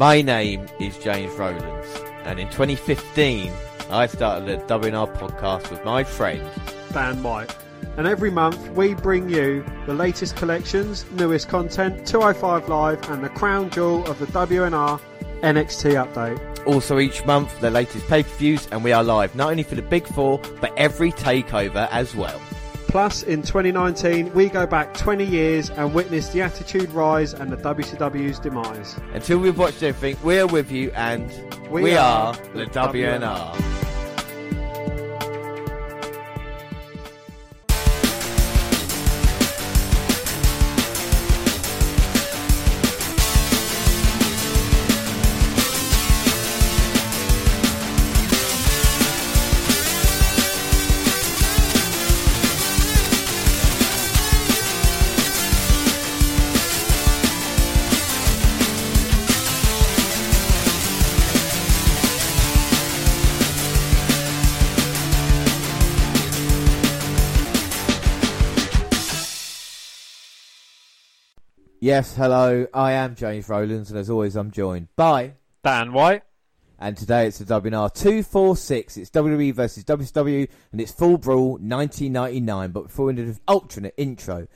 My name is James Rowlands, and in 2015, I started a WNR podcast with my friend Dan White. And every month we bring you the latest collections, newest content, 205 Live, and the crown jewel of the WNR NXT update. Also, each month, the latest pay per views, and we are live not only for the Big Four, but every takeover as well. Plus, in 2019, we go back 20 years and witness the attitude rise and the WCW's demise. Until we've watched everything, we are with you, and we, We are, are the the WNR. Yes, hello, I am James Rowlands, and as always, I'm joined by. Dan White. And today it's the WNR 246. It's WWE versus WCW, and it's Fall Brawl 1999. But before we do the alternate intro,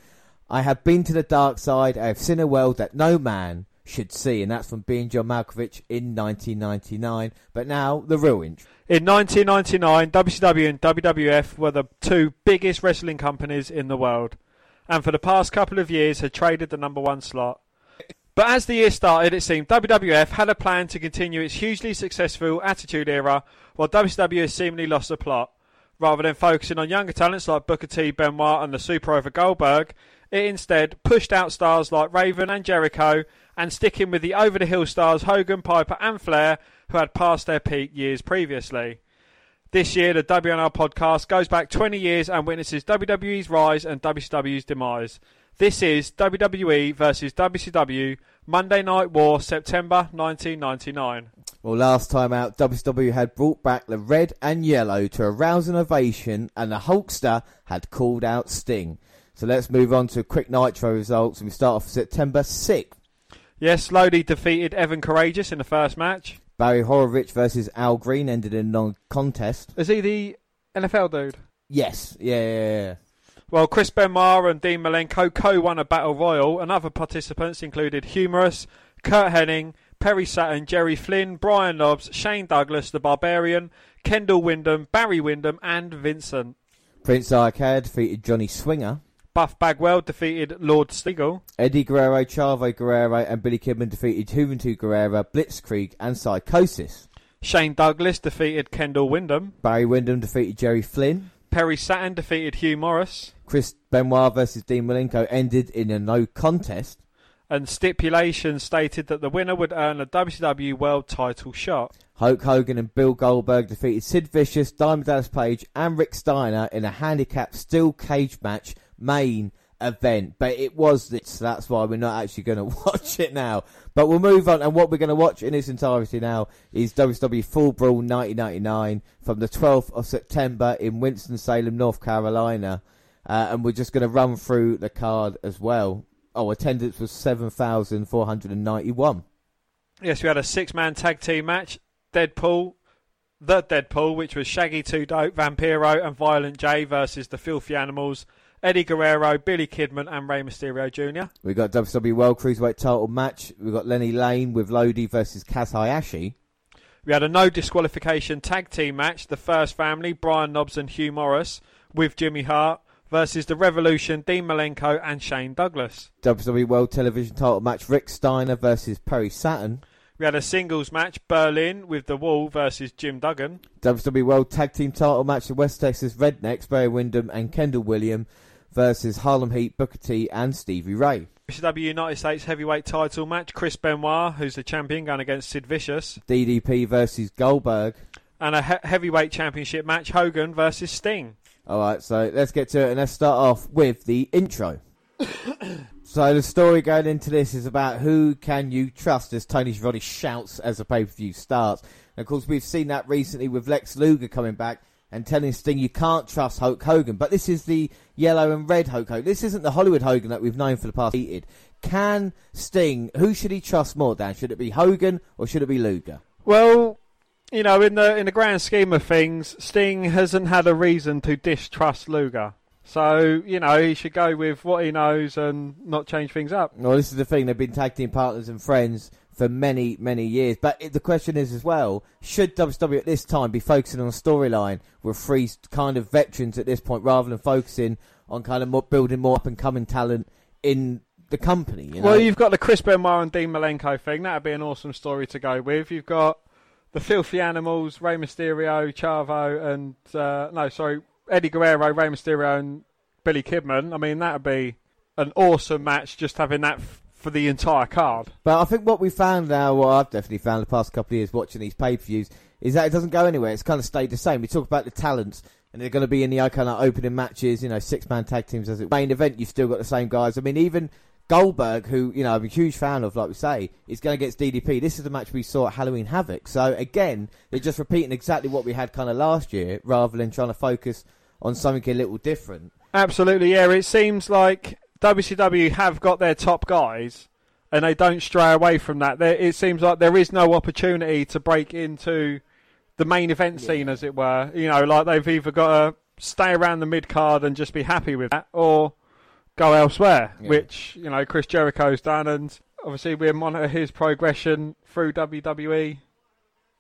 I have been to the dark side. I have seen a world that no man should see, and that's from being John Malkovich in 1999. But now, the real intro. In 1999, WCW and WWF were the two biggest wrestling companies in the world, and for the past couple of years had traded the number one slot. But as the year started, it seemed WWF had a plan to continue its hugely successful Attitude Era, while WCW seemingly lost the plot. Rather than focusing on younger talents like Booker T, Benoit, and the Super Over Goldberg, it instead pushed out stars like Raven and Jericho, and sticking with the over the hill stars Hogan, Piper, and Flair, who had passed their peak years previously. This year, the WNR podcast goes back 20 years and witnesses WWE's rise and WCW's demise. This is WWE versus WCW Monday Night War, September 1999. Well, last time out, WCW had brought back the red and yellow to arouse an ovation, and the Hulkster had called out Sting. So let's move on to quick Nitro results, and we start off September 6th. Yes, Lodi defeated Evan Karagias in the first match. Barry Horowitz versus Al Green ended in non-contest. Is he the NFL dude? Yes, yeah, yeah, yeah. Well, Chris Benoit and Dean Malenko co-won a battle royal, and other participants included Humorous, Curt Hennig, Perry Saturn, Jerry Flynn, Brian Knobbs, Shane Douglas, the Barbarian, Kendall Windham, Barry Windham, and Vincent. Prince Iaukea defeated Johnny Swinger. Buff Bagwell defeated Lord Stiegel. Eddie Guerrero, Chavo Guerrero, and Billy Kidman defeated Juventud Guerrero, Blitzkrieg, and Psychosis. Shane Douglas defeated Kendall Windham. Barry Windham defeated Jerry Flynn. Perry Saturn defeated Hugh Morris. Chris Benoit versus Dean Malenko ended in a no contest. And stipulation stated that the winner would earn a WCW World Title shot. Hulk Hogan and Bill Goldberg defeated Sid Vicious, Diamond Dallas Page, and Rick Steiner in a handicap steel cage match main event. But it was this, so that's why we're not actually going to watch it now. But we'll move on, and what we're going to watch in its entirety now is WCW Fall Brawl 1999 from the 12th of September in Winston-Salem, North Carolina. Uh, and we're just going to run through the card as well. Oh, attendance was 7,491. Yes, we had a six-man tag team match. Deadpool, the Deadpool, which was Shaggy Two Dope, Vampiro, and Violent J versus the Filthy Animals. Eddie Guerrero, Billy Kidman, and Rey Mysterio Jr. We've got WCW World Cruiserweight title match. We've got Lenny Lane with Lodi versus Kaz Hayashi. We had a no disqualification tag team match. The First Family, Brian Knobbs and Hugh Morris, with Jimmy Hart versus the Revolution, Dean Malenko, and Shane Douglas. WCW World Television title match. Rick Steiner versus Perry Saturn. We had a singles match, Berlin, with The Wall versus Jim Duggan. WCW World Tag Team title match. The West Texas Rednecks, Barry Windham and Kendall Windham versus Harlem Heat, Booker T and Stevie Ray. WCW United States Heavyweight title match, Chris Benoit, who's the champion, going against Sid Vicious. DDP versus Goldberg. And a he- heavyweight championship match, Hogan versus Sting. All right, so let's get to it, and let's start off with the intro. so the story going into this is about who can you trust, as Tony Schiavone shouts as the pay per view starts. And of course, we've seen that recently with Lex Luger coming back and telling Sting you can't trust Hulk Hogan. But this is the yellow and red Hulk Hogan. This isn't the Hollywood Hogan that we've known for the past. Heated. Can Sting? Who should he trust more? Dan, should it be Hogan or should it be Luger? Well, you know, in the in the grand scheme of things, Sting hasn't had a reason to distrust Luger. So you know he should go with what he knows and not change things up. Well, this is the thing; they've been tag team partners and friends for many, many years. But it, the question is as well: should WWE at this time be focusing on a storyline with three kind of veterans at this point, rather than focusing on kind of more, building more up and coming talent in the company? You know? Well, you've got the Chris Benoit and Dean Malenko thing. That'd be an awesome story to go with. You've got the Filthy Animals, Rey Mysterio, Chavo, and uh, no, sorry, Eddie Guerrero, Rey Mysterio, and Billy Kidman. I mean, that'd be an awesome match. Just having that f- for the entire card. But I think what we found now, what I've definitely found the past couple of years watching these pay per views, is that it doesn't go anywhere. It's kind of stayed the same. We talk about the talents, and they're going to be in the uh, kind of opening matches, you know, six man tag teams as it main event. You've still got the same guys. I mean, even Goldberg, who you know I'm a huge fan of, like we say, is going to against DDP. This is the match we saw at Halloween Havoc. So again, they're just repeating exactly what we had kind of last year, rather than trying to focus on something a little different. Absolutely, yeah. It seems like WCW have got their top guys, and they don't stray away from that. There, it seems like there is no opportunity to break into the main event scene, as it were. You know, like they've either got to stay around the mid card and just be happy with that, or go elsewhere, Yeah. which you know Chris Jericho's done, and obviously we monitor his progression through WWE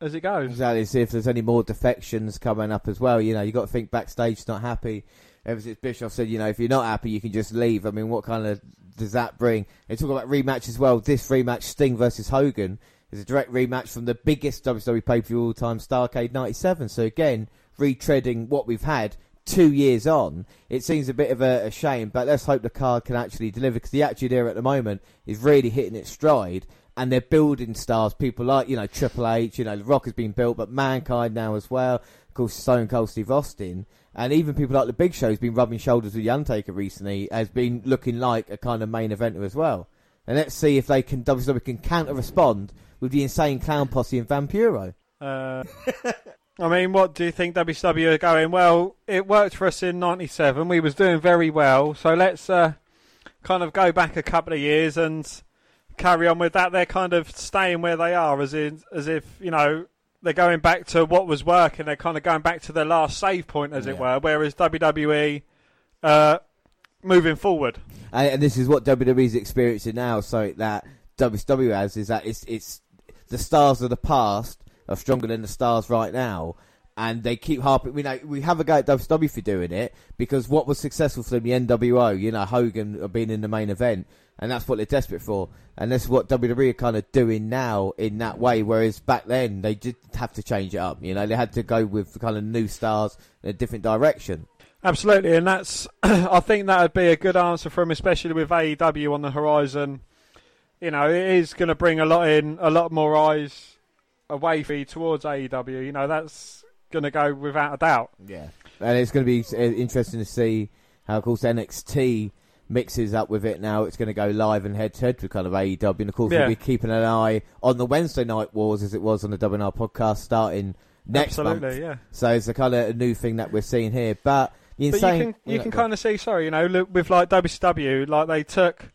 as it goes. Exactly. See if there's any more defections coming up as well. You know, you got to think backstage not happy. Ever since Bischoff said, you know, if you're not happy, you can just leave. I mean, what kind of does that bring? They talk about rematch as well. This rematch, Sting versus Hogan, is a direct rematch from the biggest WCW pay per view all time, Starcade '97. So again, retreading what we've had two years on. It seems a bit of a, a shame, but let's hope the card can actually deliver because the Attitude Era at the moment is really hitting its stride. And they're building stars, people like, you know, Triple H, you know, The Rock has been built, but Mankind now as well. Of course, Stone Cold Steve Austin. And even people like The Big Show has been rubbing shoulders with The Undertaker recently, has been looking like a kind of main eventer as well. And let's see if they can, WWE can counter respond with the insane clown posse and Vampiro. Uh, I mean, what do you think WWE are going? Well, it worked for us in '97. We was doing very well, so let's uh, kind of go back a couple of years and carry on with that. They're kind of staying where they are, as in, as if you know they're going back to what was working. They're kind of going back to their last save point, as it were. Whereas WWE, uh, moving forward. And, and this is what WWE's experiencing now. So that WWE has is that it's it's the stars of the past are stronger than the stars right now, and they keep harping. We know we have a go at WCW for doing it because what was successful for them, the NWO, you know, Hogan being in the main event, and that's what they're desperate for. And that's what WWE are kind of doing now in that way. Whereas back then they did have to change it up. You know, they had to go with kind of new stars in a different direction. Absolutely, and that's I think that would be a good answer for him, especially with AEW on the horizon. You know, it is going to bring a lot in, a lot more eyes away for you towards AEW. You know, that's going to go without a doubt. Yeah, and it's going to be uh, interesting to see how, of course, NXT mixes up with it now. It's going to go live and head to head with kind of AEW, and of course, Yeah. we'll be keeping an eye on the Wednesday Night Wars as it was on the WNR podcast starting next Absolutely, month. yeah. So it's a kind of a new thing that we're seeing here, but But insane. you can you can kind of see, sorry, you know, look, with like WCW, like they took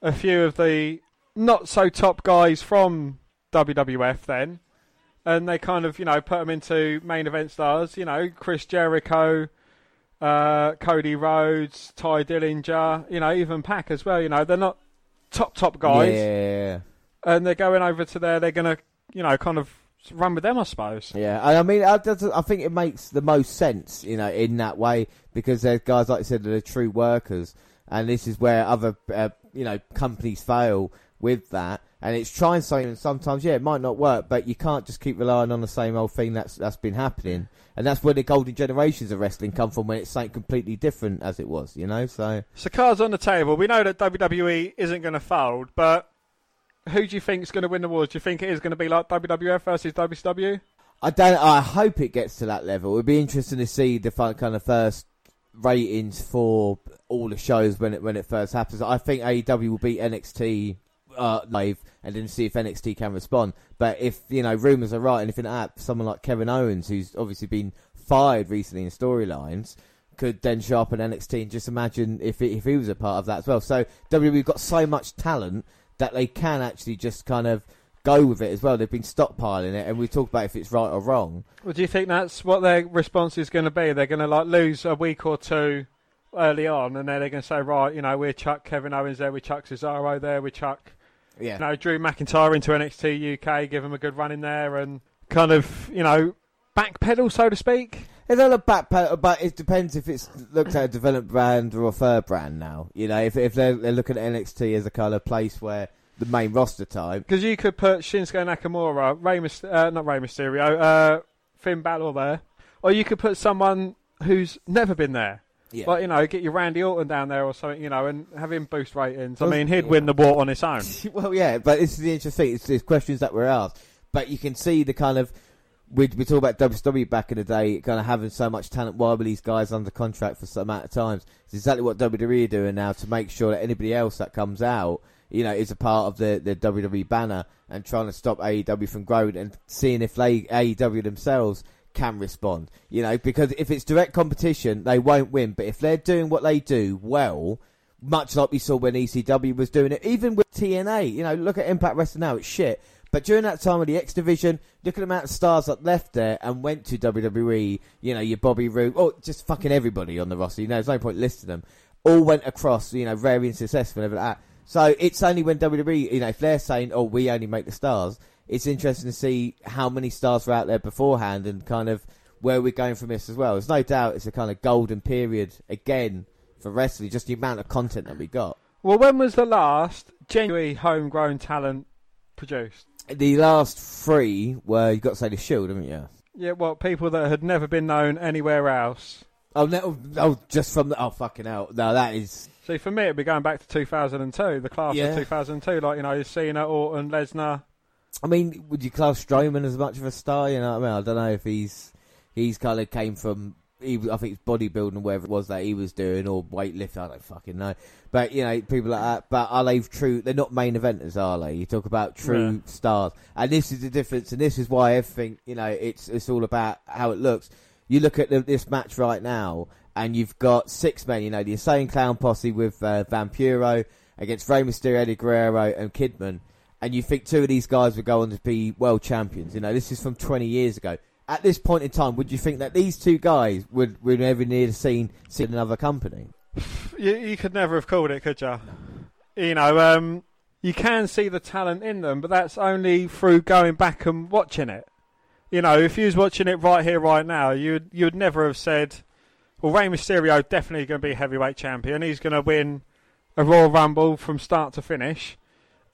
a few of the not so top guys from WWF then, and they kind of you know put them into main event stars. You know, Chris Jericho, uh, Cody Rhodes, Tye Dillinger, you know, even PAC as well. You know, they're not top top guys, Yeah, and they're going over to there. They're gonna you know kind of run with them, I suppose. yeah. I mean, I, I think it makes the most sense, you know, in that way because there's guys like I said that are true workers, and this is where other uh, you know companies fail with that. And it's trying something, and sometimes yeah, it might not work, but you can't just keep relying on the same old thing that's that's been happening. And that's where the golden generations of wrestling come from, when it's something completely different as it was, you know. So So cards on the table. We know that WWE isn't going to fold, but who do you think is going to win the wars? Do you think it is going to be like WWF versus WCW? I don't. I hope it gets to that level. It'd be interesting to see the kind of first ratings for all the shows when it when it first happens. I think AEW will beat NXT uh, live and then see if NXT can respond. But if you know rumors are right, and if in app someone like Kevin Owens, who's obviously been fired recently in storylines could then in NXT. And just imagine if it, if he was a part of that as well. So WWE got so much talent that they can actually just kind of go with it as well. They've been stockpiling it, and we talk about if it's right or wrong. Well, do you think that's what their response is going to be? They're going to like lose a week or two early on, and then they're going to say, right, you know, we chuck Kevin Owens there, we chuck Cesaro there, we chuck, Yeah. you know, Drew McIntyre into NXT UK, give him a good run in there, and kind of, you know, backpedal, so to speak. It's not a backpedal, but it depends if it's looked at a developed brand or a third brand now. You know, if if they're, they're looking at NXT as a kind of place where the main roster type. Because you could put Shinsuke Nakamura, Rey Myst- uh, not Rey Mysterio, uh, Finn Balor there, or you could put someone who's never been there. Yeah. Like, you know, get your Randy Orton down there or something, you know, and have him boost ratings. I mean, he'd yeah. win the war on his own. well, yeah, but this is the interesting. It's, it's questions that were asked, but you can see the kind of we we talk about WCW back in the day, kind of having so much talent. Why were these guys under contract for some amount of times? It's exactly what WWE are doing now to make sure that anybody else that comes out, you know, is a part of the the WWE banner and trying to stop AEW from growing and seeing if they AEW themselves can respond. You know, because if it's direct competition, they won't win. But if they're doing what they do well, much like we saw when ECW was doing it, even with TNA. You know, look at Impact Wrestling now; it's shit. But during that time of the X Division, look at the amount of stars that left there and went to WWE. You know, your Bobby Roode, oh, just fucking everybody on the roster. You know, there's no point listing them. All went across. You know, very successful and everything like that. So it's only when WWE, you know, if they're saying, "Oh, we only make the stars," it's interesting to see how many stars were out there beforehand and kind of where we're going from this as well. There's no doubt it's a kind of golden period again for wrestling, just the amount of content that we got. Well, when was the last genuine homegrown talent produced? The last three were you got to say the Shield, haven't you? Yeah, well, people that had never been known anywhere else. Oh no! Oh, just from the oh fucking hell! No, that is See, for me, it'd be going back to 2002, the class Yeah. of 2002. Like, you know, Cena, Orton, Lesnar. I mean, would you class Strowman as much of a star? You know what I mean? I don't know if he's he's kind of came from. He, I think it's bodybuilding, whatever it was that he was doing, or weightlifting. I don't fucking know. But you know, people like that. But are they true? They're not main eventers, are they? You talk about true Yeah. stars, and this is the difference. And this is why everything, you know, it's it's all about how it looks. You look at the, this match right now, and you've got six men. You know, the Insane Clown Posse with uh, Vampiro against Rey Mysterio, Eddie Guerrero, and Kidman and you think two of these guys would go on to be world champions. You know, this is from 20 years ago. At this point in time, would you think that these two guys would would ever near seen seen another company? You, you could never have called it, could you? You know, um, you can see the talent in them, but that's only through going back and watching it. You know, if you was watching it right here, right now, you'd you'd never have said, "Well, Rey Mysterio definitely going to be heavyweight champion. He's going to win a Royal Rumble from start to finish."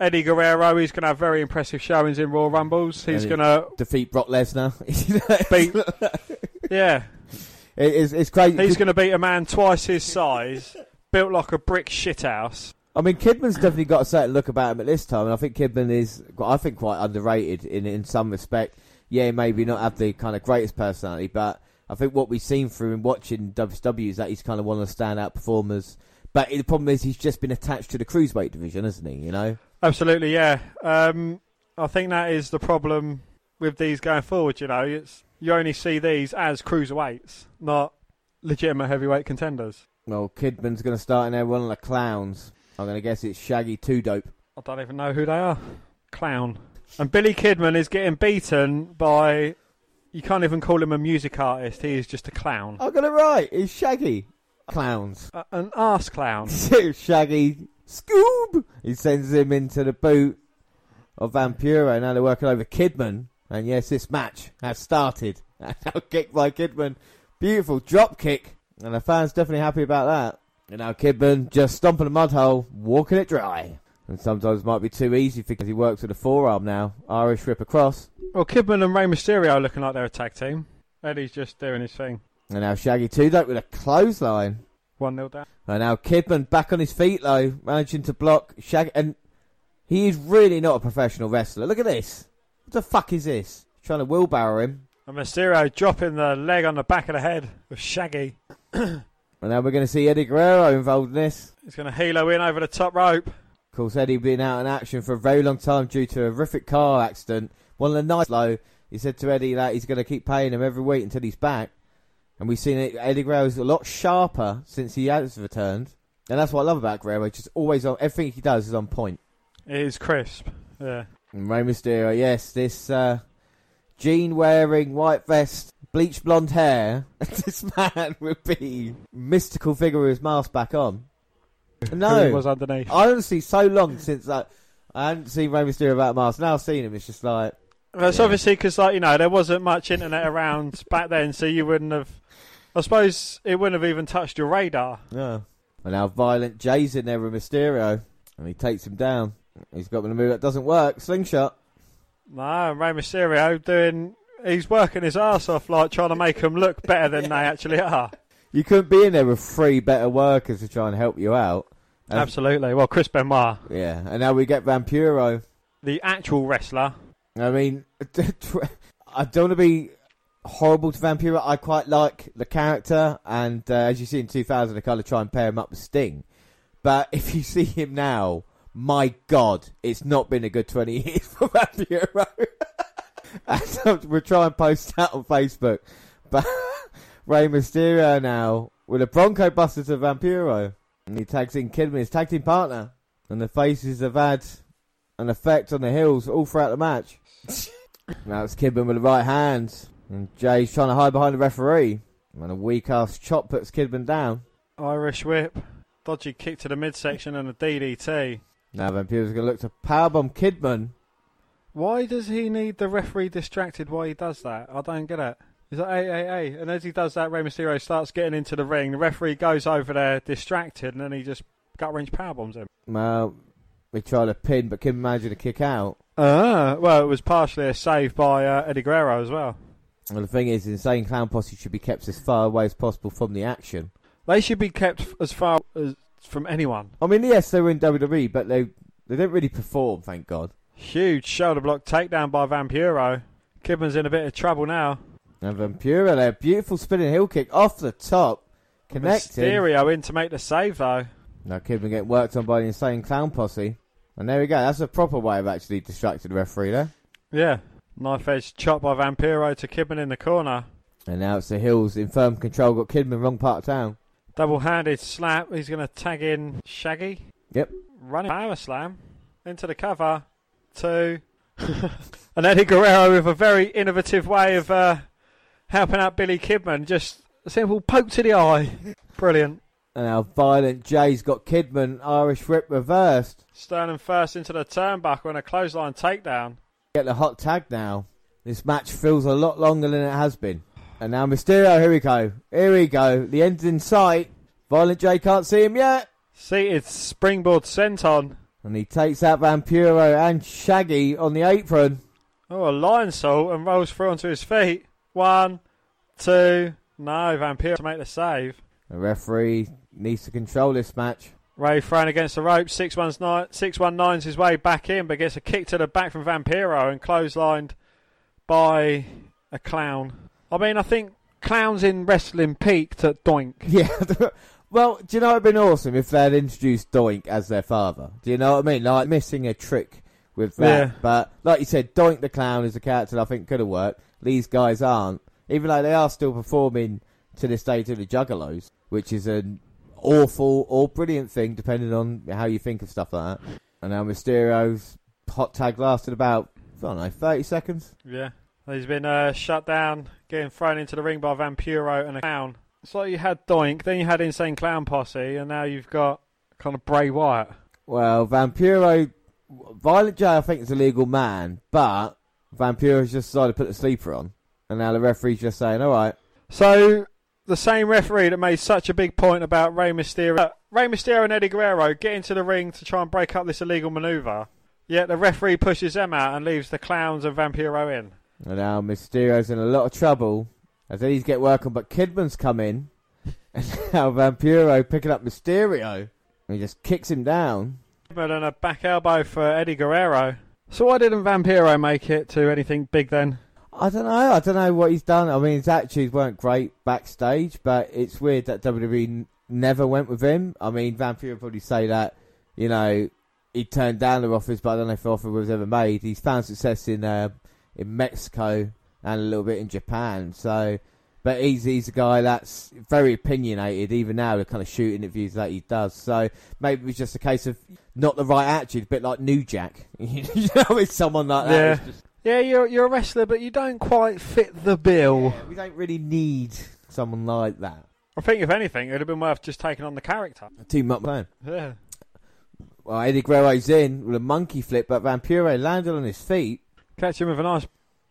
Eddie Guerrero, he's going to have very impressive showings in Royal Rumbles. He's going to Defeat Brock Lesnar. Beat, yeah, it- it's, it's crazy. he's going to beat a man twice his size, built like a brick shithouse. I mean, Kidman's definitely got a certain look about him at this time, and I think Kidman is, I think, quite underrated in in some respect. Yeah, maybe not have the kind of greatest personality, but I think what we've seen through him watching WCW is that he's kind of one of the standout performers. But the problem is he's just been attached to the cruiserweight division, hasn't he? You know. Absolutely, yeah. Um, I think that is the problem with these going forward. You know, it's you only see these as cruiserweights, not legitimate heavyweight contenders. Well, Kidman's going to start in there, one of the clowns. I'm going to guess it's Shaggy Two Dope. I don't even know who they are. Clown. And Billy Kidman is getting beaten by. You can't even call him a music artist. He is just a clown, I got it right. It's Shaggy. Clowns. a- an arse clown. Shaggy Scoob. He sends him into the boot of Vampiro. Now they're working over Kidman. And yes, this match has started. now kick by Kidman. Beautiful drop kick. And the fans definitely happy about that. And now Kidman just stomping a mud hole, walking it dry. And sometimes it might be too easy because he works with a forearm now. Irish whip across. Well, Kidman and Rey Mysterio looking like they're a tag team. Eddie's just doing his thing. And now Shaggy 2 Dope with a clothesline. One 0 down. And now Kidman back on his feet though, managing to block Shaggy. And he is really not a professional wrestler. Look at this. What the fuck is this? Trying to wheelbarrow him. And Mysterio dropping the leg on the back of the head of Shaggy. And now we're going to see Eddie Guerrero involved in this. He's going to helo in over the top rope. Of course, Eddie been out in action for a very long time due to a horrific car accident. One of the nights low, he said to Eddie that he's going to keep paying him every week until he's back. And we've seen it, Eddie Guerrero's a lot sharper since he has returned. And that's what I love about Guerrero. Just always on, everything he does is on point. It is crisp. Yeah. And Rey Mysterio, yes, this uh, jean wearing, white vest, bleached blonde hair. this man would be mystical figure with his mask back on. Who No, was underneath. I honestly so long since I, I hadn't seen Rey Mysterio without a mask. Now I've seen him. It's just like That's Yeah. obviously because, like you know, there wasn't much internet around back then, so you wouldn't have. I suppose it wouldn't have even touched your radar. no. And now Violent Jay's in there with Mysterio, and he takes him down. He's got the move that doesn't work. Slingshot. No, Rey Mysterio doing. He's working his ass off, like trying to make them look better than they actually are. You couldn't be in there with three better workers to try and help you out. And- Absolutely. Well, Chris Benoit, Yeah, and now we get Vampiro. the actual wrestler. I mean, I don't want to be horrible to Vampiro. I quite like the character, and uh, as you see in 2000, I kind of try and pair him up with Sting. But if you see him now, my God, it's not been a good 20 years for Vampiro. and we'll try and post that on Facebook. But Rey Mysterio now with a Bronco Buster to Vampiro. And he tags in Kidman, his tag team partner. And the faces have had an effect on the heels all throughout the match. now it's Kidman with the right hand. And Jay's trying to hide behind the referee. And a weak ass chop puts Kidman down. Irish whip, dodgy kick to the midsection, and a DDT. Now Vampiro's going to look to powerbomb Kidman. Why does he need the referee distracted while he does that? I don't get it. He's like, hey, hey, hey. And as he does that, Rey Mysterio starts getting into the ring. The referee goes over there distracted, and then he just gut wrench powerbombs him. Well, we tried to pin, but Kidman managed to kick out. Ah, well, it was partially a save by uh, Eddie Guerrero as well. And the thing is, Insane Clown Posse should be kept as far away as possible from the action. They should be kept as far as from anyone. I mean, yes, they were in WWE, but they they didn't really perform, thank God. Huge shoulder block takedown by Vampiro. Kidman's in a bit of trouble now. And Vampiro, a beautiful spinning heel kick off the top, connecting. Mysterio in to make the save though. Now Kidman getting worked on by the Insane Clown Posse. And there we go. That's a proper way of actually distracting the referee there. Yeah. Knife edge chop by Vampiro to Kidman in the corner. And now it's the heels in firm control. Got Kidman wrong part of town. Double handed slap. He's going to tag in Shaggy. Yep. Running power slam into the cover. Two. and Eddie Guerrero with a very innovative way of uh, helping out Billy Kidman. Just a simple poke to the eye. Brilliant. And now Violent Jay's got Kidman Irish whip reversed. Sternum first into the turnbuckle and a clothesline takedown. Get the hot tag now. This match feels a lot longer than it has been. And now Mysterio, here we go. Here we go. The end's in sight. Violent J can't see him yet. Seated springboard senton. And he takes out Vampiro and Shaggy on the apron. Oh, a lionsault and rolls through onto his feet. One, two. No, Vampiro to make the save. The referee needs to control this match. Rey thrown against the rope. 619, 619's his way back in, but gets a kick to the back from Vampiro and clotheslined by a clown. I mean, I think clowns in wrestling peaked at Doink. Yeah. well, do you know it'd been awesome if they had introduced Doink as their father? Do you know what I mean? Like missing a trick with that. Yeah. But like you said, Doink the clown is a character that I think could have worked. These guys aren't, even though they are still performing to this day to the Juggalos, which is an awful or brilliant thing depending on how you think of stuff like that. And now Mysterio's hot tag lasted about I don't know thirty seconds. Yeah. He's been uh, shut down, getting thrown into the ring by Vampiro and a clown. It's like you had Doink, then you had Insane Clown Posse, and now you've got kind of Bray Wyatt. Well, Vampiro, Violent J, I think is a legal man, but Vampiro's just decided to put the sleeper on, and now the referee's just saying, "All right, So the same referee that made such a big point about Rey Mysterio, uh, Rey Mysterio and Eddie Guerrero get into the ring to try and break up this illegal maneuver. Yet the referee pushes them out and leaves the clowns and Vampiro in. And now Mysterio's in a lot of trouble as these get working, but Kidman's come in, and now Vampiro picking up Mysterio, and he just kicks him down. But then a back elbow for Eddie Guerrero. So why didn't Vampiro make it to anything big then? I don't know. I don't know what he's done. I mean, his attitudes weren't great backstage, but it's weird that WWE n- never went with him. I mean, Van Vampiro would probably say that, you know, he turned down the offers, but I don't know if the offer was ever made. He's found success in uh, in Mexico and a little bit in Japan. So But he's he's a guy that's very opinionated, even now, the kind of shoot interviews that he does. So maybe it's just a case of not the right attitude, a bit like New Jack. you know, it's someone like that. Yeah. just- Yeah, you're you're a wrestler, but you don't quite fit the bill. yeah, we don't really need someone like that. I think if anything, it would have been worth just taking on the character. Team up man. Yeah. Well, Eddie Guerrero's in with a monkey flip, but Vampiro landed on his feet. Catch him with a nice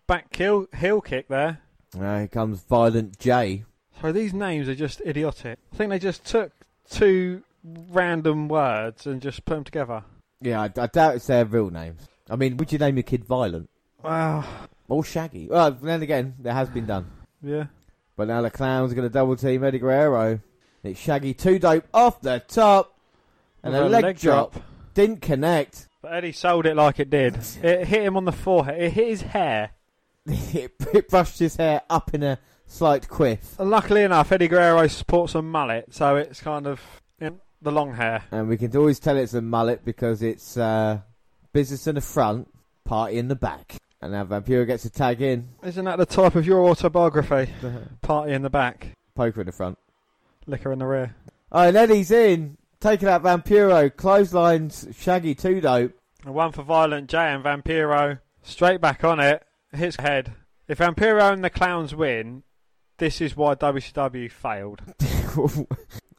back heel, heel kick there. Uh, here comes Violent J. So these names are just idiotic. I think they just took two random words and just put them together. Yeah, I, I doubt it's their real names. I mean, would you name your kid Violent Wow. or Shaggy? Well, then again, that has been done. Yeah. But now the clowns going to double team Eddie Guerrero. It's Shaggy two dope off the top, and With a leg, drop. didn't connect. But Eddie sold it like it did. It hit him on the forehead. It hit his hair. it, it brushed his hair up in a slight quiff, And luckily enough, Eddie Guerrero sports a mullet, so it's kind of you know, the long hair. and we can always tell it's a mullet because it's uh, business in the front, party in the back. And now Vampiro gets a tag in, Isn't that the type of your autobiography? Uh-huh. Party in the back, poker in the front. liquor in the rear. Oh, and Eddie's in, taking out Vampiro, clotheslines Shaggy two dope. And one for Violent J and Vampiro. Straight back on it. Hits head. If Vampiro and the Clowns win, this is why WCW failed.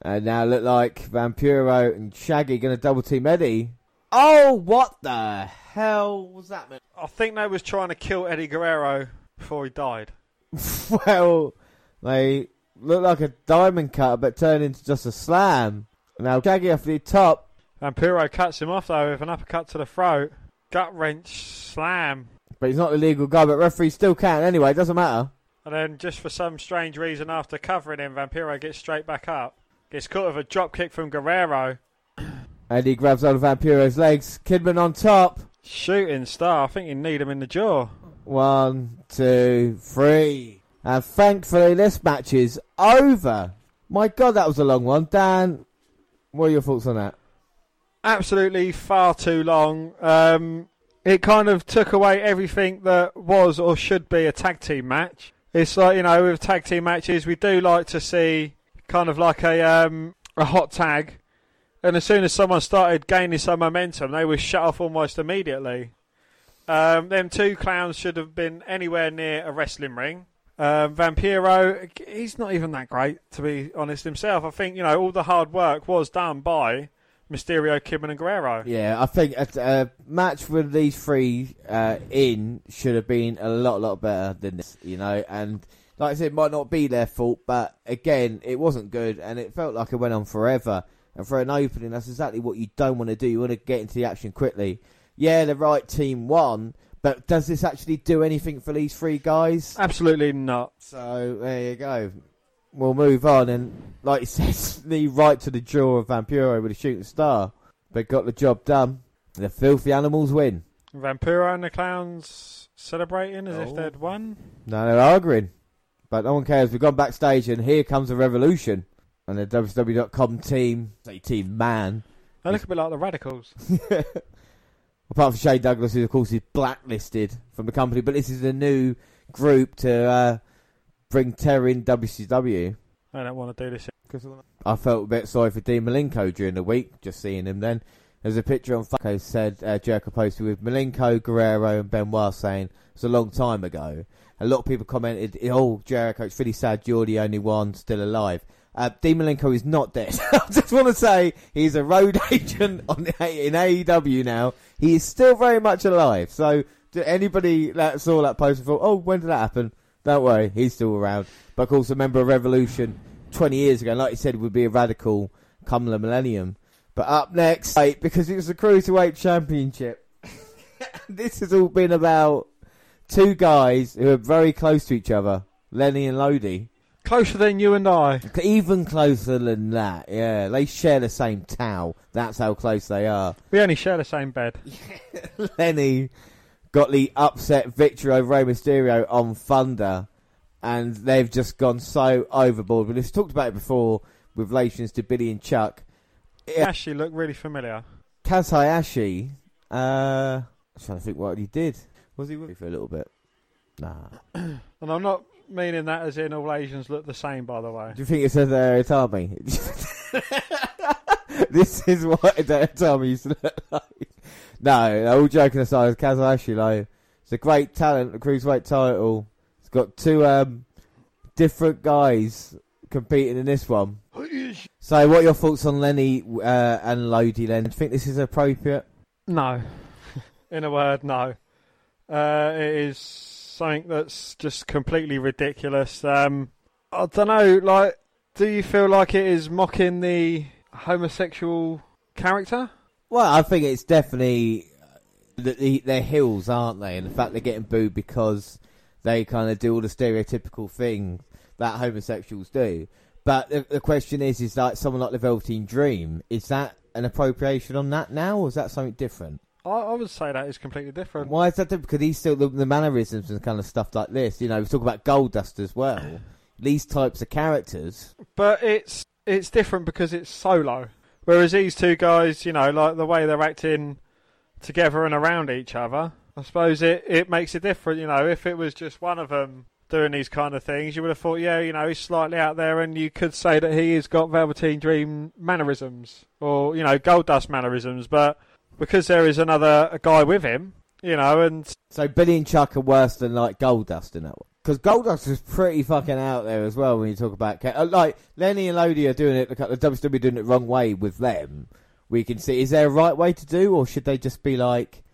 and now look like Vampiro and Shaggy going to double team Eddie. Oh, what the hell was that, man? I think they was trying to kill Eddie Guerrero before he died. well, they look like a diamond cutter, but turned into just a slam. Now Shaggy off the top. And Vampiro cuts him off though with an uppercut to the throat. Gut wrench slam. But he's not the legal guy, but referee still can anyway, it doesn't matter. And then just for some strange reason after covering him, Vampiro gets straight back up. Gets caught with a drop kick from Guerrero. Eddie grabs hold of Vampiro's legs. Kidman on top. Shooting star. I think you need him in the jaw. One, two, three. And thankfully this match is over. My god, that was a long one. Dan, what are your thoughts on that? absolutely far too long. Um, it kind of took away everything that was or should be a tag team match. It's like you know, with tag team matches, we do like to see kind of like a um, a hot tag, and as soon as someone started gaining some momentum, they were shut off almost immediately. Um, them two clowns should have been anywhere near a wrestling ring. Um, Vampiro, he's not even that great, to be honest himself. I think you know all the hard work was done by Mysterio, Kidman, and Guerrero. Yeah, I think a, a match with these three uh, in should have been a lot, lot better than this, you know. And like I said, it might not be their fault, but again, it wasn't good, and it felt like it went on forever. And for an opening, that's exactly what you don't want to do. You want to get into the action quickly. Yeah, the right team won, but does this actually do anything for these three guys? Absolutely not. So there you go. We'll move on, and like you says, the right to the jaw of Vampiro with a shooting star, but got the job done. The filthy animals win. Vampiro and the clowns celebrating as if Oh. they'd won. No, they're arguing, but no one cares. We've gone backstage, and here comes a revolution. And the WWE.com team, say team man, They look a bit like the Radicalz. apart from Shane Douglas, who of course is blacklisted from the company, but this is a new group to uh, bring terror in WCW. I don't want to do this. Shit. I felt a bit sorry for Dean Malenko during the week, just seeing him then. There's a picture on Funko said uh, Jericho posted with Malenko, Guerrero, and Benoit saying it's a long time ago. A lot of people commented, "Oh, Jericho, it's really sad you're the only one still alive." Uh, Dean Malenko is not dead. I just want to say he's a road agent on in AEW now. He is still very much alive. So, anybody that saw that post and thought, "Oh, when did that happen?" Don't worry, he's still around. But of course, a member of Revolution 20 years ago, like you said, would be a radical come the millennium. But up next, wait, because it was the Cruiserweight Championship. this has all been about two guys who are very close to each other, Lenny and Lodi. Closer than you and I. Even closer than that, yeah. They share the same towel. That's how close they are. We only share the same bed. Lenny got the upset victory over Rey Mysterio on Thunder, and they've just gone so overboard. We've talked about it before with relations to Billy and Chuck. Yeah. Actually, look really familiar. Kaz Hayashi, uh, I'm trying to think what he did. Was he with me for a little bit? Nah. And I'm not meaning that as in all Asians look the same, by the way. Do you think it says uh, Itami? this is what Itami used to look like. No, all joking aside, Kaz Hayashi, like, it's a great talent, the cruiserweight title. It's got two um, different guys competing in this one. So, what are your thoughts on Lenny uh, and Lodi, Len? Do you think this is appropriate? No. In a word, no. Uh, it is something that's just completely ridiculous. Um, I don't know, like, do you feel like it is mocking the homosexual character? Well, I think it's definitely the, the, they're heels, aren't they? And the fact they're getting booed because they kind of do all the stereotypical things that homosexuals do. But the, the question is, is like someone like the Velveteen Dream, is that an appropriation on that now, or is that something different? I, I would say that is completely different. Why is that different? Because he's still the, the mannerisms and kind of stuff like this. You know, we talk about Goldust as well. These types of characters. But it's it's different because it's solo. Whereas these two guys, you know, like the way they're acting together and around each other, I suppose it, it makes it different. You know, if it was just one of them doing these kind of things, you would have thought, yeah, you know, he's slightly out there, and you could say that he has got Velveteen Dream mannerisms or you know Goldust mannerisms. But because there is another a guy with him, you know, and So Billy and Chuck are worse than like Goldust in that one. Because Goldust is pretty fucking out there as well when you talk about uh, like Lenny and Lodi are doing it. The WWE doing it the wrong way with them. We can see. Is there a right way to do, or should they just be like?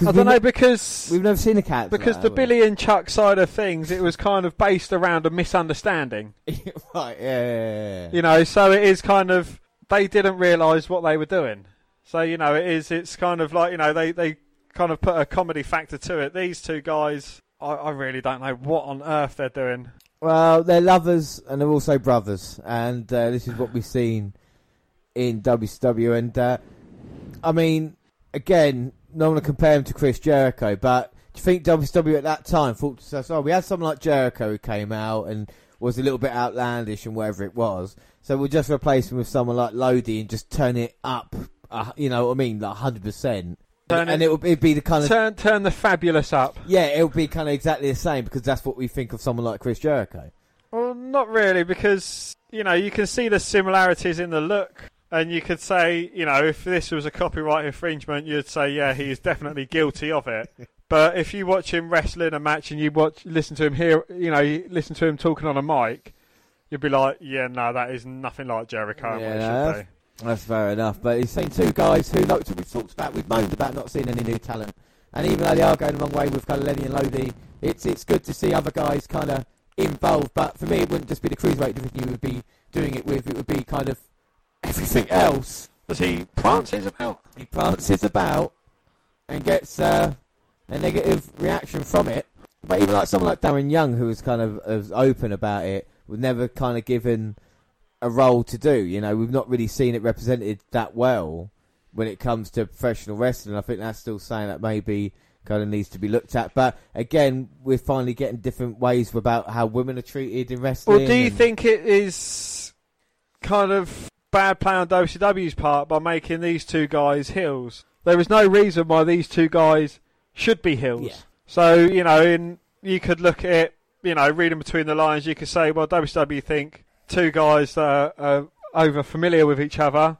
I don't know because We've never seen a cat. because the Billy and Chuck side of things, it was kind of based around a misunderstanding. right, yeah, yeah, yeah, yeah. You know, so it is kind of they didn't realise what they were doing. So you know, it is. It's kind of like you know they they kind of put a comedy factor to it. These two guys, I, I really don't know what on earth they're doing. Well, they're lovers and they're also brothers, and uh, this is what we've seen in WCW. And uh, I mean, again, not one to compare him to Chris Jericho, but do you think WCW at that time thought to themselves, "Oh, we had someone like Jericho who came out and was a little bit outlandish and whatever it was, so we'll just replace him with someone like Lodi and just turn it up." Uh, you know what I mean, like hundred percent, Turn and it- it would it'd be the kind of Turn turn the fabulous up. yeah, it would be kind of exactly the same because that's what we think of someone like Chris Jericho. Well, not really, because you know you can see the similarities in the look, and you could say, you know, if this was a copyright infringement, you'd say, yeah, he is definitely guilty of it. But if you watch him wrestling a match and you watch, listen to him here, you know, you listen to him talking on a mic, you'd be like, yeah, no, that is nothing like Jericho. Yeah, what it no, should be. That's fair enough, but he's seen two guys who, like we've talked about, we've moaned about not seeing any new talent, and even though they are going the wrong way with kind of Lenny and Lodi, it's it's good to see other guys kind of involved. But for me, it wouldn't just be the cruiserweight division you would be doing it with; it would be kind of everything else. Does he prances about? He prances about and gets uh, a negative reaction from it. But even like someone like Darren Young, who was kind of as open about it, was never kind of given a role to do. You know, we've not really seen it represented that well when it comes to professional wrestling. I think that's still saying that maybe kind of needs to be looked at. But again, we're finally getting different ways about how women are treated in wrestling. Well, do you and- think it is kind of bad play on WCW's part by making these two guys heels? There is no reason why these two guys should be heels. Yeah. So you know, in, you could look at it, you know, reading between the lines, you could say, well, WCW think two guys that are, over familiar with each other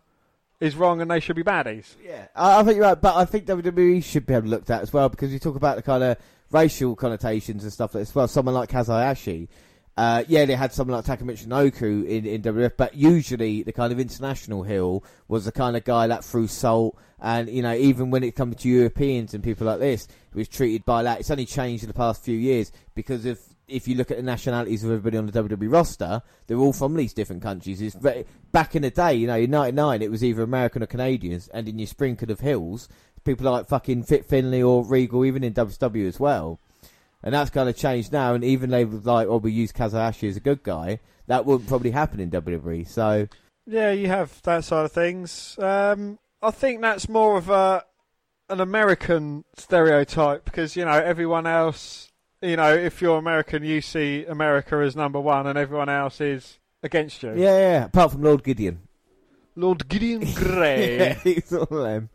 is wrong and they should be baddies. Yeah, I, I think you're right, but I think WWE should be looked at as well because you talk about the kind of racial connotations and stuff as well. Someone like Kaz Hayashi, uh, yeah, they had someone like Taka Michinoku in, in WF, but usually the kind of international heel was the kind of guy that threw salt, and you know, even when it comes to Europeans and people like this, he was treated by that. It's only changed in the past few years because of if you look at the nationalities of everybody on the WWE roster, they're all from these different countries. It's very, back in the day, you know, in '99, it was either American or Canadians, and in your sprinkle of heels, people like fucking Fit Finlay or Regal, even in WCW as well. And that's kind of changed now, and even they were like, oh, we use Kaz Hayashi as a good guy. That wouldn't probably happen in WWE. So, Yeah, you have that side of things. Um, I think that's more of a an American stereotype because you know everyone else. You know, if you're American, you see America as number one, and everyone else is against you. yeah, yeah, apart from Lord Gideon. Lord Gideon yeah, Grey. he's all of them.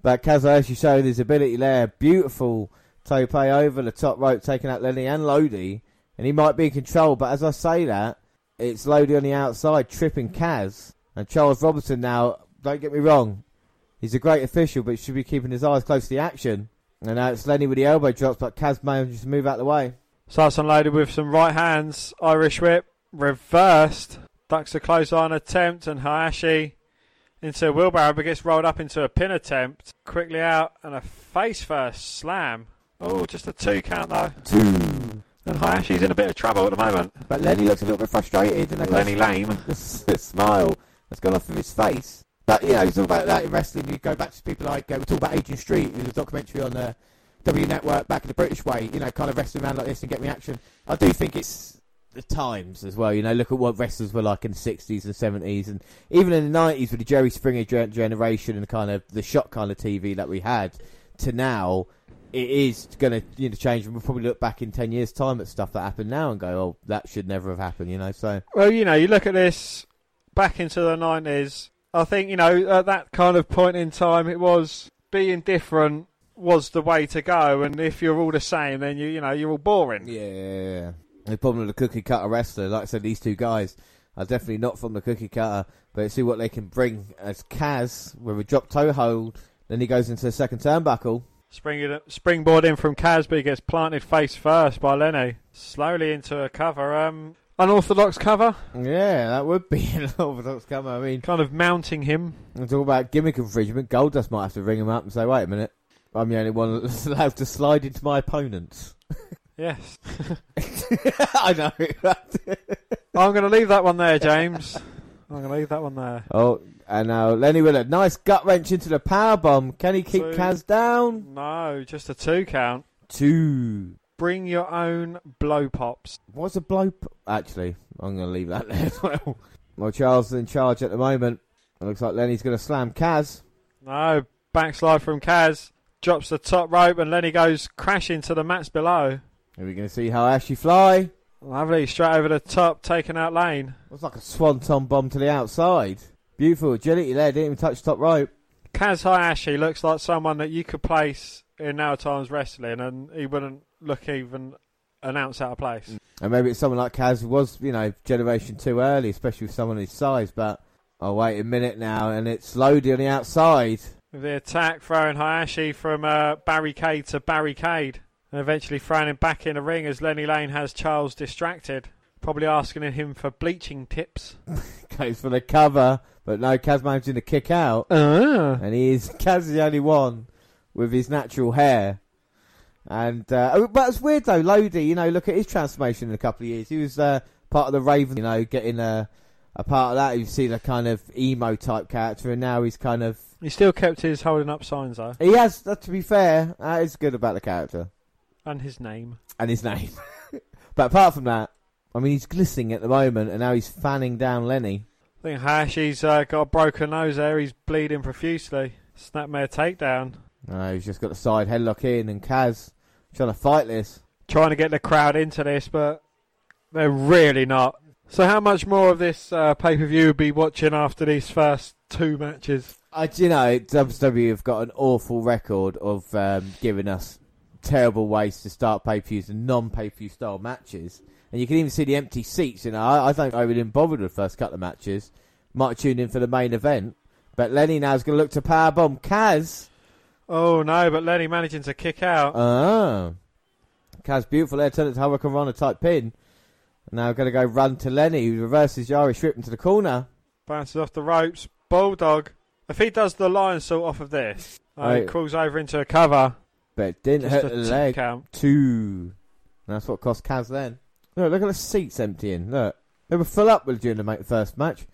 But Kaz Hayashi showed his ability there. Beautiful Tope over the top rope, taking out Lenny and Lodi, and he might be in control. But as I say that, it's Lodi on the outside, tripping Kaz, and Charles Robinson now. Don't get me wrong, he's a great official, but he should be keeping his eyes close to the action. And now it's Lenny with the elbow drops, but Kaz manages to move out of the way. Starts unloaded with some right hands. Irish whip reversed. Ducks a clothesline attempt, and Hayashi into a wheelbarrow, but gets rolled up into a pin attempt. Quickly out, and a face first slam. Oh, just a two count though. Two. And Hayashi's in a bit of trouble at the moment. But Lenny looks a little bit frustrated, and Lenny Lame. the smile has gone off of his face. But you know, it's all about that in wrestling. You go back to people like uh, we talk about Adrian Street, who's a documentary on the W Network back in the British way. You know, kind of wrestling around like this and get reaction. I do think it's the times as well. You know, look at what wrestlers were like in the sixties and seventies, and even in the nineties with the Jerry Springer generation and kind of the shot kind of TV that we had to now. It is going to you know change, and we'll probably look back in ten years' time at stuff that happened now and go, "Oh, that should never have happened." You know, so Well, you know, you look at this back into the 90s. I think, you know, at that kind of point in time, it was being different was the way to go. And if you're all the same, then you, you know, you're all boring. Yeah. The problem with the cookie cutter wrestler, like I said, these two guys are definitely not from the cookie cutter, but see what they can bring as Kaz with a drop toe hold. Then he goes into the second turnbuckle. Spring, springboard in from Casby gets planted face first by Lenny. Slowly into a cover. Um, unorthodox cover. Yeah, that would be an orthodox cover. I mean, Kind of mounting him. and talk about gimmick infringement. Goldust might have to ring him up and say, "Wait a minute, I'm the only one that's allowed to slide into my opponents." Yes. I know. I'm going to leave that one there, James. I'm going to leave that one there. oh, and now Lenny with a nice gut wrench into the power bomb. Can he keep Two. Kaz down? No, just a two count. Two. Bring your own blow pops. What's a blow? P- Actually, I'm going to leave that there as well. Well, Charles is in charge at the moment. It looks like Lenny's going to slam Kaz. No, backslide from Kaz. Drops the top rope and Lenny goes crashing to the mats below. Are we going to see Hayashi fly? Lovely, straight over the top, taking out Lane. Looks like a swanton bomb to the outside. Beautiful agility there. Didn't even touch the top rope. Kaz Hayashi looks like someone that you could place in now times wrestling and he wouldn't look even an ounce out of place. And maybe it's someone like Kaz was, you know, generation too early, especially with someone his size. But oh, wait a minute now, and it's Lodi on the outside. The attack, throwing Hayashi from uh, barricade to barricade. And eventually throwing him back in the ring as Lenny Lane has Charles distracted. Probably asking him for bleaching tips. Goes for the cover, but no, Kaz managing to kick out. Uh. and he is Kaz is the only one with his natural hair. And uh, oh, but it's weird though, Lodi. You know, look at his transformation in a couple of years. He was uh, part of the Raven. You know, getting a a part of that. You see the kind of emo type character, and now he's kind of He still kept his holding up signs though. he has. That to be fair, that is good about the character And his name. and his name. but apart from that, I mean, he's glistening at the moment, and now he's fanning down Lenny. I think Hayashi's uh, got a broken nose there. He's bleeding profusely. Snapmare takedown. No, he's just got the side headlock in, and Kaz trying to fight this. Trying to get the crowd into this, but they're really not. So, how much more of this uh, pay per view be watching after these first two matches? I, do you know, WWE have got an awful record of um, giving us terrible ways to start pay per views and non pay per view style matches. And you can even see the empty seats. You know, I, I don't I really bothered with the first couple of matches. Might tune in for the main event. But Lenny now's going to look to powerbomb Kaz. Oh no, but Lenny managing to kick out. Ah. Kaz beautiful there, turn it to Hurricane type pin. Now going to go run to Lenny, who reverses Irish whip into the corner. Bounces off the ropes. Bulldog. If he does the lionsault off of this, uh, he crawls over into a cover. But it didn't Just hurt the leg. count. Two. And that's what cost Kaz then. Look, look at the seats emptying. Look. They were full up with during the first match.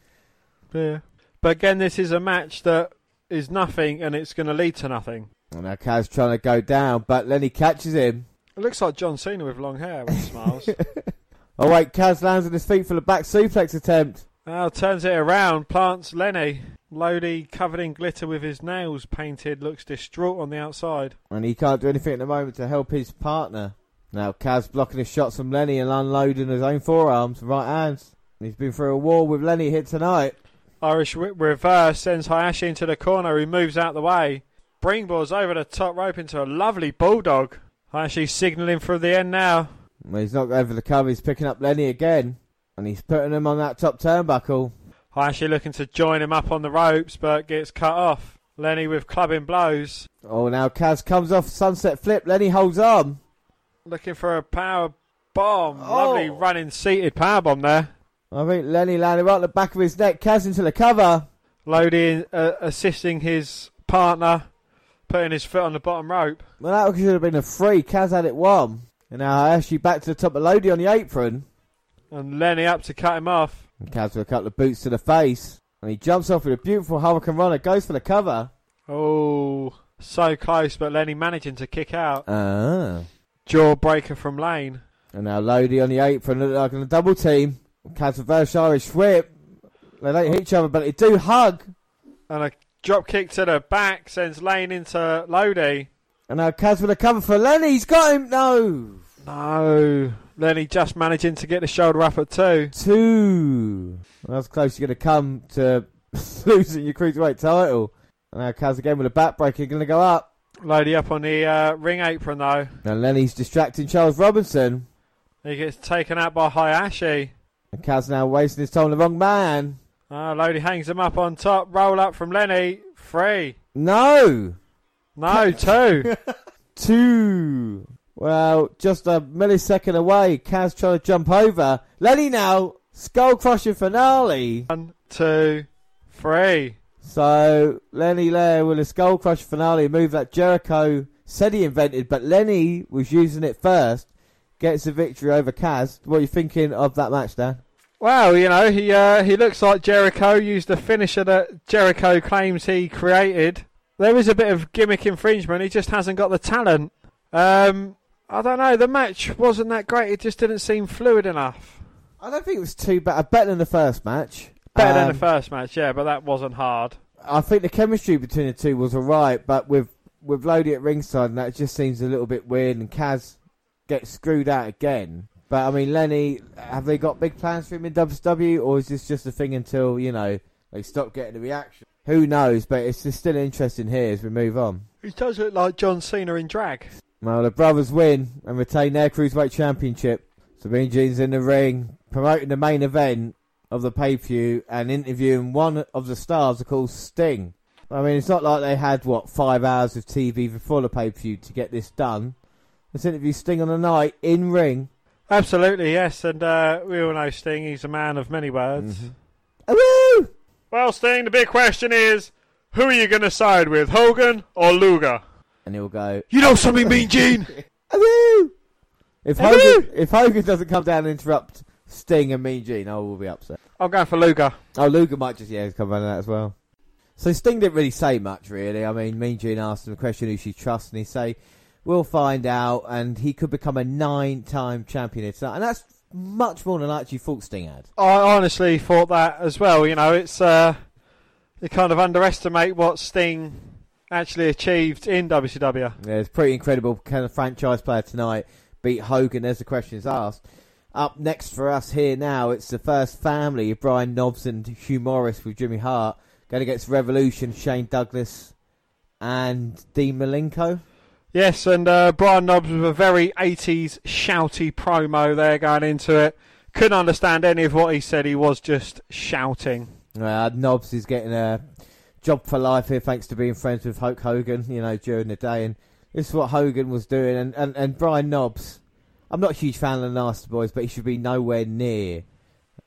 Yeah. But again, this is a match that is nothing and it's going to lead to nothing. And now Kaz trying to go down, but Lenny catches him. It looks like John Cena with long hair when he smiles. Oh wait, Kaz lands on his feet for the back suplex attempt. Now turns it around, plants Lenny. Lodi, covered in glitter with his nails painted, looks distraught on the outside. And he can't do anything at the moment to help his partner. Now Kaz blocking his shots from Lenny and unloading his own forearms and right hands. He's been through a war with Lenny here tonight. Irish reverse sends Hayashi into the corner, who moves out the way. Springboards over the top rope into a lovely bulldog. Hayashi signalling for the end now. Well, he's not going for the cover. He's picking up Lenny again, and he's putting him on that top turnbuckle. Hayashi looking to join him up on the ropes, but gets cut off. Lenny with clubbing blows. Oh, now Kaz comes off sunset flip. Lenny holds on. Looking for a power bomb. Oh. Lovely running seated power bomb there. I think Lenny landed right on the back of his neck. Kaz into the cover. Lodi uh, assisting his partner, putting his foot on the bottom rope. Well, that should have been a free. Kaz had it one. And now Hayashi back to the top of Lodi on the apron. And Lenny up to cut him off. And Kaz with a couple of boots to the face. And he jumps off with a beautiful hurricanrana. Goes for the cover. Oh, so close, but Lenny managing to kick out. Ah. Jawbreaker from Lane. And now Lodi on the apron. Look like a double team. Reverse Irish whip. They don't hit each other, but they do hug. And a drop kick to the back sends Lane into Lodi. And now Kaz with a cover for Lenny. He's got him. No. No. Lenny just managing to get the shoulder up at two. Two. Well, that's close you're going to come to losing your cruiserweight title. And now Kaz again with a backbreaker going to go up. Lodi up on the uh, ring apron though. Now Lenny's distracting Charles Robinson. He gets taken out by Hayashi. And Kaz now wasting his time on the wrong man. Uh, Lodi hangs him up on top. Roll up from Lenny. Three. No. No, two. Two. Well, just a millisecond away. Kaz trying to jump over. Lenny now. Skull crushing finale. One, two, three. So Lenny Lane with a skull crush finale move that Jericho said he invented, but Lenny was using it first. Gets the victory over Kaz. What are you thinking of that match, Dan? Well, you know, he uh, he looks like Jericho used the finisher that Jericho claims he created. There is a bit of gimmick infringement. He just hasn't got the talent. Um, I don't know. The match wasn't that great. It just didn't seem fluid enough. I don't think it was too bad. Better than the first match. Better than Um, the first match, yeah, but that wasn't hard. I think the chemistry between the two was alright, but with with Lodi at ringside, and that just seems a little bit weird, and Kaz gets screwed out again. But I mean, Lenny, have they got big plans for him in WWE, or is this just a thing until you know they stop getting the reaction? Who knows? But it's just still interesting here as we move on. He does look like John Cena in drag. Well, the brothers win and retain their cruiserweight championship. Mean Gene's in the ring, promoting the main event of the pay per view and interviewing one of the stars, of course, Sting. I mean, it's not like they had what five hours of TV before the pay per view to get this done. Let's interview Sting on the night in ring. Absolutely, yes, and uh, we all know Sting. He's a man of many words. Woo! Well, Sting, the big question is, who are you going to side with, Hogan or Luger? And he'll go, You know something, Mean Gene? If! Hogan, if Hogan doesn't come down and interrupt Sting and Mean Gene, I will be upset. I'm going for Luger. Oh, Luger might just yeah come running that as well. So Sting didn't really say much, really. I mean, Mean Gene asked him a question who she trusts, and he say, "We'll find out." And he could become a nine-time champion, and that's much more than I actually thought Sting had. I honestly thought that as well. You know, it's uh, you kind of underestimate what Sting actually achieved in WCW. Yeah, it's pretty incredible. Can a franchise player tonight beat Hogan? As the question is asked. Up next for us here now, it's the first family of Brian Knobbs and Hugh Morris with Jimmy Hart going against Revolution, Shane Douglas, and Dean Malenko. Yes, and uh, Brian Knobbs with a very 80s shouty promo there going into it. Couldn't understand any of what he said. He was just shouting. Uh, Knobbs is getting a job for life here thanks to being friends with Hulk Hogan, you know, during the day. And this is what Hogan was doing. And, and, and Brian Knobbs, I'm not a huge fan of the Nasty Boys, but he should be nowhere near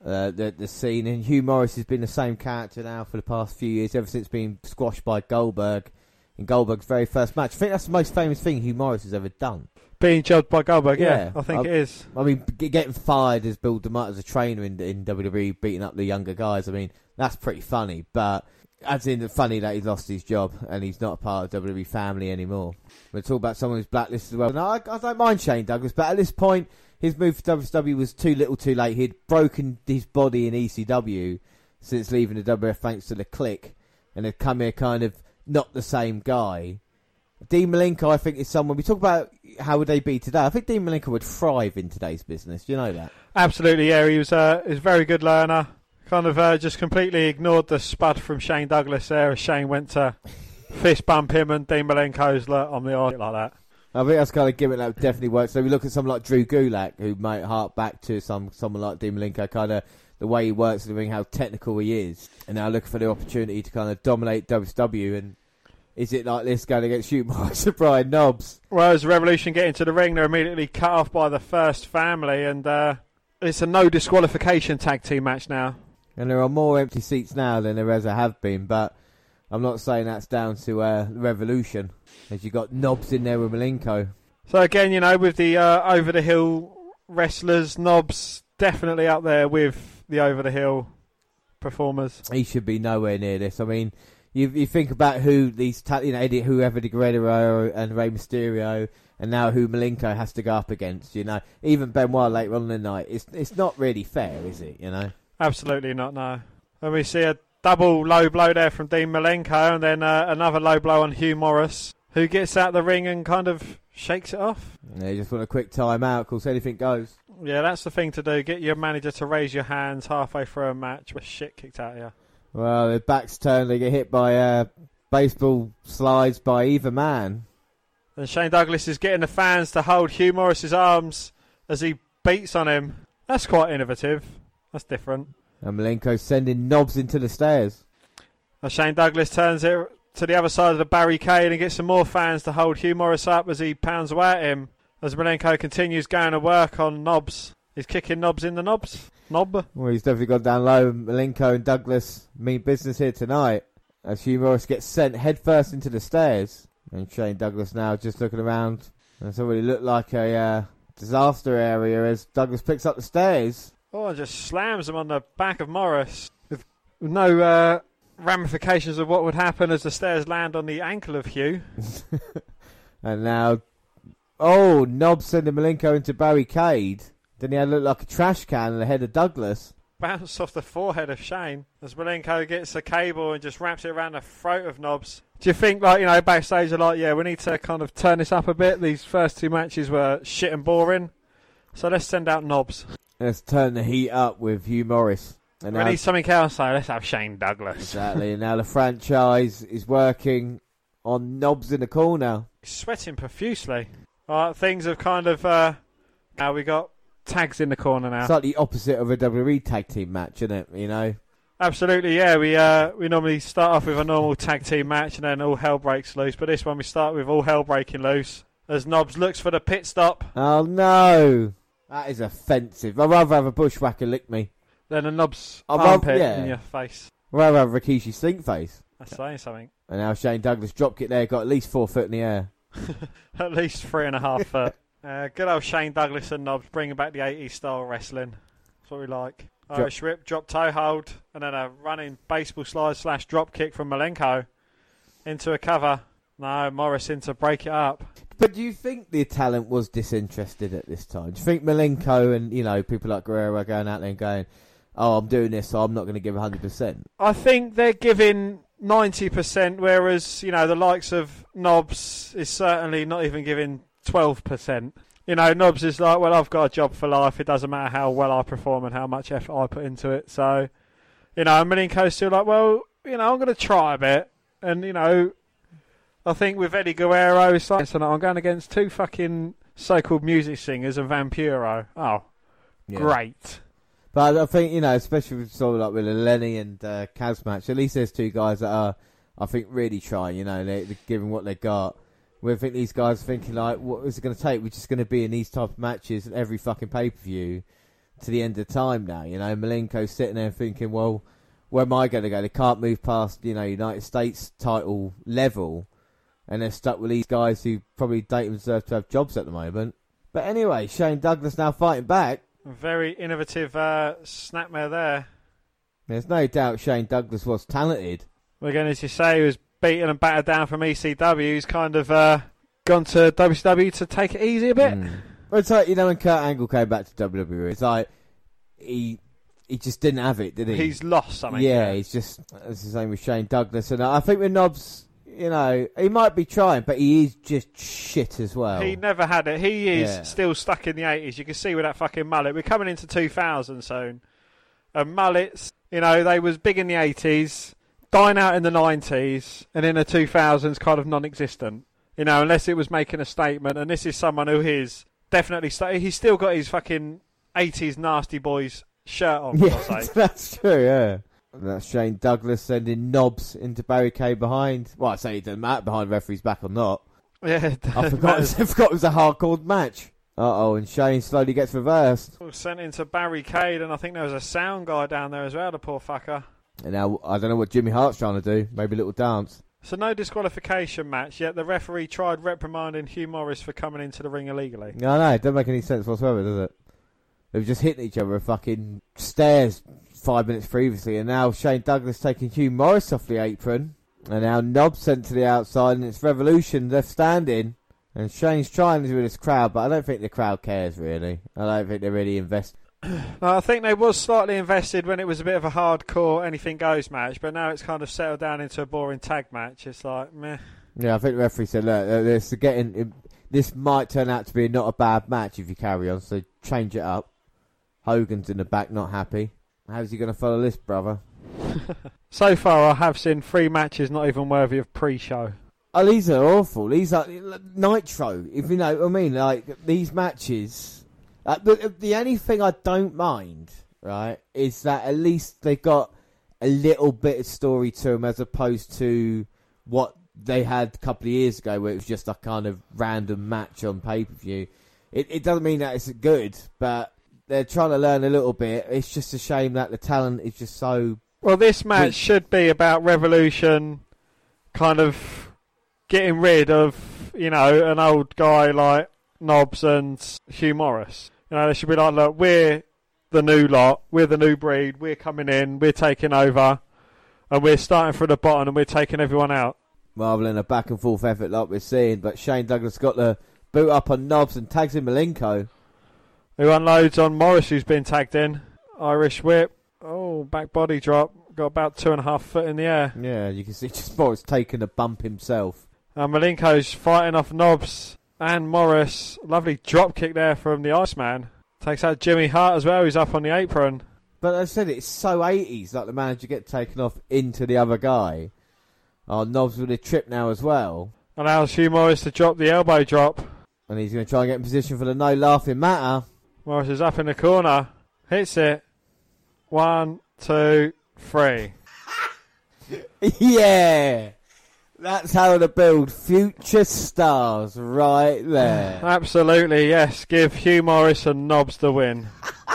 uh, the, the scene. And Hugh Morris has been the same character now for the past few years, ever since being squashed by Goldberg in Goldberg's very first match. I think that's the most famous thing Hugh Morris has ever done. Being judged by Goldberg, yeah, Yeah, I think I- it is. I mean, getting fired as Bill DeMott as a trainer in, in WWE, beating up the younger guys. I mean, that's pretty funny. But as in the funny that he lost his job and he's not a part of WWE family anymore. We're talking about someone who's blacklisted as well. No, I, I don't mind Shane Douglas, but at this point, his move for WCW was too little, too late. He'd broken his body in ECW since leaving the WF thanks to the Kliq, and had come here kind of not the same guy. Dean Malenko, I think, is someone we talk about. How would they be today? I think Dean Malenko would thrive in today's business. You know that. Absolutely, yeah. He was, uh, he was a very good learner. Kind of uh, just completely ignored the spud from Shane Douglas there as Shane went to fist bump him and Dean Malenko's like, on the like that. I think that's kind of gimmick that definitely works. So we look at someone like Drew Gulak, who might hark back to some someone like Dean Malenko, kind of the way he works in the ring, how technical he is, and now looking for the opportunity to kind of dominate WCW. And is it like this going against Morris and Brian Knobbs? Well, as Revolution get into the ring, they're immediately cut off by the first family, and uh, it's a no disqualification tag team match now. And there are more empty seats now than there ever have been, but I'm not saying that's down to uh, Revolution, as you got Knobbs in there with Malenko. So again, you know, with the uh, over the hill wrestlers, Knobbs definitely up there with the over the hill performers. He should be nowhere near this. I mean, you you think about who these you know Eddie, whoever the Guerrero and Rey Mysterio, and now who Malenko has to go up against. You know, even Benoit later on in the night. It's it's not really fair, is it? You know. Absolutely not. No. And we see a double low blow there from Dean Malenko, and then uh, another low blow on Hugh Morris, who gets out the ring and kind of shakes it off. Yeah, you just want a quick time out. Of course, anything goes. Yeah, that's the thing to do. Get your manager to raise your hands halfway through a match with shit kicked out of you. Well, their backs turned. They get hit by uh, baseball slides by either man. And Shane Douglas is getting the fans to hold Hugh Morris's arms as he beats on him. That's quite innovative. That's different. And Malenko sending Knobbs into the stairs. And Shane Douglas turns it to the other side of the barricade and get some more fans to hold Hugh Morris up as he pounds away at him. As Malenko continues going to work on Knobbs. He's kicking Knobbs in the knobs. Knob. Well, he's definitely gone down low. Malenko and Douglas mean business here tonight. As Hugh Morris gets sent headfirst into the stairs. And Shane Douglas now just looking around. And it's already looked like a uh, disaster area as Douglas picks up the stairs. Oh, and just slams him on the back of Morris with no uh, ramifications of what would happen as the stairs land on the ankle of Hugh. and now, oh, Knob sending Malenko into barricade. Then he had look like a trash can on the head of Douglas. Bounce off the forehead of Shane as Malenko gets a cable and just wraps it around the throat of Knobbs. Do you think, like, you know, backstage are like, yeah, we need to kind of turn this up a bit? These first two matches were shit and boring. So let's send out Knobbs. Let's turn the heat up with Hugh Morris. And we need something else, so let's have Shane Douglas. Exactly. and now the franchise is working on Knobbs in the corner. He's sweating profusely. All right, things have kind of. Uh, now we got tags in the corner now. It's like the opposite of a WWE tag team match, isn't it? You know. Absolutely, yeah. We uh, we normally start off with a normal tag team match and then all hell breaks loose. But this one we start with all hell breaking loose as Knobbs looks for the pit stop. Oh no, that is offensive. I'd rather have a bushwhacker lick me than a Knobbs I'd armpit rather, yeah. in your face. Rather have Rikishi stink face. That's saying something. And now Shane Douglas drop kick there, got at least four foot in the air. at least three and a half foot. Uh, good old Shane Douglas and Knobbs bringing back the 80s style wrestling. That's what we like. Irish whip, drop toe hold, and then a running baseball slide slash drop kick from Malenko into a cover. No, Morris in to break it up. But do you think the talent was disinterested at this time? Do you think Malenko and you know people like Guerrero are going out there and going, "Oh, I'm doing this, so I'm not going to give 100 percent"? I think they're giving 90 percent, whereas you know the likes of Knobbs is certainly not even giving 12 percent you know, Knobbs is like, well, I've got a job for life. It doesn't matter how well I perform and how much effort I put into it. So, you know, Malenko's still like, well, you know, I'm going to try a bit. And, you know, I think with Eddie Guerrero, it's like, so I'm going against two fucking so-called music singers and Vampiro. Oh, yeah. great. But I think, you know, especially with sort of like with Lenny and uh, Kaz match, at least there's two guys that are, I think, really trying, you know, they, they're giving what they got. We think these guys are thinking like, what is it going to take? We're just going to be in these type of matches at every fucking pay per view to the end of time now. You know, Malenko's sitting there thinking, well, where am I going to go? They can't move past you know United States title level, and they're stuck with these guys who probably don't deserve to have jobs at the moment. But anyway, Shane Douglas now fighting back. Very innovative uh, snapmare there. There's no doubt Shane Douglas was talented. Again, as you say, he was beaten and battered down from ECW, he's kind of uh, gone to WCW to take it easy a bit. Mm. Well, it's like you know when Kurt Angle came back to WWE, it's like he he just didn't have it, did he? He's lost something. Yeah, yeah. he's just it's the same with Shane Douglas, and I think with Knobbs. You know, he might be trying, but he is just shit as well. He never had it. He is yeah. still stuck in the 80s. You can see with that fucking mullet. We're coming into 2000 soon. And mullets, you know, they was big in the 80s dying out in the 90s and in the 2000s kind of non-existent. You know, unless it was making a statement. And this is someone who is definitely. St- he's still got his fucking 80s nasty boys shirt on, Yeah, sake. that's true, yeah. That's Shane Douglas sending Knobbs into barricade behind. Well, I say it doesn't matter behind referee's back or not. Yeah, I forgot, I forgot it was a hardcore match. Uh oh, and Shane slowly gets reversed. Sent into barricade, and I think there was a sound guy down there as well, the poor fucker. And now I don't know what Jimmy Hart's trying to do. Maybe a little dance. So no disqualification match, yet the referee tried reprimanding Hugh Morris for coming into the ring illegally. No, no, it doesn't make any sense whatsoever, does it? They've just hit each other with fucking stairs five minutes previously, and now Shane Douglas taking Hugh Morris off the apron, and now Nob sent to the outside, and it's Revolution left standing, and Shane's trying to with this crowd, but I don't think the crowd cares really. I don't think they're really invested. No, I think they was slightly invested when it was a bit of a hardcore anything goes match, but now it's kind of settled down into a boring tag match. It's like meh. Yeah, I think the referee said, look, this getting this might turn out to be not a bad match if you carry on, so change it up. Hogan's in the back, not happy. How's he going to follow this, brother? So far, I have seen three matches not even worthy of pre-show. Oh, these are awful. These are Nitro. If you know what I mean, like these matches. Uh, the, the only thing I don't mind, right, is that at least they got a little bit of story to them as opposed to what they had a couple of years ago, where it was just a kind of random match on pay per view. It, it doesn't mean that it's good, but they're trying to learn a little bit. It's just a shame that the talent is just so. Well, this match Which- should be about Revolution, kind of getting rid of you know an old guy like Knobbs and Hugh Morris. You know, they should be like, look, we're the new lot, we're the new breed, we're coming in, we're taking over, and we're starting from the bottom and we're taking everyone out. rather than a back and forth effort like we're seeing. But Shane Douglas got the boot up on Knobbs and tags in Malenko. Who unloads on Morris, who's been tagged in. Irish whip. Oh, back body drop. Got about two and a half foot in the air. Yeah, you can see just Morris taking a bump himself. And Malenko's fighting off Knobbs and Morris. Lovely drop kick there from the Iceman. Takes out Jimmy Hart as well. He's up on the apron. But as I said it's so 80s, like the manager get taken off into the other guy. Oh, Knobbs with a trip now as well. Allows Hugh Morris to drop the elbow drop. And he's going to try and get in position for the no laughing matter. Morris is up in the corner. Hits it. One, two, three. yeah! That's how to build future stars right there. Absolutely, yes. Give Hugh Morris and Knobbs the win.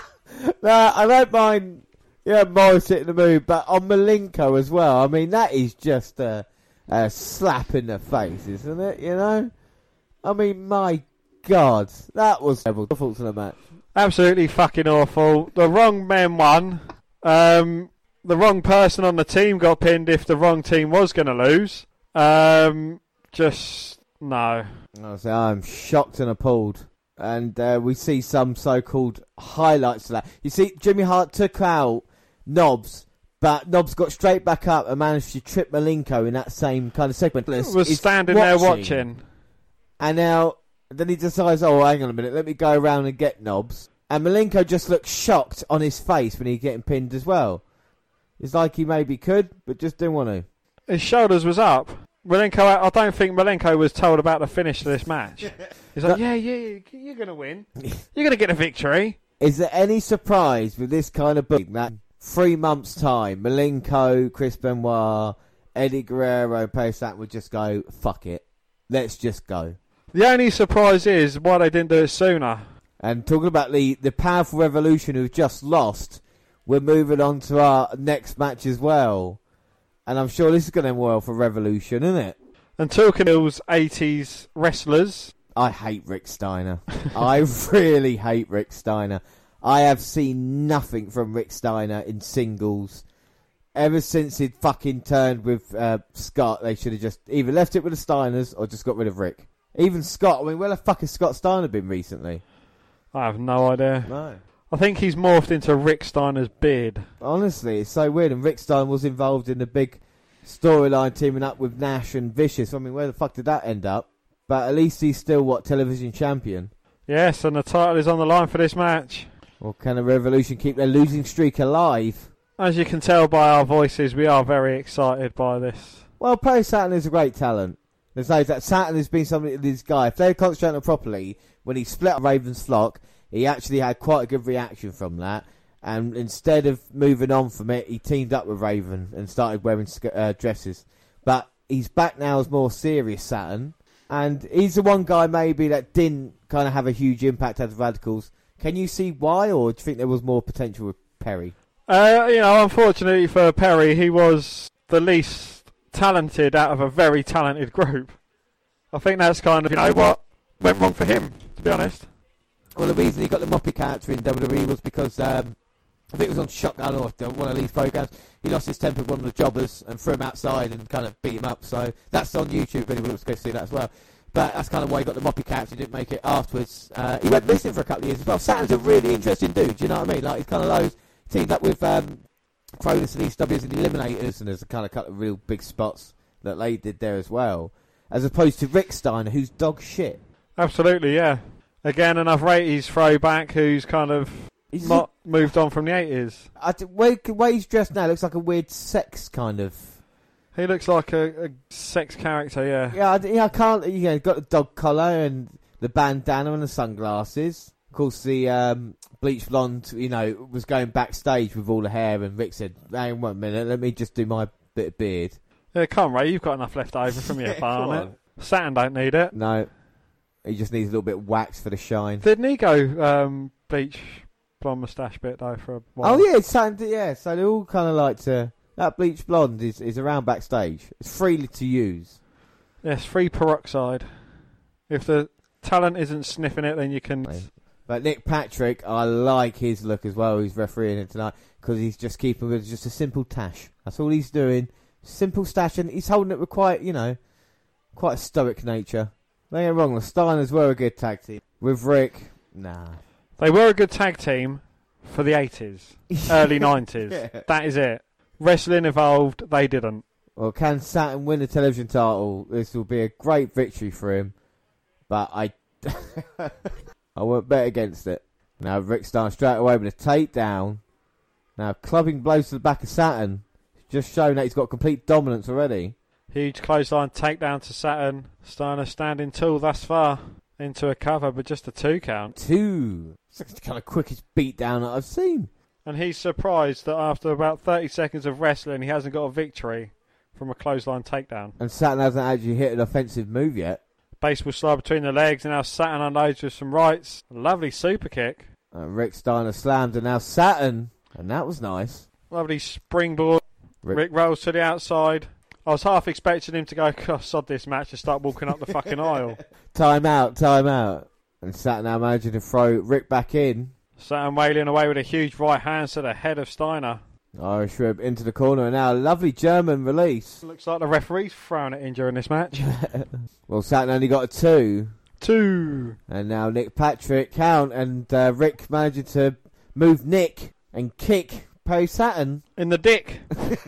I don't mind, yeah, Morris hitting the move, but on Malenko as well. I mean, that is just a, a slap in the face, isn't it? You know? I mean, my God, that was terrible. Thoughts on the match? Absolutely fucking awful. The wrong men won. Um, the wrong person on the team got pinned if the wrong team was going to lose. Um, just no. I say I'm shocked and appalled. And uh, we see some so-called highlights of that. You see, Jimmy Hart took out Knobbs, but Knobbs got straight back up and managed to trip Malenko in that same kind of segment. Was standing there watching. And now, then he decides, oh, hang on a minute, let me go around and get Knobbs. And Malenko just looks shocked on his face when he's getting pinned as well. It's like he maybe could, but just didn't want to. His shoulders was up. Malenko, I don't think Malenko was told about the finish of this match. He's like, yeah, yeah, you're going to win. You're going to get a victory. Is there any surprise with this kind of book that three months' time, Malenko, Chris Benoit, Eddie Guerrero, Pesat would just go, fuck it, let's just go. The only surprise is why they didn't do it sooner. And talking about the, the powerful revolution who've just lost, we're moving on to our next match as well. And I'm sure this is going to end well for Revolution, isn't it? And talking of those 80s wrestlers, I hate Rick Steiner. I really hate Rick Steiner. I have seen nothing from Rick Steiner in singles. Ever since he'd fucking turned with uh, Scott, they should have just either left it with the Steiners or just got rid of Rick. Even Scott, I mean, where the fuck has Scott Steiner been recently? I have no idea. No. I think he's morphed into Rick Steiner's beard. Honestly, it's so weird. And Rick Steiner was involved in the big storyline teaming up with Nash and Vicious. I mean, where the fuck did that end up? But at least he's still, what, television champion? Yes, and the title is on the line for this match. Or can the Revolution keep their losing streak alive? As you can tell by our voices, we are very excited by this. Well, Perry Saturn is a great talent. There's no that Saturn has been something. This guy, if they concentrated on properly, when he split Raven's flock, he actually had quite a good reaction from that. And instead of moving on from it, he teamed up with Raven and started wearing uh, dresses. But he's back now as more serious Saturn, and he's the one guy maybe that didn't kind of have a huge impact as Radicalz. Can you see why, or do you think there was more potential with Perry? Uh, you know, unfortunately for Perry, he was the least talented out of a very talented group. I think that's kind of, you know, what went wrong for him, to be honest. Well, the reason he got the Moppy character in WWE was because um, I think it was on Shotgun or one of these programs. He lost his temper with one of the jobbers and threw him outside and kind of beat him up. So that's on YouTube. If anyone wants to go see that as well. But that's kind of why he got the Moppy character. He didn't make it afterwards. Uh, he went missing for a couple of years as well. Saturn's a really interesting dude. Do you know what I mean? Like he's kind of those teamed up with um, Kronus and ECW and the Eliminators, and there's a kind of couple of real big spots that they did there as well. As opposed to Rick Steiner, who's dog shit. Absolutely, yeah. Again, another 80s throwback who's kind of He's not moved on from the 80s. I d- way, way he's dressed now looks like a weird sex kind of. He looks like a, a sex character, yeah. Yeah, I, d- yeah, I can't. You know, got the dog collar and the bandana and the sunglasses. Of course, the um, bleach blonde, you know, was going backstage with all the hair, and Rick said, "Hang on one minute, let me just do my bit of beard." Yeah, come on, Ray, you've got enough left over from your farm. it. Saturn don't need it. No, he just needs a little bit of wax for the shine. Didn't he go um, bleach blonde moustache bit though for a while? Oh yeah, it's something. Yeah, so they all kind of like to. That bleach blonde is, is around backstage. It's free to use. Yes, free peroxide. If the talent isn't sniffing it, then you can. But Nick Patrick, I like his look as well. He's refereeing it tonight because he's just keeping with just a simple tash. That's all he's doing. Simple stash, and he's holding it with quite, you know, quite a stoic nature. Don't get wrong, the Steiners were a good tag team. With Rick, nah. They were a good tag team for the 80s, early 90s. Yeah. That is it. Wrestling evolved, they didn't. Well, can Saturn win the television title? This will be a great victory for him. But I, I won't bet against it. Now Rick Steiner straight away with a takedown. Now clubbing blows to the back of Saturn. Just showing that he's got complete dominance already. Huge clothesline takedown to Saturn. Steiner standing tall thus far into a cover, but just a two count. Two. It's the kind of quickest beatdown that I've seen. And he's surprised that after about 30 seconds of wrestling, he hasn't got a victory from a clothesline takedown. And Saturn hasn't actually hit an offensive move yet. Baseball slide between the legs, and now Saturn unloads with some rights. Lovely super kick. Uh, Rick Steiner slammed, and now Saturn, and that was nice. Lovely springboard. Rick- Rick rolls to the outside. I was half expecting him to go, God, sod this match and start walking up the fucking aisle. Time out, time out. And Saturn now managing to throw Rick back in. Saturn wailing away with a huge right hand to the head of Steiner. Irish rib into the corner, now a lovely German release. Looks like the referee's throwing it in during this match. Well, Saturn only got a two, Two. and now Nick Patrick count, and uh, Rick managing to move Nick and kick Perry Saturn. In the dick.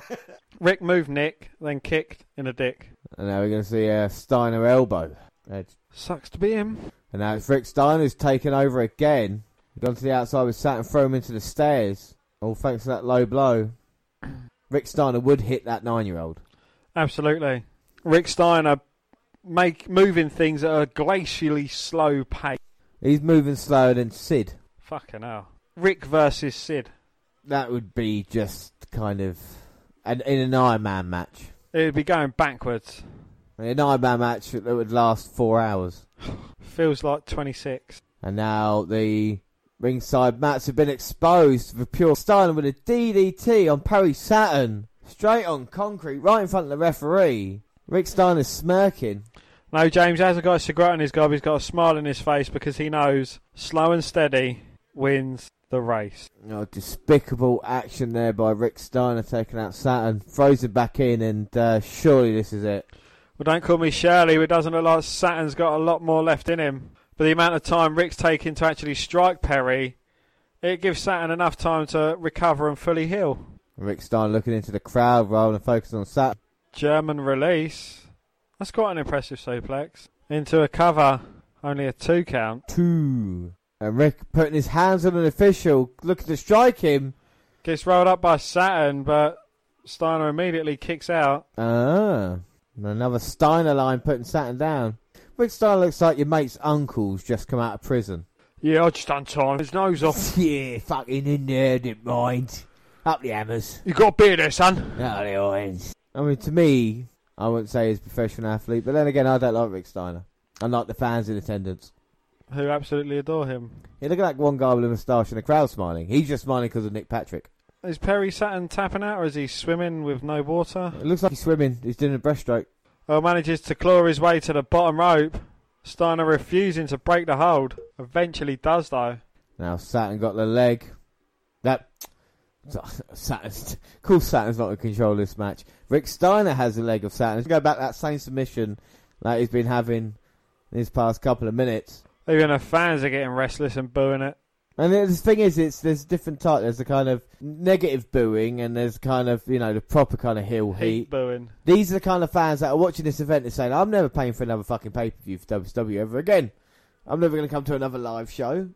Rick moved Nick, then kicked in the dick. And now we're going to see a Steiner elbow. Sucks to be him. And now it's Rick Steiner who's taken over again. Gone to the outside with Saturn, throw him into the stairs. All thanks to that low blow. Rick Steiner would hit that nine-year-old. Absolutely. Rick Steiner make moving things at a glacially slow pace. He's moving slower than Sid. Fucking hell. Rick versus Sid. That would be just kind of an, in an Iron Man match. It'd be going backwards. An Iron Man match that would last four hours. Feels like 26. And now the ringside mats have been exposed for pure Steiner with a DDT on Perry Saturn. Straight on concrete, right in front of the referee. Rick Steiner's smirking. No, James hasn't got a cigarette in his gob. He's got a smile on his face because he knows slow and steady wins the race. Oh, despicable action there by Rick Steiner taking out Saturn. Throws him back in, and uh, surely this is it. Well, don't call me Shirley. It doesn't look like Saturn's got a lot more left in him. But the amount of time Rick's taking to actually strike Perry, it gives Saturn enough time to recover and fully heal. Rick Steiner looking into the crowd rather than focusing on Saturn. German release. That's quite an impressive suplex. Into a cover. Only a two count. Two. And Rick putting his hands on an official, looking to strike him. Gets rolled up by Saturn, but Steiner immediately kicks out. Ah. And another Steiner line putting Saturn down. Rick Steiner looks like your mate's uncle's just come out of prison. Yeah, I just done time. His nose off. yeah, fucking in there, didn't mind. Up the hammers. You got a beer there, son. Out the irons. I mean, to me, I wouldn't say he's a professional athlete, but then again, I don't like Rick Steiner. I like the fans in attendance. Who absolutely adore him. Yeah, look at that one guy with a moustache and the crowd smiling. He's just smiling because of Nick Patrick. Is Perry Saturn tapping out, or is he swimming with no water? It looks like he's swimming. He's doing a breaststroke. Well, manages to claw his way to the bottom rope. Steiner refusing to break the hold. Eventually does, though. Now Saturn got the leg. That Saturn's cool. Saturn's not in control of this match. Rick Steiner has the leg of Saturn. Let's go back to that same submission that he's been having in his past couple of minutes. Even the fans are getting restless and booing it. And the thing is, it's there's different type. There's the kind of negative booing, and there's kind of you know the proper kind of heel Heat heat. booing. These are the kind of fans that are watching this event and saying, "I'm never paying for another fucking pay per view for WWE ever again. I'm never going to come to another live show.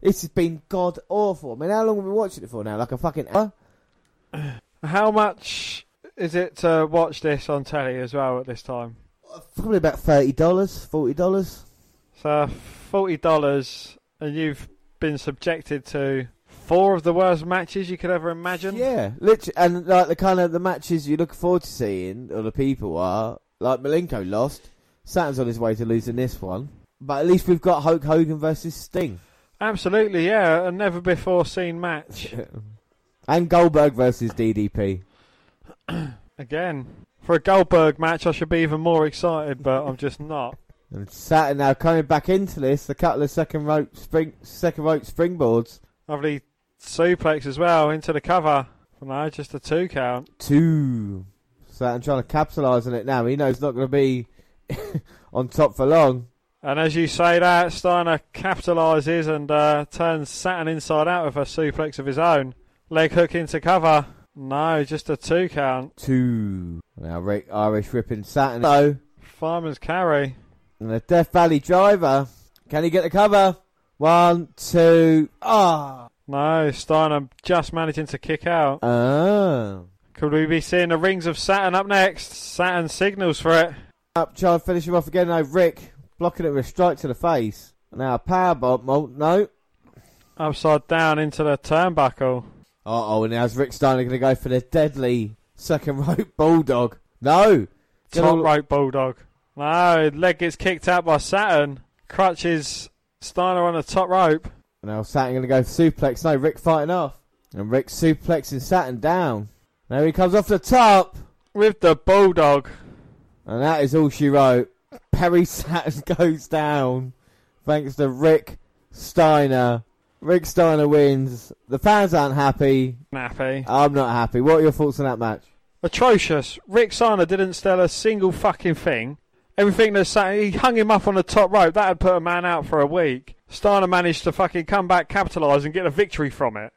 This has been god awful. I mean, how long have we been watching it for now? Like a fucking hour? How much is it to watch this on telly as well at this time? Probably about thirty dollars, forty dollars. So forty dollars, and you've been subjected to four of the worst matches you could ever imagine. Yeah, literally, and like the kind of the matches you look forward to seeing, or the people are like Malenko lost. Saturn's on his way to losing this one, but at least we've got Hulk Hogan versus Sting, Absolutely, yeah, a never before seen match. and Goldberg versus DDP. Again, for a Goldberg match, I should be even more excited, but I'm just not. And Saturn now coming back into this, a couple of second rope spring, second rope springboards. Lovely suplex as well into the cover. No, just a two count. Two. Saturn trying to capitalise on it now. He knows it's not going to be on top for long. And as you say that, Steiner capitalises and uh, turns Saturn inside out with a suplex of his own. Leg hook into cover. No, just a two count. Two. Now Rick Irish ripping Saturn. No. Fireman's carry. And the Death Valley driver. Can he get the cover? One, two. Ah. No, Steiner just managing to kick out. Ah. Could we be seeing the rings of Saturn up next? Saturn signals for it. Up, try and finish him off again. No, Rick blocking it with a strike to the face. Now a power bomb. Oh, no. Upside down into the turnbuckle. Uh oh, and now's Rick Steiner going to go for the deadly second rope bulldog. No. Top Gonna- rope bulldog. No, leg gets kicked out by Saturn. Crutches Steiner on the top rope. Now Saturn going to go suplex. No, Rick fighting off. And Rick suplexing Saturn down. Now he comes off the top. With the bulldog. And that is all she wrote. Perry Saturn goes down thanks to Rick Steiner. Rick Steiner wins. The fans aren't happy. Nappy. I'm not happy. What are your thoughts on that match? Atrocious. Rick Steiner didn't sell a single fucking thing. Everything that Saturn, he hung him up on the top rope. That had put a man out for a week. Steiner managed to fucking come back, capitalise, and get a victory from it.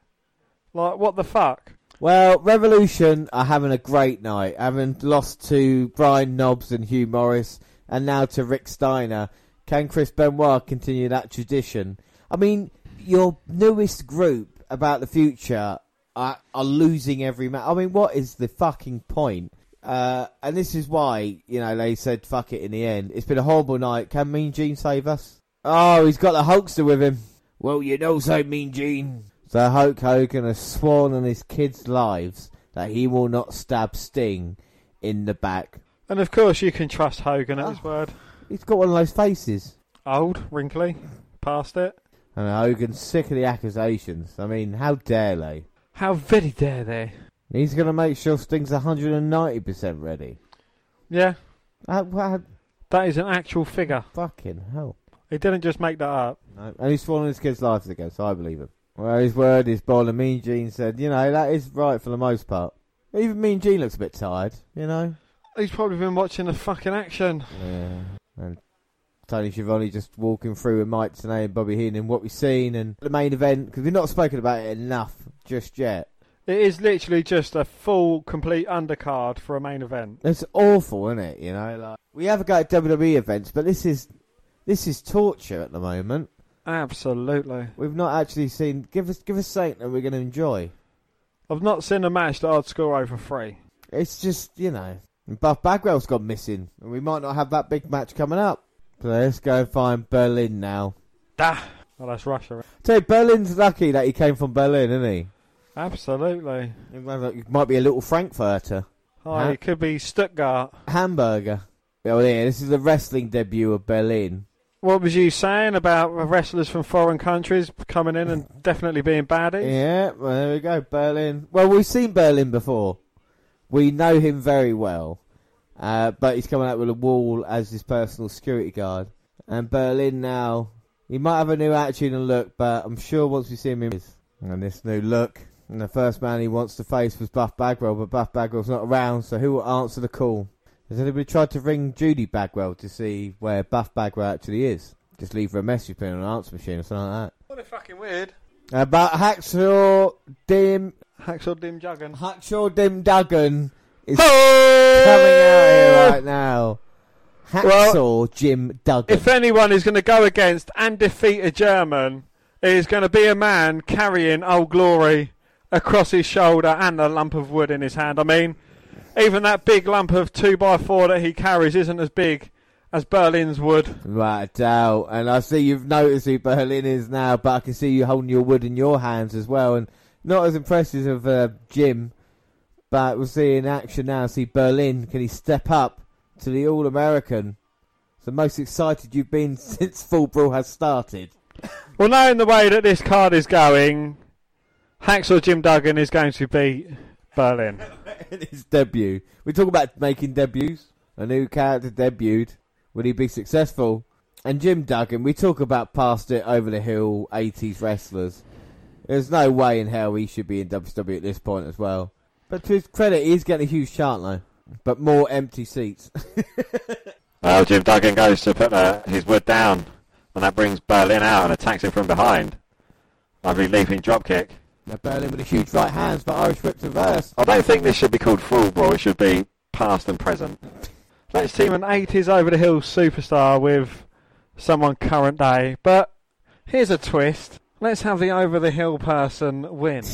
Like, what the fuck? Well, Revolution are having a great night, having lost to Brian Knobbs and Hugh Morris, and now to Rick Steiner. Can Chris Benoit continue that tradition? I mean, your newest group about the future are, are losing every match. I mean, what is the fucking point? Uh, and this is why, you know, they said fuck it in the end. It's been a horrible night. Can Mean Gene save us? Oh, he's got the Hulkster with him. Well, you know so, Mean Gene. So Hulk Hogan has sworn on his kids' lives that he will not stab Sting in the back. And of course, you can trust Hogan at his word. He's got one of those faces. Old, wrinkly, past it. And Hogan's sick of the accusations. I mean, how dare they? How very dare they? He's going to make sure Sting's 190% ready. Yeah, uh, How, how, uh, that is an actual figure. fucking hell. He didn't just make that up. No. And he's sworn his kids' lives again, so I believe him. Well, his word is born, and Mean Gene said, you know, that is right for the most part. Even Mean Gene looks a bit tired, you know? He's probably been watching the fucking action. Yeah. And Tony Schiavone just walking through with Mike Tenay and Bobby Heenan what we've seen and the main event, because we've not spoken about it enough just yet. It is literally just a full, complete undercard for a main event. It's awful, isn't it? You know, like we have a go WWE events, but this is this is torture at the moment. Absolutely. We've not actually seen. Give us give us something that we're going to enjoy. I've not seen a match that I'd score over three. It's just you know, Buff Bagwell's gone missing, and we might not have that big match coming up. So let's go and find Berlin now. Da. Well, that's Russia. Tell you, Berlin's lucky that he came from Berlin, isn't he? Absolutely. It might be a little Frankfurter. Oh, Huh? it could be Stuttgart. Hamburger. Oh yeah, this is the wrestling debut of Berlin. What was you saying about wrestlers from foreign countries coming in and definitely being baddies? Yeah, well, there we go, Berlin. Well, we've seen Berlin before. We know him very well. Uh, but he's coming out with a wall as his personal security guard. And Berlin now, he might have a new attitude and look, but I'm sure once we see him in and this new look, and the first man he wants to face was Buff Bagwell, but Buff Bagwell's not around, so who will answer the call? Has anybody tried to ring Judy Bagwell to see where Buff Bagwell actually is? Just leave her a message pin on an answer machine or something like that. What a fucking weird. that. About Hacksaw Dim Hacksaw Dim Duggan. Hacksaw Dim Duggan is coming out here right now. Hacksaw Well, Jim Duggan. If anyone is going to go against and defeat a German, it is going to be a man carrying Old Glory across his shoulder and a lump of wood in his hand. I mean, even that big lump of 2x4 that he carries isn't as big as Berlin's wood. Right, doubt. And I see you've noticed who Berlin is now, but I can see you holding your wood in your hands as well. And not as impressive of uh, Jim, but we'll see in action now. See Berlin, can he step up to the All American? The most excited you've been since Fall Brawl has started. Well, knowing the way that this card is going, Hacksaw Jim Duggan is going to beat Berlin. in his debut. We talk about making debuts. A new character debuted. Will he be successful? And Jim Duggan, we talk about past it over the hill 80s wrestlers. There's no way in hell he should be in WWE at this point as well. But to his credit, he's getting a huge chant though. But more empty seats. Well, Jim Duggan goes to put uh, his wood down, and that brings Berlin out and attacks him from behind. Lovely leaping dropkick. Now Berlin with a huge right hands, but Irish whip to reverse. I don't think this should be called Fall Brawl. It should be past and present. Let's team an 80s over the hill superstar with someone current day. But here's a twist. Let's have the over the hill person win.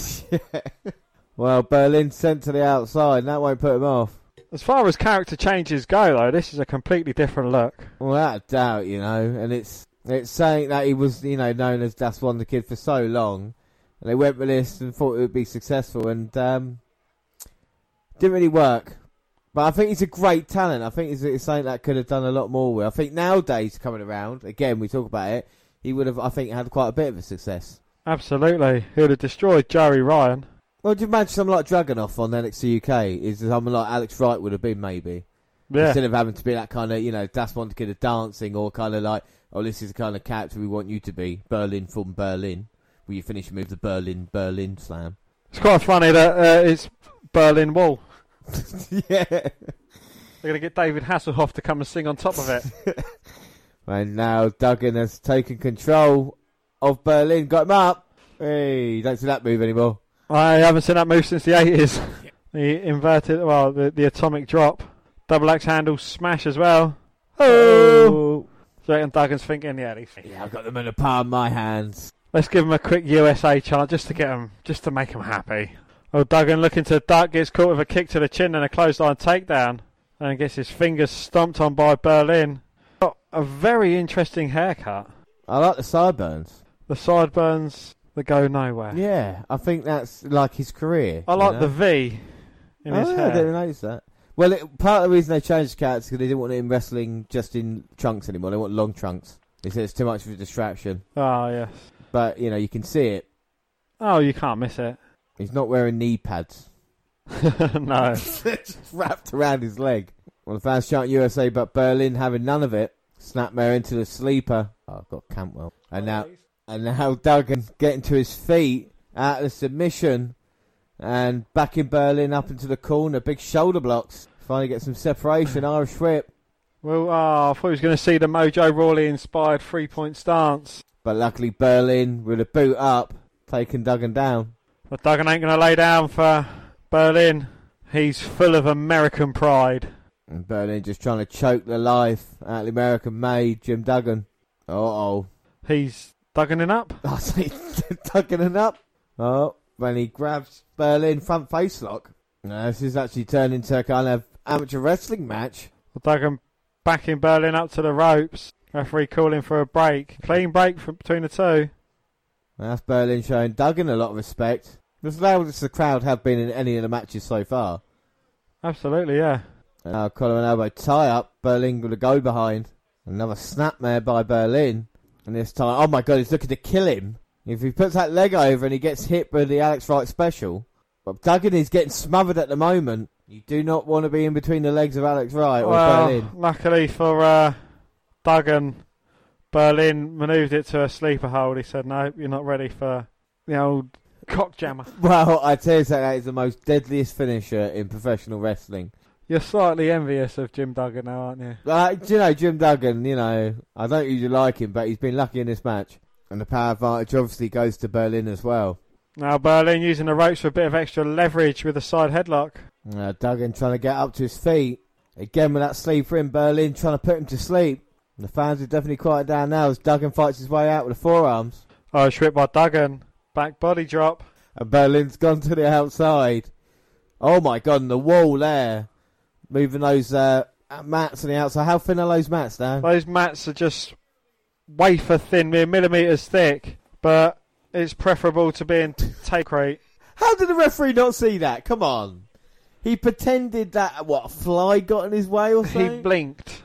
Well, Berlin sent to the outside, and that won't put him off. As far as character changes go, though, this is a completely different look. Without a doubt, you know, and it's it's saying that he was, you know, known as Das Wunderkind for so long, and they went with this and thought it would be successful, and um, didn't really work. But I think he's a great talent. I think it's something that could have done a lot more with. I think nowadays coming around again, we talk about it. He would have, I think, had quite a bit of a success. Absolutely. He would have destroyed Joey Ryan. Well, do you imagine someone like Dragunov on NXT UK? Is someone like Alex Wright would have been maybe? Yeah. Instead of having to be that kind of, you know, Das Wunderkind of dancing or kind of like, oh, this is the kind of character we want you to be. Berlin from Berlin. Will you finish with the Berlin, Berlin slam? It's quite funny that uh, it's Berlin Wall. yeah. They're going to get David Hasselhoff to come and sing on top of it. And now Duggan has taken control of Berlin. Got him up. Hey, don't see that move anymore. I haven't seen that move since the 80s. The inverted, well, the, the atomic drop. Double axe handle smash as well. Oh! So I reckon Duggan's thinking, yeah, these Yeah, I've got them in the palm of my hands. Let's give him a quick USA chant just to get him, just to make him happy. Oh, Duggan looking to duck, gets caught with a kick to the chin and a clothesline takedown, and gets his fingers stomped on by Berlin. Got a very interesting haircut. I like the sideburns. The sideburns that go nowhere. Yeah, I think that's like his career. I like know? the V in oh, his yeah, I didn't notice that. Well, it, part of the reason they changed the character is because they didn't want him wrestling just in trunks anymore. They want long trunks. They said it's too much of a distraction. Oh yes. But, you know, you can see it. Oh, you can't miss it. He's not wearing knee pads. no. it's wrapped around his leg. Well, the fans chant USA, but Berlin having none of it. Snapmare into the sleeper. Oh, I've got Campwell. And now, and now Duggan getting to his feet out of the submission and back in Berlin up into the corner. Big shoulder blocks. Finally get some separation. Irish whip. Well, oh, I thought he was going to see the Mojo Rawley inspired three point stance. But luckily Berlin with a boot up, taking Duggan down. But Duggan ain't going to lay down for Berlin. He's full of American pride. And Berlin just trying to choke the life out of the American made Jim Duggan. Uh oh. He's Dugganing up. I see it up. Oh, when he grabs Berlin front face lock. No, this is actually turned into a kind of amateur wrestling match. Duggan backing Berlin up to the ropes. Referee calling for a break. Clean break from between the two. That's Berlin showing Duggan a lot of respect. As loud as the crowd have been in any of the matches so far. Absolutely, yeah. And now collar and elbow tie up. Berlin going to go behind. Another snap there by Berlin. And this time, oh my god, he's looking to kill him. If he puts that leg over and he gets hit by the Alex Wright special. But Duggan is getting smothered at the moment. You do not want to be in between the legs of Alex Wright or well, Berlin. luckily for uh, Duggan, Berlin manoeuvred it to a sleeper hold. He said, "No, you're not ready for the old cock jammer." Well, I tell you something, that is the most deadliest finisher in professional wrestling. You're slightly envious of Jim Duggan now, aren't you? Uh, do you know, Jim Duggan, you know, I don't usually like him, but he's been lucky in this match. And the power advantage obviously goes to Berlin as well. Now Berlin using the ropes for a bit of extra leverage with a side headlock. Uh, Duggan trying to get up to his feet. Again with that sleeper him, Berlin trying to put him to sleep. The fans are definitely quieted down now as Duggan fights his way out with the forearms. Oh, tripped by Duggan. Back body drop. And Berlin's gone to the outside. Oh my god, and the wall there. Moving those uh, mats on the outside. How thin are those mats, Dan? Those mats are just wafer thin, mere millimetres thick, but it's preferable to being take rate. How did the referee not see that? Come on. He pretended that, what, a fly got in his way or something? He blinked.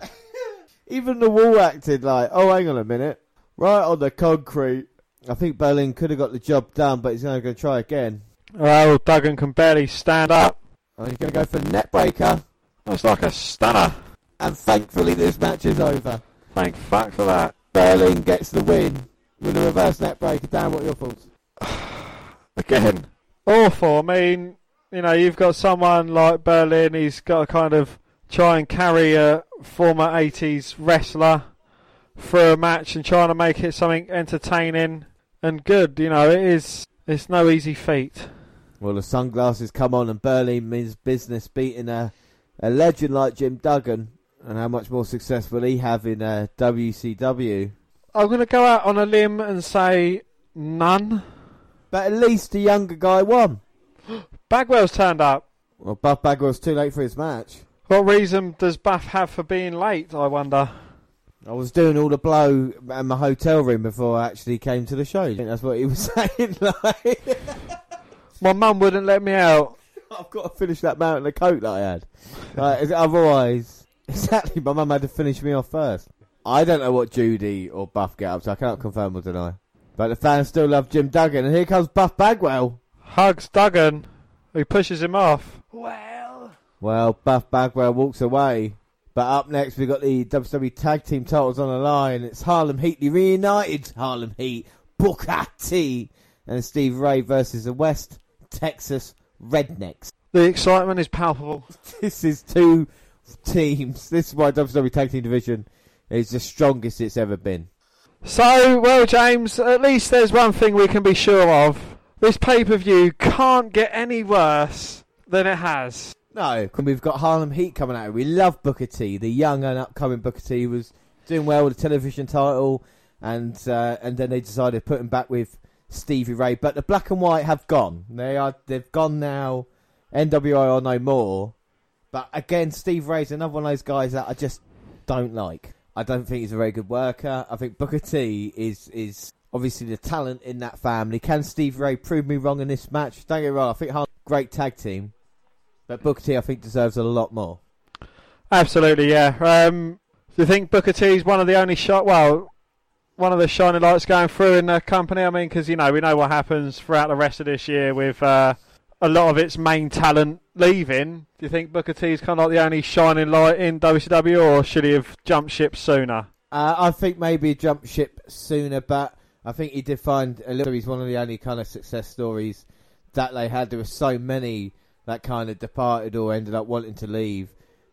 Even the wall acted like, oh, hang on a minute. Right on the concrete. I think Berlin could have got the job done, but he's now going to try again. Oh, Duggan can barely stand up. Oh, he's going to go for neckbreaker. That's like a stunner. And thankfully, this match is over. Thank fuck for that. Berlin gets the win with a reverse neckbreaker. Dan, what are your thoughts? Again. Awful. I mean, you know, you've got someone like Berlin, he's got a kind of try and carry a former 80s wrestler through a match and trying to make it something entertaining and good. You know, it is, it's no easy feat. Well, the sunglasses come on, and Berlin means business beating a, a legend like Jim Duggan. And how much more success will he have in uh, WCW? I'm going to go out on a limb and say none. But at least the younger guy won. Bagwell's turned up. Well, Buff Bagwell's too late for his match. What reason does Buff have for being late, I wonder? I was doing all the blow in my hotel room before I actually came to the show. I think that's what he was saying. Like, My mum wouldn't let me out. I've got to finish that mountain of coke that I had. Like, otherwise, exactly, my mum had to finish me off first. I don't know what Judy or Buff get up to. I cannot confirm or deny. But the fans still love Jim Duggan, and here comes Buff Bagwell. Hugs Duggan, who pushes him off. Well, Buff Bagwell walks away. But up next, we've got the WCW Tag Team titles on the line. It's Harlem Heat, the reunited Harlem Heat, Booker T, and Steve Ray versus the West Texas Rednecks. The excitement is palpable. This is two teams. This is why WCW Tag Team Division is the strongest it's ever been. So, well, James, at least there's one thing we can be sure of. This pay per view can't get any worse than it has. No, and we've got Harlem Heat coming out. We love Booker T, the young and upcoming Booker T, was doing well with the television title, and uh, and then they decided to put him back with Stevie Ray. But the black and white have gone. They are they've gone now. NWO are no more. But again, Steve Ray's another one of those guys that I just don't like. I don't think he's a very good worker. I think Booker T is is obviously the talent in that family. Can Steve Ray prove me wrong in this match? Don't get me wrong. I think Harlem great tag team. But Booker T, I think, deserves a lot more. Absolutely, yeah. Um, do you think Booker T is one of the only shot? Well, one of the shining lights going through in the company. I mean, because you know we know what happens throughout the rest of this year with uh, a lot of its main talent leaving. Do you think Booker T is kind of like the only shining light in WCW, or should he have jumped ship sooner? Uh, I think maybe jump ship sooner, but I think he did find a little. He's one of the only kind of success stories that they had. There were so many that kind of departed or ended up wanting to leave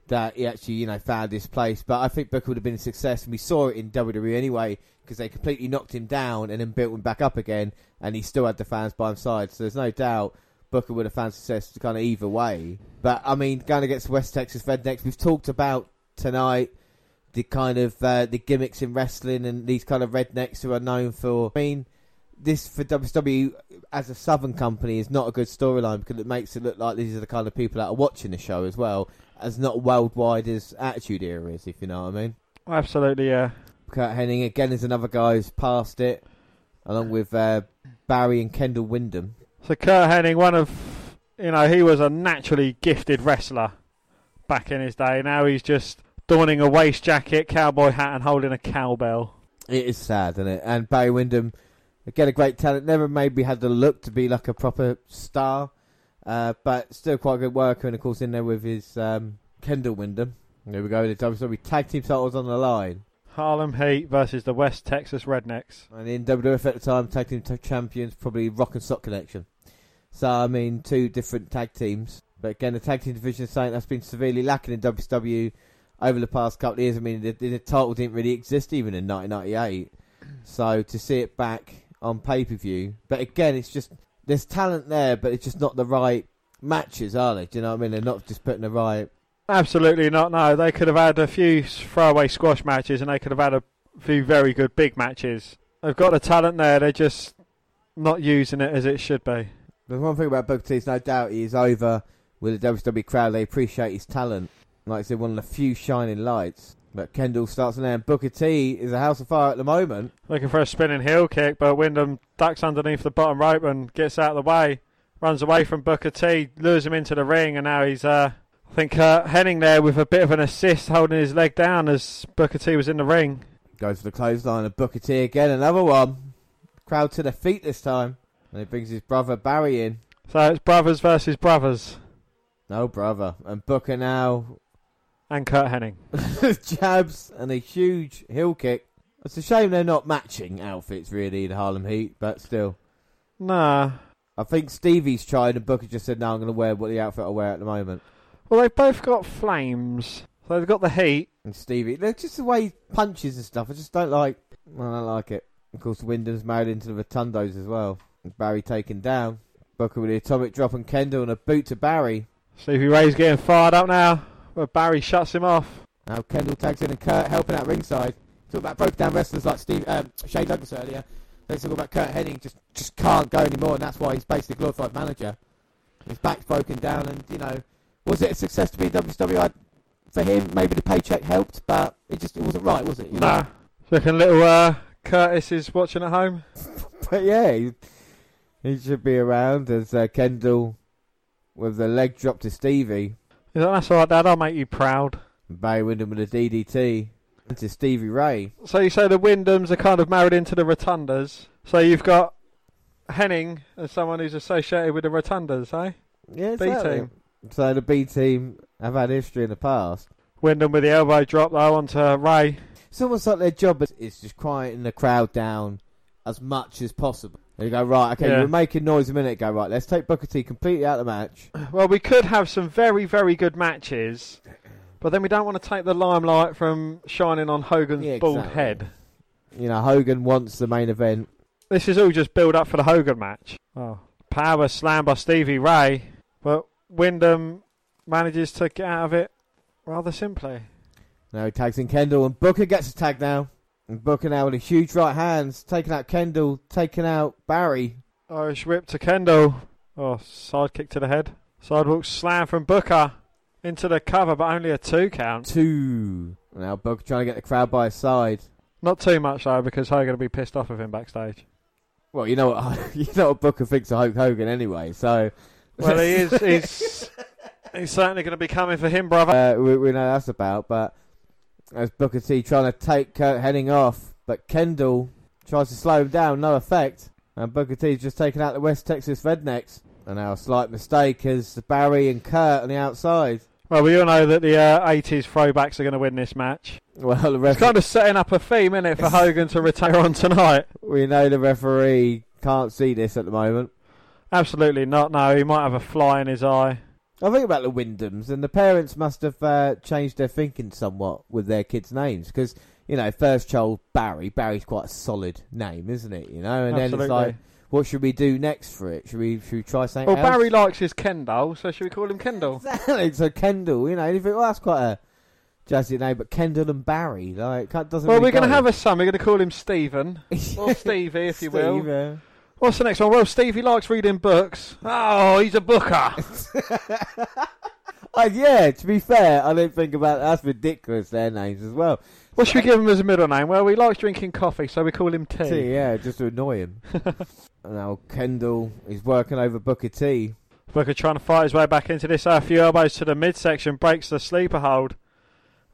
that he actually, you know, found his place. But I think Booker would have been a success, and we saw it in WWE anyway because they completely knocked him down and then built him back up again, and he still had the fans by his side. So there's no doubt Booker would have found success kind of either way. But I mean, going against West Texas Rednecks, we've talked about tonight the kind of uh, the gimmicks in wrestling and these kind of rednecks who are known for. I mean, this for WWE as a Southern company is not a good storyline because it makes it look like these are the kind of people that are watching the show as well, as not worldwide as Attitude Era is, if you know what I mean. Absolutely, yeah. Curt Hennig again is another guy who's passed it, along with uh, Barry and Kendall Windham. So Curt Hennig, one of you know, he was a naturally gifted wrestler back in his day. Now he's just donning a waist jacket, cowboy hat, and holding a cowbell. It is sad, isn't it? And Barry Windham, again, a great talent. Never maybe had the look to be like a proper star, uh, but still quite a good worker. And of course, in there with his um, Kendall Windham. There we go. The WCW tag team titles on the line. Harlem Heat versus the West Texas Rednecks. And in WWF at the time, tag team t- champions probably Rock and Sock Connection. So I mean, two different tag teams. But again, the tag team division is something that's been severely lacking in WCW over the past couple of years. I mean, the, the title didn't really exist even in 1998. So to see it back on pay per view, but again, it's just there's talent there, but it's just not the right matches, are they? Do you know what I mean? They're not just putting the right. Absolutely not. No, they could have had a few throwaway squash matches, and they could have had a few very good big matches. They've got the talent there. They're just not using it as it should be. The one thing about Booker T is no doubt he is over with the WWE crowd. They appreciate his talent. Like I said, one of the few shining lights. But Kendall starts in there, and Booker T is a house of fire at the moment. Looking for a spinning heel kick, but Windham ducks underneath the bottom rope and gets out of the way. Runs away from Booker T, lures him into the ring, and now he's, uh, I think, uh, Hennig there with a bit of an assist, holding his leg down as Booker T was in the ring. Goes for the clothesline of Booker T again, another one. Crowd to their feet this time. And he brings his brother Barry in. So it's brothers versus brothers. No brother. And Booker now and Curt Hennig. jabs and a huge heel kick. It's a shame they're not matching outfits, really, the Harlem Heat, but still. Nah. I think Stevie's tried, and Booker just said, no, I'm going to wear what the outfit I wear at the moment. Well, they've both got flames. So they've got the heat. And Stevie, they're just the way he punches and stuff. I just don't like. I don't like it. Of course, Windham's married into the Rotundas as well. And Barry taken down. Booker with the atomic drop on Kendall and a boot to Barry. Stevie Ray's getting fired up now. But Barry shuts him off. Now Kendall tags in and Curt helping out ringside. Talk about broken down wrestlers like Steve um, Shane Douglas earlier. They talk about Curt Hennig just just can't go anymore, and that's why he's basically a glorified manager. His back's broken down, and you know, was it a success to be WWE? For him, maybe the paycheck helped, but it just it wasn't right, was it? You nah. Reckon little uh, Curtis is watching at home. but yeah, he, he, should be around as uh, Kendall with the leg drop to Stevie. That's alright, Dad. I'll make you proud. Barry Windham with a DDT to Stevie Ray. So you say the Windhams are kind of married into the Rotundas. So you've got Hennig as someone who's associated with the Rotundas, eh? Yeah, B team. So the B team have had history in the past. Windham with the elbow drop though onto Ray. It's almost like their job is just quieting the crowd down as much as possible. You go right, okay. Yeah. You were making noise a minute ago, right? Let's take Booker T completely out of the match. Well, we could have some very, very good matches, but then we don't want to take the limelight from shining on Hogan's yeah, exactly. bald head. You know, Hogan wants the main event. This is all just build up for the Hogan match. Oh, power slam by Stevie Ray, but Windham manages to get out of it rather simply. Now he tags in Kendall, and Booker gets a tag now. And Booker now with a huge right hands, taking out Kendall, taking out Barry. Irish whip to Kendall. Oh, side kick to the head. Sidewalk slam from Booker into the cover, but only a two count. Two. Now Booker trying to get the crowd by his side. Not too much though, because Hogan will be pissed off of him backstage. Well, you know what you know what Booker thinks of Hulk Hogan anyway, so. Well, he is. He's, he's certainly going to be coming for him, brother. Uh, we, we know that's about, but as Booker T trying to take Curt Hennig off, but Kendall tries to slow him down, no effect. And Booker T's just taken out the West Texas Rednecks. And now a slight mistake as Barry and Curt on the outside. Well, we all know that the uh, 80s throwbacks are going to win this match. Well, the ref- it's kind of setting up a theme, isn't it, for Hogan to retire on tonight? We know the referee can't see this at the moment. Absolutely not. No, he might have a fly in his eye. I think about the Windhams, and the parents must have uh, changed their thinking somewhat with their kids' names because you know, first child Barry. Barry's quite a solid name, isn't it? You know, and Absolutely. then it's like, what should we do next for it? Should we should we try something? Well, else? Barry likes his Kendall, so should we call him Kendall? Exactly. So Kendall, you know, you think, well, that's quite a jazzy name, but Kendall and Barry, like, doesn't. Well, really we're going to have a son. We're going to call him Stephen or Stevie, if you will. What's the next one? Well, Stevie likes reading books. Oh, he's a booker. Uh, yeah, to be fair, I didn't think about that. that's ridiculous. Their names as well. what should we give him as a middle name? Well, he likes drinking coffee, so we call him T. T, yeah, just to annoy him. now Kendall is working over Booker T. Booker trying to fight his way back into this. A few elbows to the midsection, breaks the sleeper hold.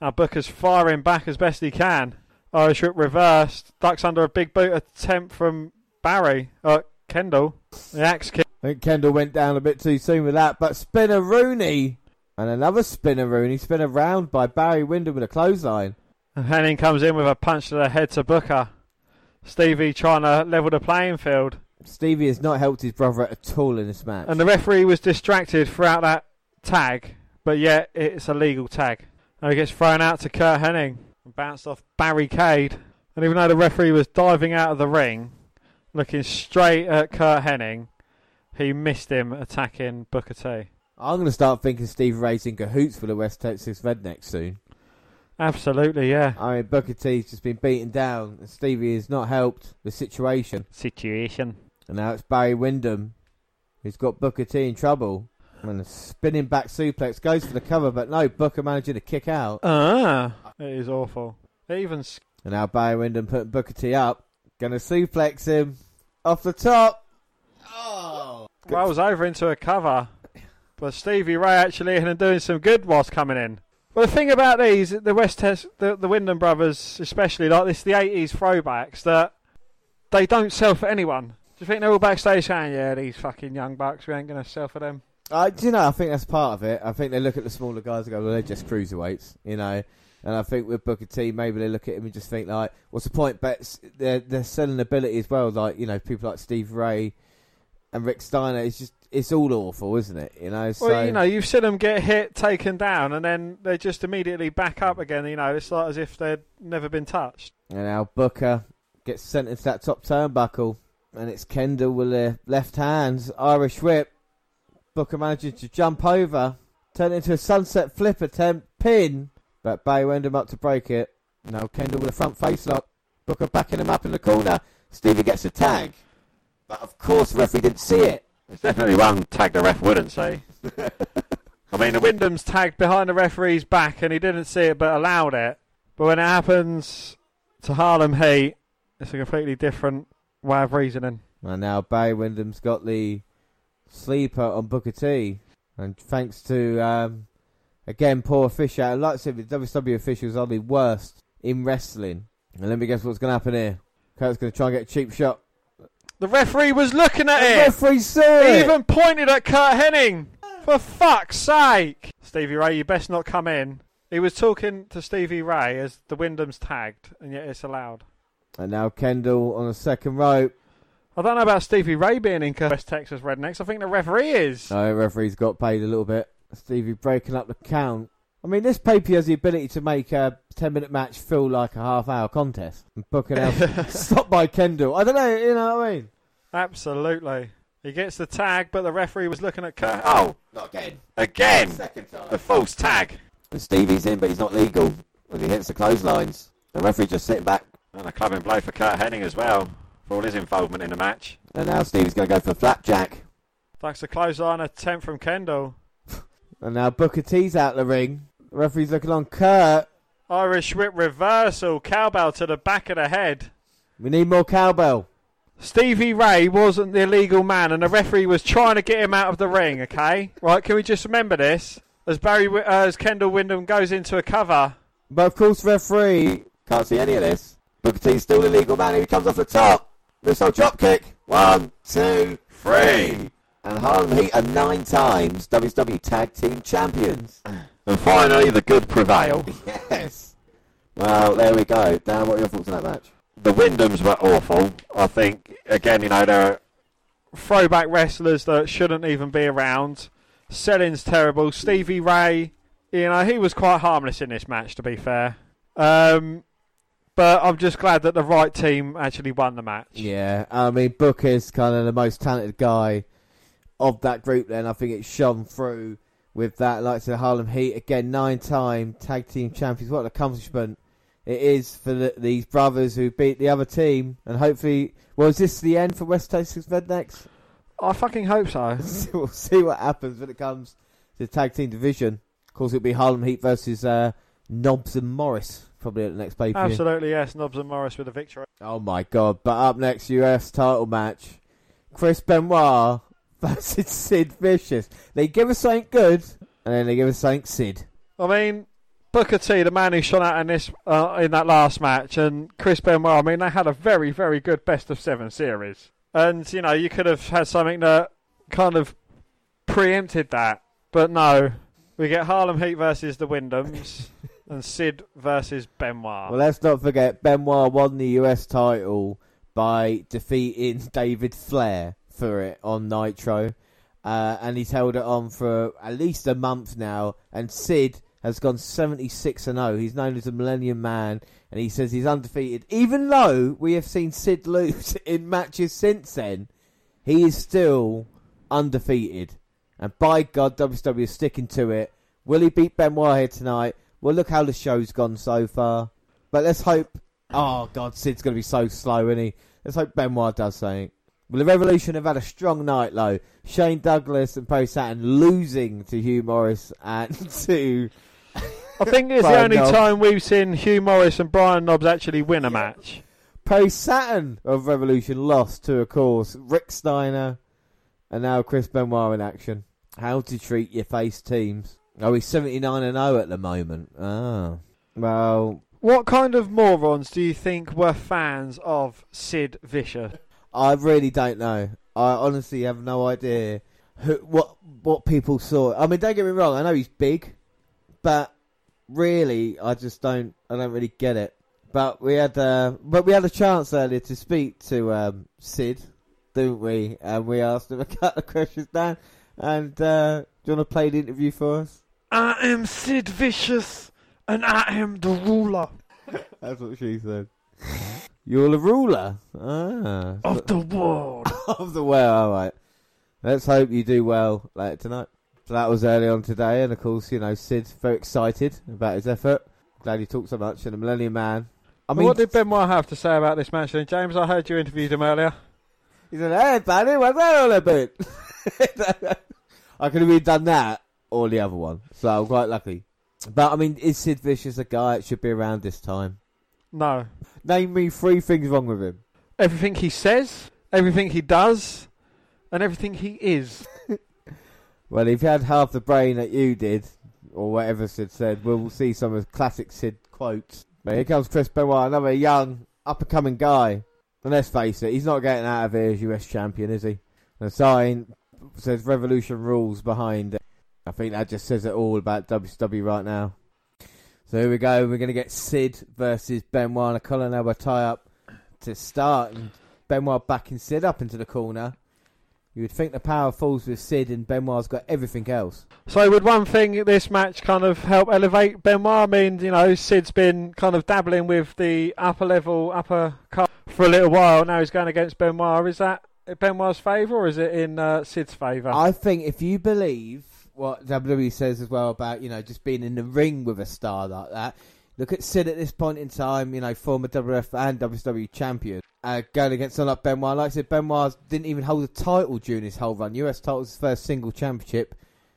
Now Booker's firing back as best he can. Irish whip reversed, ducks under a big boot attempt from Barry. Uh, Kendall. The axe kick. I think Kendall went down a bit too soon with that, but Spinaroonie and another Spinaroonie spin around by Barry Windham with a clothesline. And Hennig comes in with a punch to the head to Booker. Stevie trying to level the playing field. Stevie has not helped his brother at all in this match. And the referee was distracted throughout that tag, but yet it's a legal tag. And he gets thrown out to Curt Hennig and bounced off barricade. And even though the referee was diving out of the ring, looking straight at Curt Hennig, he missed him attacking Booker T. I'm going to start thinking Steve Ray's in cahoots for the West Texas Rednecks soon. Absolutely, yeah. I mean, Booker T's just been beaten down, and Stevie has not helped the situation. Situation. And now it's Barry Windham who's got Booker T in trouble. And a spinning back suplex goes for the cover, but no, Booker managing to kick out. Ah, it is awful. It even And now Barry Windham putting Booker T up. Gonna suplex him off the top. Oh! rolls over into a cover. But Stevie Ray actually and doing some good whilst coming in. Well, the thing about these, the West Tes- the, the Windham brothers, especially like this, the 80s throwbacks, that they don't sell for anyone. Do you think they're all backstage saying, yeah, these fucking young bucks, we ain't going to sell for them? Uh, do you know, I think that's part of it. I think they look at the smaller guys and go, well, they're just cruiserweights, you know. And I think with Booker T, maybe they look at him and just think, like, what's the point? But they're, they're selling ability as well. Like, you know, people like Steve Ray and Rick Steiner. It's just, it's all awful, isn't it? You know, so. Well, you know, you've seen them get hit, taken down, and then they just immediately back up again. You know, it's like as if they'd never been touched. And now Booker gets sent into that top turnbuckle. And it's Kendall with the left hands, Irish whip. Booker manages to jump over, turn it into a sunset flip attempt, pin. But Bay Windham up to break it. Now Kendall with a front face lock. Booker backing him up in the corner. Stevie gets a tag. But of course the referee didn't see it. It's definitely one tag the ref wouldn't say. I mean, the. Windham's tagged behind the referee's back and he didn't see it but allowed it. But when it happens to Harlem Heat, it's a completely different way of reasoning. And now Bay Windham's got the sleeper on Booker T. And thanks to, um, again, poor official. Like I said, the WCW officials are the worst in wrestling. And let me guess what's going to happen here. Curt's going to try and get a cheap shot. The referee was looking at him. The it. referee saw He it. even pointed at Curt Hennig. For fuck's sake. Stevie Ray, you best not come in. He was talking to Stevie Ray as the Windham's tagged, and yet it's allowed. And now Kendall on the second rope. I don't know about Stevie Ray being in West Texas Rednecks. I think the referee is. No, the referee's got paid a little bit. Stevie breaking up the count. I mean, this paper has the ability to make a 10 minute match feel like a half hour contest. And booking out. Stopped by Kendall. I don't know, you know what I mean? Absolutely. He gets the tag, but the referee was looking at Curt. Oh, Not again. again! Second time. The false tag. And Stevie's in, but he's not legal. When he hits the clotheslines. The referee just sitting back. And a clubbing blow for Curt Hennig as well, for all his involvement in the match. And now Stevie's going to go for flapjack. That's a clothesline attempt from Kendall. And now Booker T's out the ring. The referee's looking on Curt. Irish whip reversal, cowbell to the back of the head. We need more cowbell. Stevie Ray wasn't the illegal man, and the referee was trying to get him out of the ring. Okay, right? Can we just remember this? As Barry, uh, as Kendall Windham goes into a cover, But of course, referee can't see any of this. Booker T's still the legal man. He comes off the top. This Missile drop kick. One, two, three. And Harlem Heat are nine times WCW Tag Team Champions. And finally, the good prevail. Yes. Well, there we go. Dan, what are your thoughts on that match? The Windhams were awful. I think, again, you know, they're throwback wrestlers that shouldn't even be around. Selling's terrible. Stevie Ray, you know, he was quite harmless in this match, to be fair. Um, but I'm just glad that the right team actually won the match. Yeah, I mean Booker's kind of the most talented guy of that group. Then I think it shone through with that. Like I said, Harlem Heat again, nine-time tag team champions. What an accomplishment! it is for the, these brothers who beat the other team, and hopefully, well, is this the end for West Texas Rednecks? I fucking hope so. we'll see what happens when it comes to the tag team division. Of course, it'll be Harlem Heat versus uh, Knobbs and Morris probably at the next pay per view. Absolutely, yes. Knobbs and Morris with a victory. Oh my god! But up next, US title match: Chris Benoit versus Sid Vicious. They give us something good, and then they give us something Sid. I mean, Booker T, the man who shone out in this uh, in that last match, and Chris Benoit. I mean, they had a very, very good best of seven series, and you know, you could have had something that kind of preempted that, but no. We get Harlem Heat versus the Windhams. and Sid versus Benoit. Well, let's not forget Benoit won the US title by defeating David Flair for it on Nitro, uh, and he's held it on for at least a month now. And Sid has gone 76 and 0. He's known as the Millennium Man, and he says he's undefeated. Even though we have seen Sid lose in matches since then, he is still undefeated. And by God, WWE is sticking to it. Will he beat Benoit here tonight? Well, look how the show's gone so far. But let's hope. Oh God, Sid's going to be so slow, isn't he? Let's hope Benoit does something. Well, the Revolution have had a strong night, though. Shane Douglas and Perry Saturn losing to Hugh Morris and to. I think it's the only time we've seen Hugh Morris and Brian Knobbs actually win a match. Perry Saturn of Revolution lost to, of course, Rick Steiner and now Chris Benoit in action. How to treat your face teams. Oh, he's 79 and 0 at the moment. Ah. Well. What kind of morons do you think were fans of Sid Vicious? I really don't know. I honestly have no idea who, what what people saw. I mean, don't get me wrong. I know he's big, but really, I just don't. I don't really get it. But we had, uh, but we had a chance earlier to speak to um, Sid, didn't we? And we asked him a couple of questions down. And uh, do you want to play the interview for us? I am Sid Vicious, and I am the ruler. That's what she said. You're the ruler ah, of the world. of the world, all right. Let's hope you do well later tonight. So that was early on today, and of course, you know, Sid's very excited about his effort. Glad he talked so much, and the Millennium Man. I mean, what did Benoit have to say about this match? Then, James, I heard you interviewed him earlier. He said, "Hey, buddy, what's that all about?" I could have even done that or the other one. So I'm quite lucky. But I mean, is Sid Vicious a guy that should be around this time? No. Name me three things wrong with him. Everything he says, everything he does, and everything he is. well, if he had half the brain that you did, or whatever Sid said, we'll see some of classic Sid quotes. But here comes Chris Benoit, another young, up and coming guy. And let's face it, he's not getting out of here as US champion, is he? The sign says Revolution rules behind it. I think that just says it all about WCW right now. So here we go. We're going to get Sid versus Benoit and a collar and elbow tie up to start. And Benoit backing Sid up into the corner. You would think the power falls with Sid and Benoit's got everything else. So would one thing this match kind of help elevate Benoit? I mean, you know, Sid's been kind of dabbling with the upper level, upper cut for a little while. Now he's going against Benoit. Is that Benoit's favour or is it in uh, Sid's favour? I think if you believe what WWE says as well about you know just being in the ring with a star like that. Look at Sid at this point in time, you know, former WF and WWE champion, uh, going against someone like Benoit. Like I said, Benoit didn't even hold a title during his whole run. US title was his first single championship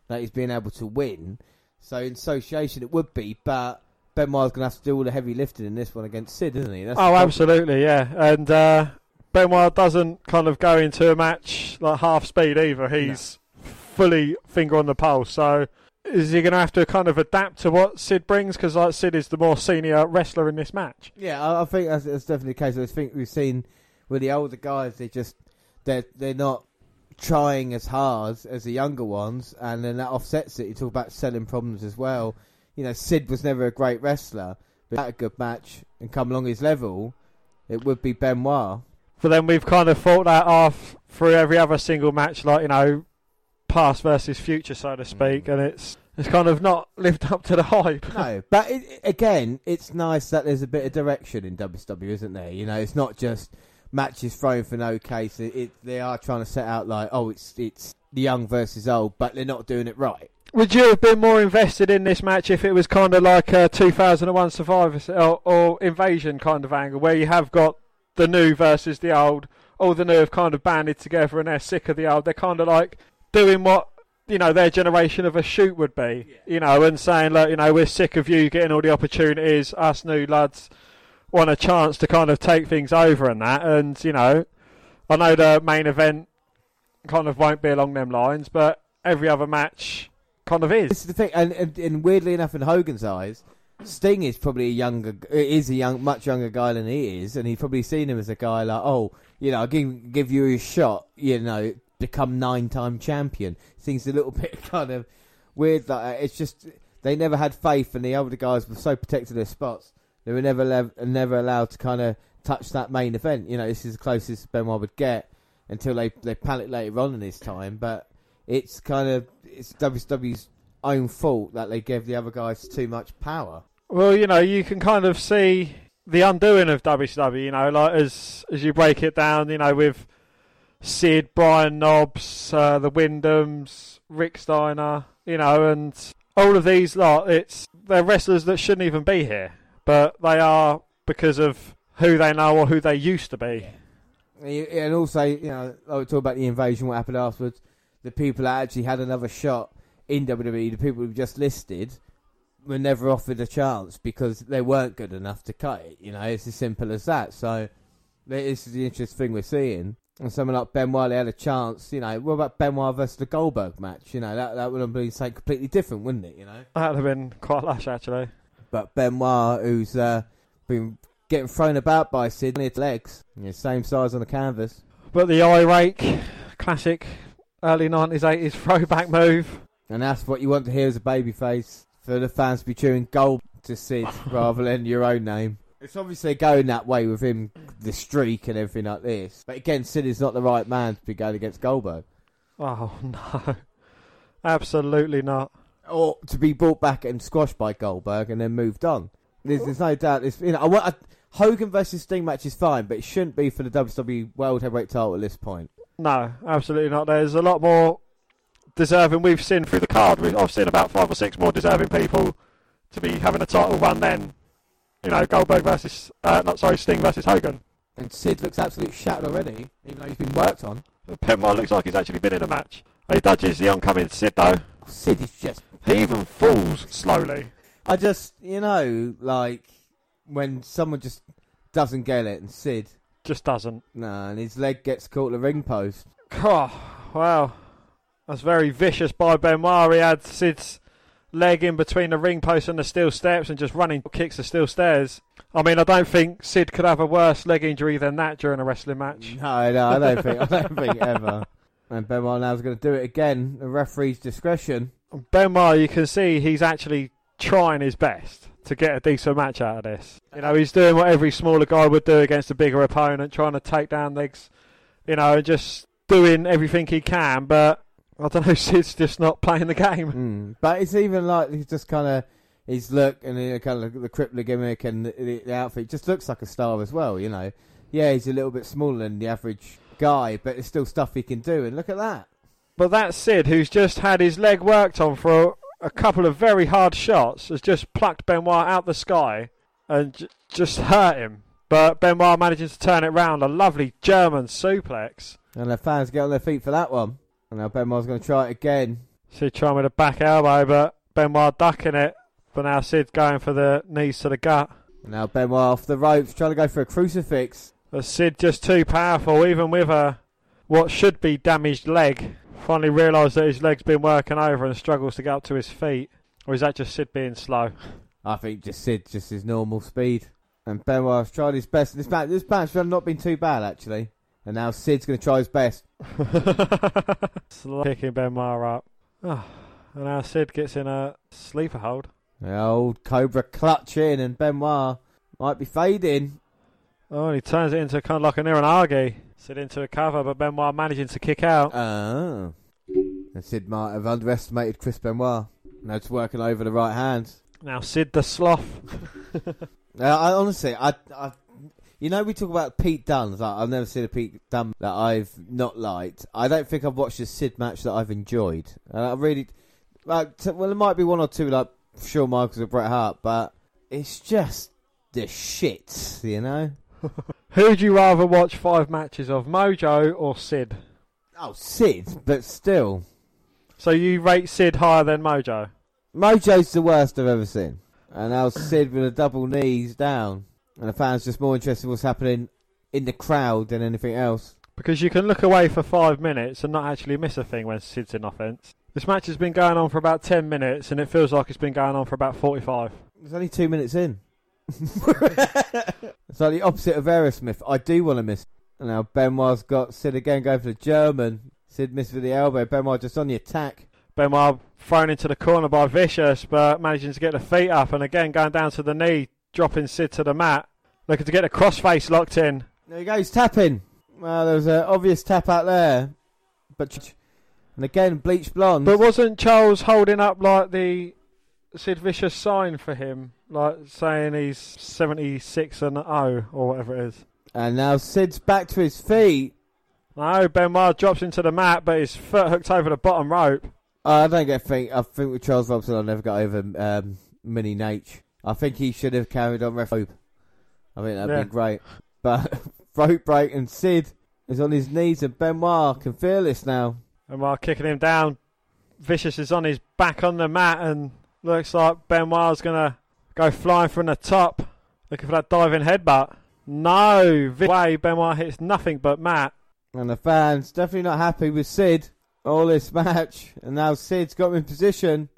that he's been able to win. So in association, it would be, but Benoit's going to have to do all the heavy lifting in this one against Sid, isn't he? That's oh, absolutely, yeah. And uh, Benoit doesn't kind of go into a match like half speed either. He's fully finger on the pulse. So is he going to have to kind of adapt to what Sid brings? Because like Sid is the more senior wrestler in this match. Yeah, I, I think that's, that's, definitely the case. I think we've seen with the older guys, they just they're they're not trying as hard as the younger ones, and then that offsets it. You talk about selling problems as well. You know, Sid was never a great wrestler, but had a good match and come along his level, it would be Benoit. But then we've kind of fought that off through every other single match, like you know, past versus future, so to speak, mm. and it's it's kind of not lived up to the hype. No, but it, again, it's nice that there's a bit of direction in WCW, isn't there? You know, it's not just matches thrown for no case. It, it, they are trying to set out like, oh, it's it's the young versus old, but they're not doing it right. Would you have been more invested in this match if it was kind of like a 2001 Survivor or, or Invasion kind of angle, where you have got the new versus the old, all the new have kind of banded together and they're sick of the old. They're kind of like doing what you know their generation of a shoot would be, you know, and saying, look, you know, we're sick of you getting all the opportunities. Us new lads want a chance to kind of take things over and that. And you know, I know the main event kind of won't be along them lines, but every other match kind of is. This is the thing, and, and, and weirdly enough, in Hogan's eyes, Sting is probably a younger, is a young, much younger guy than he is, and he's probably seen him as a guy like, oh, you know, I'll give, give you a shot, you know, become nine-time champion. Seems a little bit kind of weird. Like that. it's just they never had faith, and the older guys were so protected of their spots. They were never lev- never allowed to kind of touch that main event. You know, this is the closest Benoit would get until they they panic later on in his time. But it's kind of it's WWE's own fault that they gave the other guys too much power. Well, you know, you can kind of see the undoing of WCW. You know, like as as you break it down, you know, with Sid, Brian Knobbs, uh, the Windhams, Rick Steiner, you know, and all of these lot. It's they're wrestlers that shouldn't even be here, but they are because of who they know or who they used to be. And also, you know, I would talk about the invasion, what happened afterwards. The people that actually had another shot in WWE, the people who just listed, were never offered a chance because they weren't good enough to cut it. You know, it's as simple as that. So, this is the interesting thing we're seeing. And someone like Benoit had a chance, you know. What about Benoit versus the Goldberg match? You know, that that would have been something completely different, wouldn't it? You know. That would have been quite lush, actually. But Benoit, who's uh, been getting thrown about by Sid, his legs, you know, same size on the canvas. But the eye rake, classic early 90s, 80s throwback move. And that's what you want to hear as a babyface for the fans to be cheering gold to Sid rather than your own name. It's obviously going that way with him, the streak and everything like this. But again, Sid is not the right man to be going against Goldberg. Oh, no. Absolutely not. Or to be brought back and squashed by Goldberg and then moved on. There's, there's no doubt. It's, you know, I I, Hogan versus Sting match is fine, but it shouldn't be for the WCW World Heavyweight title at this point. No, absolutely not. There's a lot more deserving. We've seen Through the card, I've seen about five or six more deserving people to be having a title run than, you know, Goldberg versus, uh, not sorry, Sting versus Hogan. And Sid looks absolutely shattered already, even though he's been worked on. Benoit looks like he's actually been in a match. He dodges the oncoming Sid though. Sid is just He even falls slowly. I just, you know, like when someone just doesn't get it, and Sid, just doesn't. no, and his leg gets caught at the ring post. Oh, wow. That's very vicious by Benoit. He had Sid's leg in between the ring post and the steel steps and just running kicks the steel stairs. I mean, I don't think Sid could have a worse leg injury than that during a wrestling match. No, no, I don't think, I don't think ever. And Benoit now's going to do it again. The referee's discretion. Benoit, you can see he's actually trying his best to get a decent match out of this. You know, he's doing what every smaller guy would do against a bigger opponent, trying to take down legs, you know, and just doing everything he can. But I don't know, Sid's just not playing the game. Mm. But it's even like he's just kind of his look and the kind of the crippler gimmick and the, the outfit just looks like a star as well. You know, yeah, he's a little bit smaller than the average guy, but there's still stuff he can do. And look at that. But that Sid, who's just had his leg worked on for a, a couple of very hard shots, has just plucked Benoit out the sky and j- just hurt him. But Benoit managing to turn it round, a lovely German suplex. And the fans get on their feet for that one. Now Benoit's going to try it again. Sid trying with a back elbow, but Benoit ducking it. But now Sid going for the knees to the gut. And now Benoit off the ropes, trying to go for a crucifix. But Sid just too powerful, even with a what should be damaged leg. Finally realised that his leg's been working over and struggles to get up to his feet. Or is that just Sid being slow? I think just Sid, just his normal speed. And Benoit's tried his best. This match, this match has not been too bad actually. And now Sid's going to try his best. Slow Picking Benoit up. Oh, and now Sid gets in a sleeper hold. The old Cobra clutch in, and Benoit might be fading. Oh, and he turns it into kind of like an Iranagi. Sid into a cover, but Benoit managing to kick out. Oh. And Sid might have underestimated Chris Benoit. Now it's working over the right hand. Now Sid the sloth. Uh, I honestly, I, I, You know, we talk about Pete Dunne. Like, I've never seen a Pete Dunne that I've not liked. I don't think I've watched a Sid match that I've enjoyed. And I really, like, t- well, there might be one or two like Shawn Michaels or Bret Hart, but it's just the shit, you know. Who'd you rather watch five matches of, Mojo or Sid? Oh, Sid, but still, So you rate Sid higher than Mojo? Mojo's the worst I've ever seen. And now Sid with a double knees down, and the fans just more interested in what's happening in the crowd than anything else. Because you can look away for five minutes and not actually miss a thing when Sid's in offence. This match has been going on for about 10 minutes and it feels like it's been going on for about 45. It's only two minutes in. it's like the opposite of Aerosmith. I do want to miss. And now Benoit's got Sid again going for the German. Sid missed with the elbow. Benoit just on the attack. Benoit thrown into the corner by Vicious, but managing to get the feet up and again going down to the knee, dropping Sid to the mat. Looking to get the crossface locked in. There he goes, tapping. Well, there was an obvious tap out there. But and again, bleach blonde. But wasn't Charles holding up like the Sid Vicious sign for him? Like saying he's 76 and 0 or whatever it is. and now Sid's back to his feet. No, Benoit drops into the mat, but his foot hooked over the bottom rope. Uh, I don't get think. I think with Charles Robinson, I never got over um, Mini Nate. I think he should have carried on ref rope. I think that'd Yeah. be great. But rope break and Sid is on his knees, and Benoit can feel this now. Benoit kicking him down. Vicious is on his back on the mat, and looks like Benoit's gonna go flying from the top, looking for that diving headbutt. No, Vic- way Benoit hits nothing but mat. And the fans definitely not happy with Sid all this match. And now Sid's got him in position.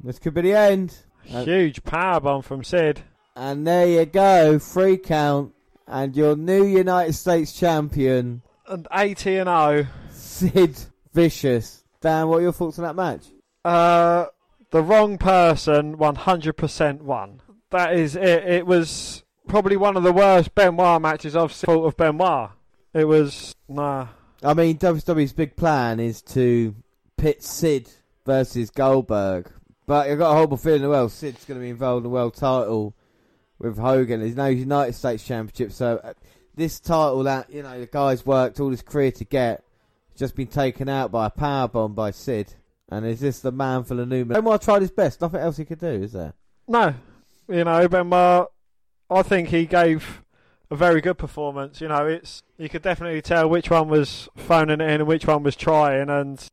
This could be the end. Uh, Huge powerbomb from Sid. And there you go, free count. And your new United States champion, And 80 and 0. Sid Vicious. Dan, what are your thoughts on that match? Uh, the wrong person 100% won. That is it. It was probably one of the worst Benoit matches I've seen of Benoit. It was, nah. I mean, WWE's big plan is to pit Sid versus Goldberg. But I've got a horrible feeling as well. Sid's going to be involved in the world title with Hogan. There's no United States Championship. So uh, this title that, you know, the guy's worked all his career to get just been taken out by a powerbomb by Sid. And is this the man for the new? Omar tried his best. Nothing else he could do, is there? No. You know, Benoit, I think he gave a very good performance. You know, it's you could definitely tell which one was phoning it in and which one was trying, and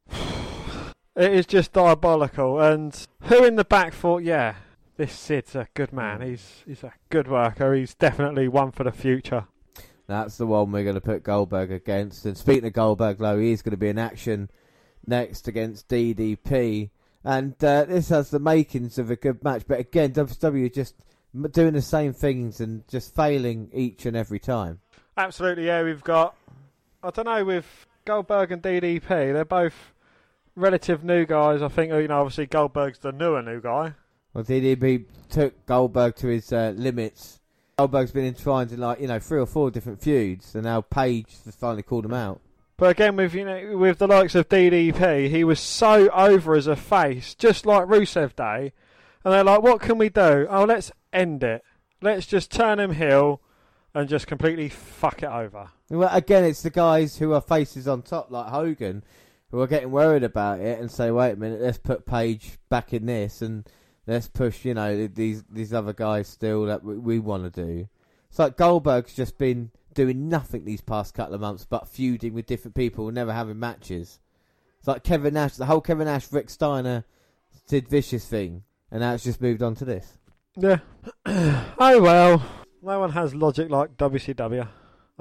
it is just diabolical. And who in the back thought, yeah, this Sid's a good man. He's he's a good worker. He's definitely one for the future. That's the one we're going to put Goldberg against. And speaking of Goldberg, though, he's going to be in action next against DDP. And uh, this has the makings of a good match. But again, WWE just doing the same things and just failing each and every time. Absolutely, yeah. We've got, I don't know, with Goldberg and DDP, they're both relative new guys. I think, you know, obviously Goldberg's the newer new guy. Well, DDP took Goldberg to his uh, limits. Goldberg's been entwined in like you know three or four different feuds, and now Page has finally called him out. But again, with you know, with the likes of DDP, he was so over as a face, just like Rusev Day. And they're like, "What can we do? Oh, let's end it. Let's just turn him heel and just completely fuck it over." Well, again, it's the guys who are faces on top, like Hogan, who are getting worried about it and say, "Wait a minute, let's put Page back in this and let's push, you know, these these other guys still that we, we want to do." It's like Goldberg's just been doing nothing these past couple of months, but feuding with different people and never having matches. It's like Kevin Nash, the whole Kevin Nash, Rick Steiner, Sid Vicious thing, and now it's just moved on to this. Yeah. oh well. No one has logic like WCW.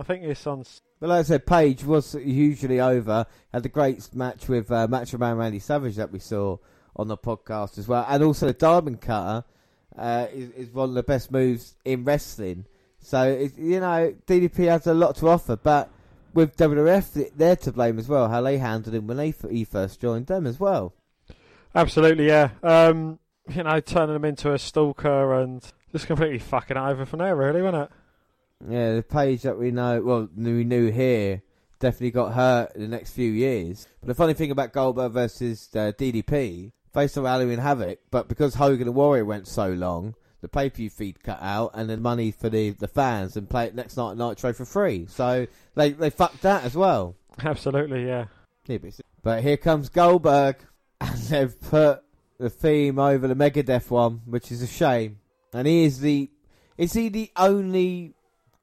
I think it's on. But like I said, Page was hugely over. Had the great match with uh, Macho Man Randy Savage that we saw on the podcast as well, and also the Diamond Cutter uh, is, is one of the best moves in wrestling. So you know, DDP has a lot to offer, but with WWF, they're to blame as well. How they handled him when they f- he first joined them as well. Absolutely, yeah. Um, you know, turning him into a stalker and just completely fucking over from there, really, wasn't it? Yeah, the Page that we know, well, we knew here, definitely got hurt in the next few years. But the funny thing about Goldberg versus uh, DDP, faced on Halloween Havoc, but because Hogan and Warrior went so long, the pay per view feed cut out and then money for the, the fans and play it next night at Nitro for free. So they they fucked that as well. Absolutely, yeah. Yeah, but, but here comes Goldberg, and they've put the theme over the Megadeth one, which is a shame. And he is the is he the only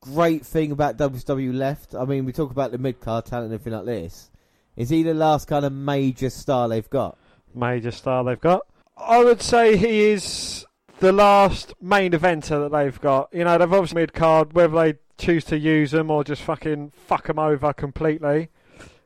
great thing about WWE left? I mean, we talk about the mid card talent and everything like this. Is he the last kind of major star they've got? Major star they've got. I would say he is the last main eventer that they've got. You know, they've obviously mid card, whether they choose to use them or just fucking fuck them over completely,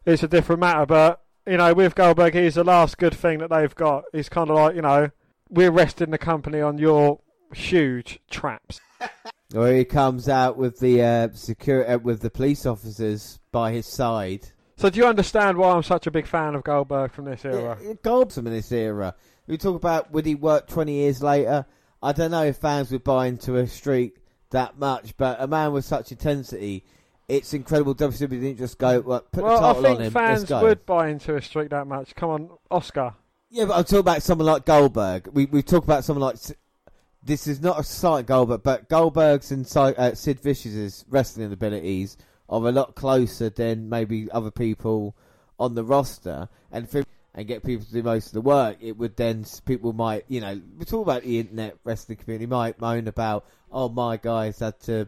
it's a different matter. But you know, with Goldberg, he's the last good thing that they've got. He's kind of like, you know, we're resting the company on your huge traps. or he comes out with the uh, secure uh, with the police officers by his side. So do you understand why I'm such a big fan of Goldberg from this era? Yeah, Goldberg in this era. We talk about would he work 20 years later? I don't know if fans would buy into a streak that much, but a man with such intensity it's incredible WWE didn't just go, well, put well, the title I think on him. fans would buy into a streak that much. Come on, Oscar. Yeah, but I'm talking about someone like Goldberg. We we talk about someone like this is not a slight Goldberg, but Goldberg's and uh, Sid Vicious's wrestling abilities are a lot closer than maybe other people on the roster, and for, and get people to do most of the work. It would then people might you know we talk about the internet wrestling community might moan about oh my guys had to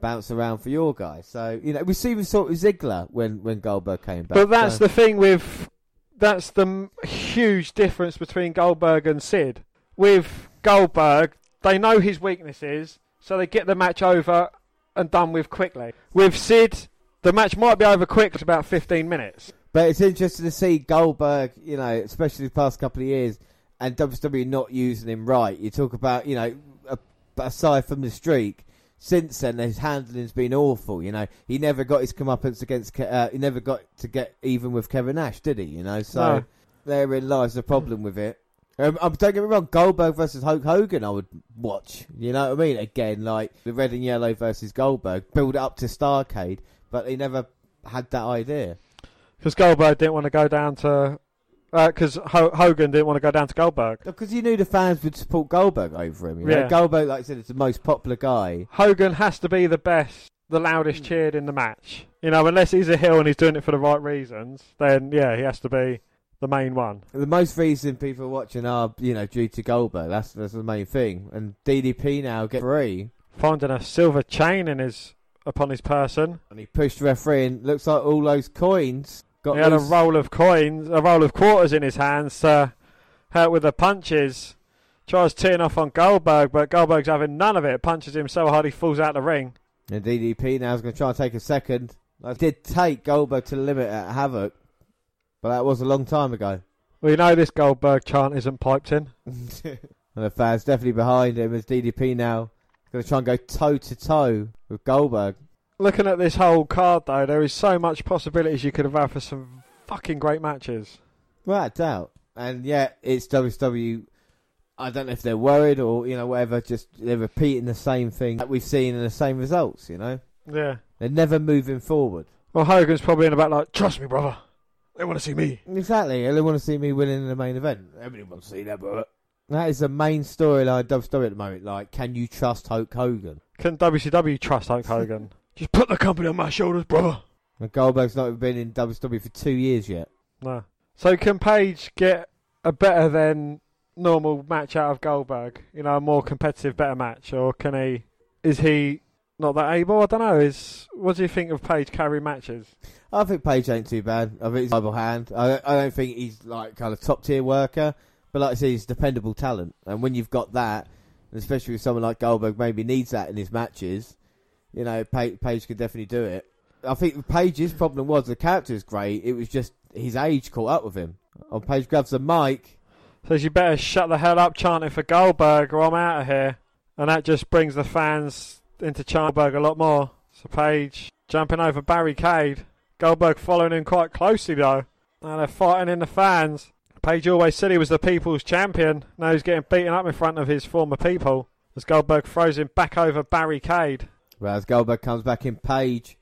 bounce around for your guy. So you know, we see we saw Ziggler when when Goldberg came back. But that's so. the thing with that's the huge difference between Goldberg and Sid. With Goldberg, they know his weaknesses, so they get the match over and done with quickly. With Sid, the match might be over quick, it's about 15 minutes. But it's interesting to see Goldberg, you know, especially the past couple of years, and WWE not using him right. You talk about, you know, aside from the streak, since then his handling's been awful. You know, he never got his comeuppance against. Uh, he never got to get even with Kevin Nash, did he? You know, so no. therein lies the problem with it. Um, um, don't get me wrong, Goldberg versus Hulk Hogan, I would watch. You know what I mean? Again, like the red and yellow versus Goldberg, build it up to Starcade, but they never had that idea. Because Goldberg didn't want to go down to because uh, Hogan didn't want to go down to Goldberg. Because he knew the fans would support Goldberg over him. You know? yeah. Goldberg, like I said, is the most popular guy. Hogan has to be the best, the loudest cheered in the match. You know, unless he's a heel and he's doing it for the right reasons, then yeah, he has to be the main one. The most reason people are watching are, you know, due to Goldberg. That's that's the main thing. And DDP now get free. Finding a silver chain in his upon his person. And he pushed the referee in. Looks like all those coins Got he had a roll of coins, a roll of quarters in his hands to hurt with the punches. Tries teeing off on Goldberg, but Goldberg's having none of it. Punches him so hard he falls out the ring. And DDP now is going to try and take a second. I did take Goldberg to the limit at Havoc, but that was a long time ago. Well, you know this Goldberg chant isn't piped in. and the fans definitely behind him as DDP now going to try and go toe to toe with Goldberg looking at this whole card, though, there is so much possibilities you could have had for some fucking great matches. Without doubt. And yet, it's WCW. I don't know if they're worried or, you know, whatever, just they're repeating the same thing that we've seen and the same results, you know? Yeah. They're never moving forward. Well, Hogan's probably in about like, trust me, brother. They want to see me. Exactly. They want to see me winning the main event. Everybody wants to see that, but that is the main storyline of WWE at the moment. Like, can you trust Hulk Hogan? Can WCW trust Hulk Hogan? Just put the company on my shoulders, brother. And Goldberg's not even been in WWE for two years yet. No. So can Page get a better than normal match out of Goldberg? You know, a more competitive, better match, or can he? Is he not that able? I don't know. Is what do you think of Page carry matches? I think Page ain't too bad. I think he's a Bible hand. I, I don't think he's like kind of top tier worker, but like I say, he's dependable talent. And when you've got that, especially with someone like Goldberg, maybe needs that in his matches you know, Page, Page could definitely do it. I think Page's problem was the character is great. It was just his age caught up with him. Oh, On Page grabs the mic. Says you better shut the hell up chanting for Goldberg or I'm out of here. And that just brings the fans into Goldberg a lot more. So Page jumping over barricade. Goldberg following him quite closely though. Now they're fighting in the fans. Page always said he was the people's champion. Now he's getting beaten up in front of his former people. As Goldberg throws him back over barricade. Whereas Goldberg comes back in Page.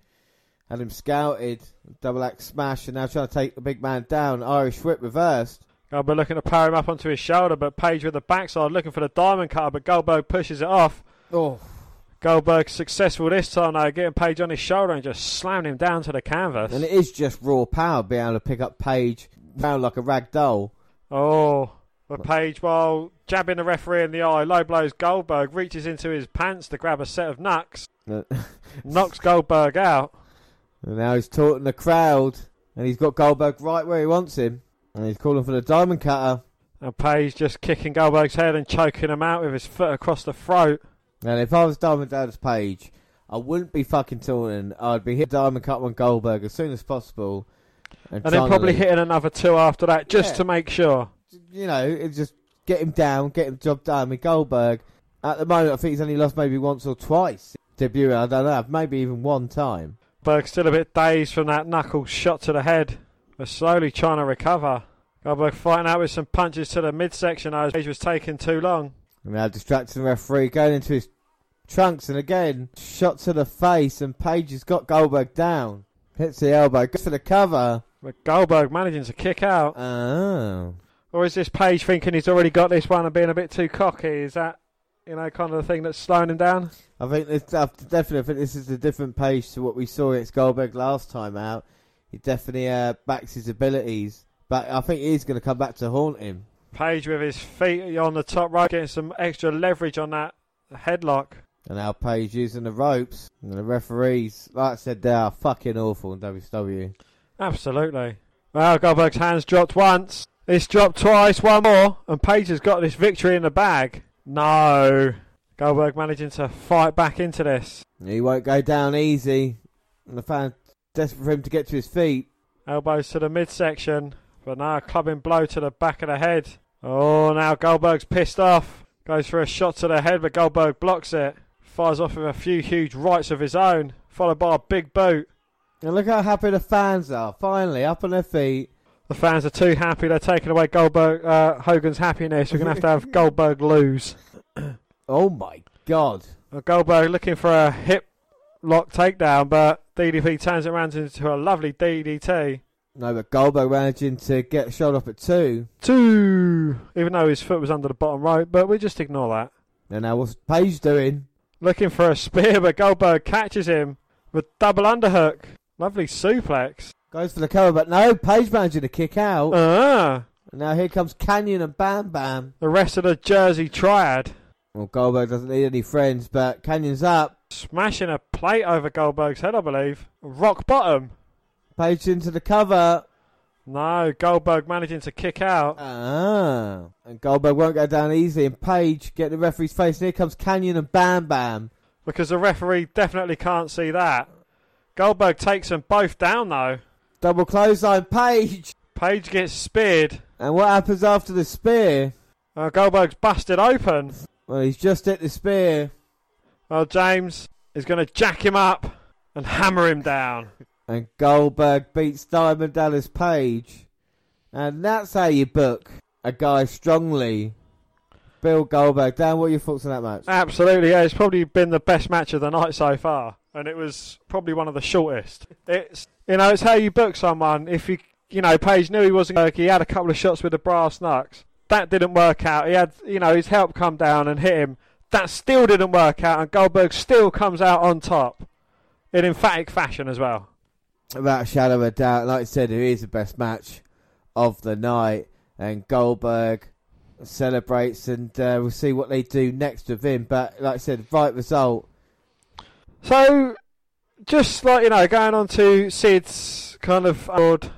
Had him scouted. Double axe smash and now trying to take the big man down. Irish whip reversed. Goldberg looking to power him up onto his shoulder, but Page with the backside looking for the diamond cutter, but Goldberg pushes it off. Oh, Goldberg successful this time though, getting Page on his shoulder and just slamming him down to the canvas. and it is just raw power being able to pick up Page down like a rag doll. Oh, but Page, while jabbing the referee in the eye, low blows Goldberg, reaches into his pants to grab a set of knucks, knocks Goldberg out. now he's taunting the crowd, and he's got Goldberg right where he wants him, and he's calling for the diamond cutter. And Page just kicking Goldberg's head and choking him out with his foot across the throat. And if I was Diamond Dallas Page, I wouldn't be fucking taunting. I'd be hitting diamond cut on Goldberg as soon as possible, And then probably hitting another two after that just Yeah. to make sure. you know, it just get him down, get him job done. With Goldberg, at the moment, I think he's only lost maybe once or twice. Debut, I don't know, maybe even one time. Berg still a bit dazed from that knuckle shot to the head, but slowly trying to recover. Goldberg fighting out with some punches to the midsection as Page was taking too long. And now distracting the referee, going into his trunks, and again, shot to the face, and Page has got Goldberg down. Hits the elbow, goes for the cover. But Goldberg managing to kick out. Oh. Or is this Page thinking he's already got this one and being a bit too cocky? Is that, you know, kind of the thing that's slowing him down? I think this, I definitely think this is a different page to what we saw against Goldberg last time out. He definitely uh, backs his abilities, but I think he's going to come back to haunt him. Page with his feet on the top rope, getting some extra leverage on that headlock. And now Page using the ropes and the referees, like I said, they are fucking awful in WCW. Absolutely. Well, Goldberg's hands dropped once. It's dropped twice, one more, and Page has got this victory in the bag. No. Goldberg managing to fight back into this. He won't go down easy, and the fans desperate for him to get to his feet. Elbows to the midsection, but now a clubbing blow to the back of the head. Oh, now Goldberg's pissed off. Goes for a shot to the head, but Goldberg blocks it. Fires off with a few huge rights of his own, followed by a big boot. And look how happy the fans are, finally up on their feet. The fans are too happy. They're taking away Goldberg, uh, Hogan's happiness. We're going to have to have Goldberg lose. Oh my god. Goldberg looking for a hip lock takedown, but DDP turns it around into a lovely DDT. No, but Goldberg managing to get shot up at two. Two, even though his foot was under the bottom rope, but we just ignore that. And now what's Page doing? Looking for a spear, but Goldberg catches him with double underhook. Lovely suplex. Goes for the cover, but no, Page managing to kick out. Ah, And now here comes Kanyon and Bam Bam. the rest of the Jersey Triad Well, Goldberg doesn't need any friends, but Kanyon's up. smashing a plate over Goldberg's head, I believe. Rock bottom. Page into the cover. No, Goldberg managing to kick out. Ah. And Goldberg won't go down easy. And Page get the referee's face. And here comes Kanyon and Bam Bam. because the referee definitely can't see that. Goldberg takes them both down though. Double clothesline, Page. Page gets speared. And what happens after the spear? Uh, Goldberg's busted open. Well, he's just hit the spear. Well, James is going to jack him up and hammer him down. And Goldberg beats Diamond Dallas Page. And that's how you book a guy strongly. Bill Goldberg. Dan, what are your thoughts on that match? Absolutely, yeah. It's probably been the best match of the night so far, and it was probably one of the shortest. It's you know, it's how you book someone. If you you know, Page knew he wasn't. Like, he had a couple of shots with the brass knucks. That didn't work out. He had you know his help come down and hit him. That still didn't work out, and Goldberg still comes out on top in emphatic fashion as well. Without a shadow of a doubt, like I said, it is the best match of the night. And Goldberg celebrates, and uh, we'll see what they do next with him. But like I said, right result. So, just like you know, going on to Sid's kind of award